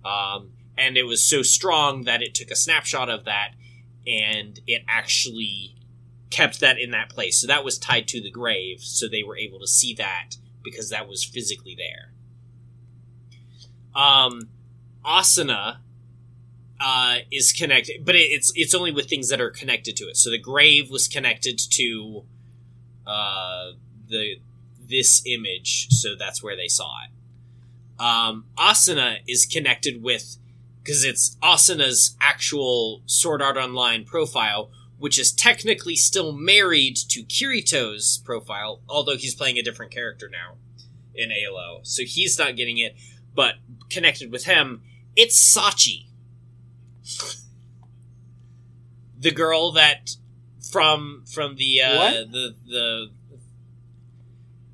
Um, and it was so strong that it took a snapshot of that and it actually kept that in that place. So that was tied to the grave, so they were able to see that because that was physically there. Um, Asuna uh, is connected, but it, it's it's only with things that are connected to it. So the grave was connected to uh, the this image, so that's where they saw it. Um, Asuna is connected with because it's Asuna's actual Sword Art Online profile, which is technically still married to Kirito's profile, although he's playing a different character now in ALO, so he's not getting it. But connected with him, it's Sachi, the girl that from from the uh, the the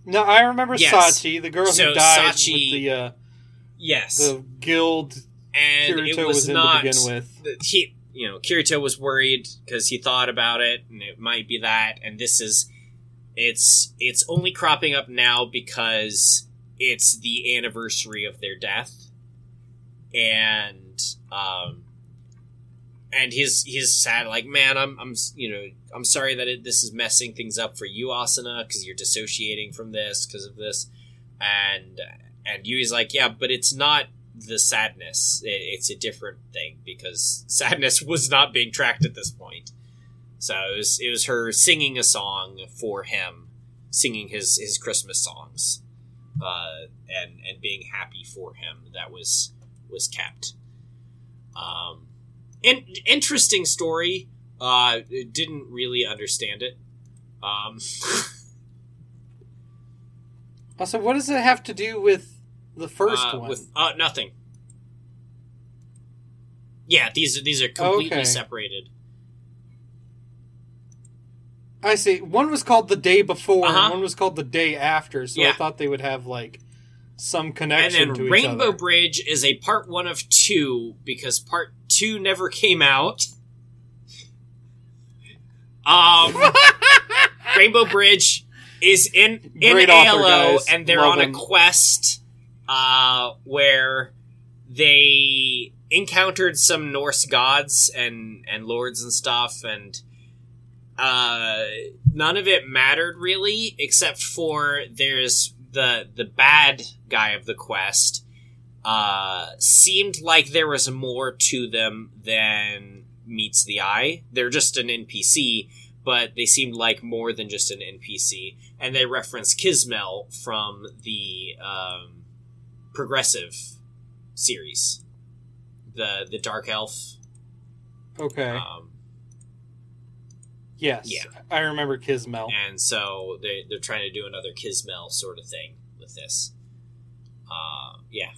No, I remember Yes. Sachi, the girl So who died Sachi- with the uh, yes, the guild and Kirito it was, was, in not to begin with. he you know Kirito was worried because he thought about it and it might be that and this is it's it's only cropping up now because it's the anniversary of their death and um and he's he's sad like man I'm I'm you know I'm sorry that it, this is messing things up for you Asuna because you're dissociating from this because of this and and Yui's like yeah but it's not the sadness. It, it's a different thing because sadness was not being tracked at this point. So it was, it was her singing a song for him, singing his, his Christmas songs, uh, and and being happy for him. That was was kept. Um, in, interesting story. Uh, didn't really understand it. Um, Also, what does it have to do with the first uh, one? with uh, nothing. Yeah, these are these are completely Okay. separated. I see. One was called the day before, Uh-huh. and one was called the day after. So I thought they would have like some connection. And then Rainbow. Bridge is a part one of two because part two never came out. Um, Rainbow Bridge is in in Great ALO, guys. and they're Love on him. a quest uh, where they encountered some Norse gods and and lords and stuff, and uh, none of it mattered really, except for there's the the bad guy of the quest. Uh, seemed like there was more to them than meets the eye. They're just an NPC, but they seemed like more than just an NPC. And they reference Kizmel from the um, progressive series, the the Dark Elf. Okay. Um, yes. yeah. I remember Kizmel. and so they they're trying to do another Kizmel sort of thing with this. Uh, yeah,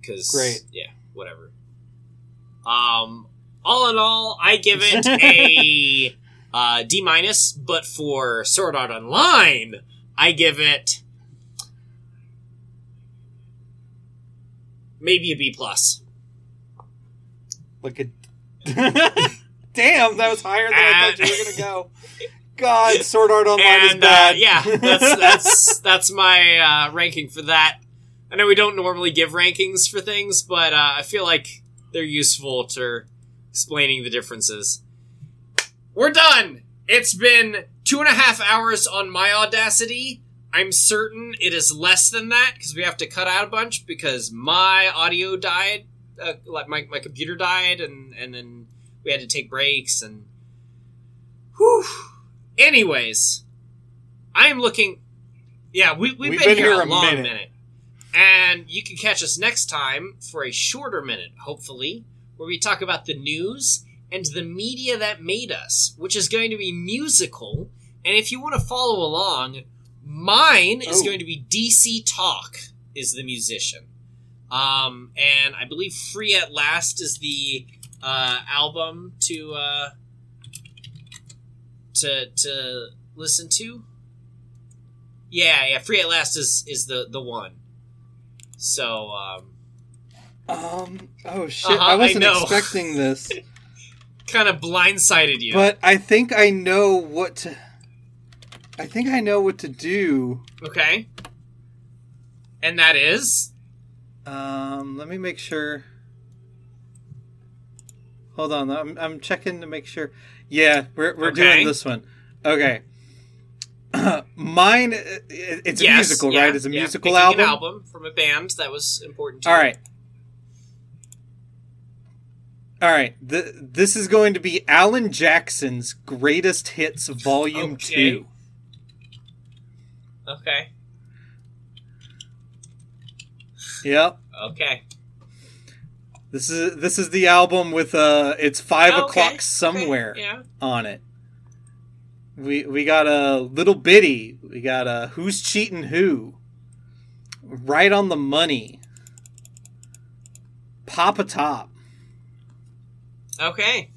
because Great. Yeah, whatever. Um, all in all, I give it a uh, D minus, but for Sword Art Online, I give it maybe a B plus. Like a. Damn, that was higher than I thought you were gonna go. God, Sword Art Online is and uh, yeah, that's that's that's my uh, ranking for that. I know we don't normally give rankings for things, but uh, I feel like they're useful to explaining the differences. We're done. It's been two and a half hours on my Audacity. I'm certain it is less than that because we have to cut out a bunch because my audio died, uh, like my, my computer died, and and then we had to take breaks and. Whew. Anyways, I am looking. Yeah, we, we've, We've been, been here, here a a long minute. minute. And you can catch us next time for a shorter minute, hopefully, where we talk about the news and the media that made us, which is going to be musical. And if you want to follow along, mine is Oh. going to be DC Talk, is the musician. Um, and I believe Free at Last is the uh, album to uh, to to listen to. Yeah, yeah, Free at Last is is the the one. So um, Um. Oh shit! Uh-huh, I I wasn't know. expecting this, kind of blindsided you. but I think I know what to. I think I know what to do. okay. And that is Um. Let me make sure. Hold on. I'm I'm checking to make sure. Yeah, we're we're Okay. doing this one. Okay. Mine. it- It's a musical, yeah, right? It's a yeah, musical picking album. Album from a band that was important to All right. All right. The, this is going to be Alan Jackson's Greatest Hits Volume Okay. 2. Okay. Yep. Okay. This is this is the album with uh it's 5 Okay, o'clock okay, somewhere Yeah. on it. We we got a little bitty. We got a who's cheating who. Right on the money. Pop a Top. Okay.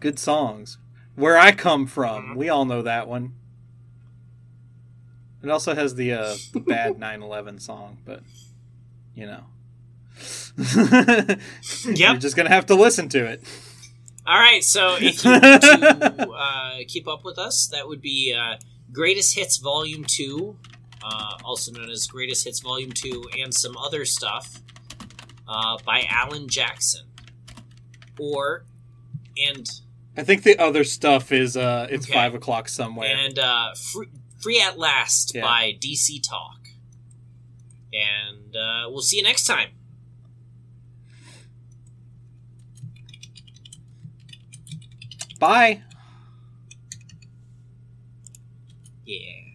Good songs. Where I come from, Mhm. we all know that one. It also has the uh, the bad 9/11 song, but you know, you're just gonna have to listen to it. All right. So if you want to uh, keep up with us, that would be uh, Greatest Hits Volume Two, uh, also known as Greatest Hits Volume Two, and some other stuff uh, by Alan Jackson, or and I think the other stuff is uh, it's Okay. five o'clock somewhere. and uh, Free, Free at Last Yeah. by DC Talk. And uh, we'll see you next time. Bye. Yeah.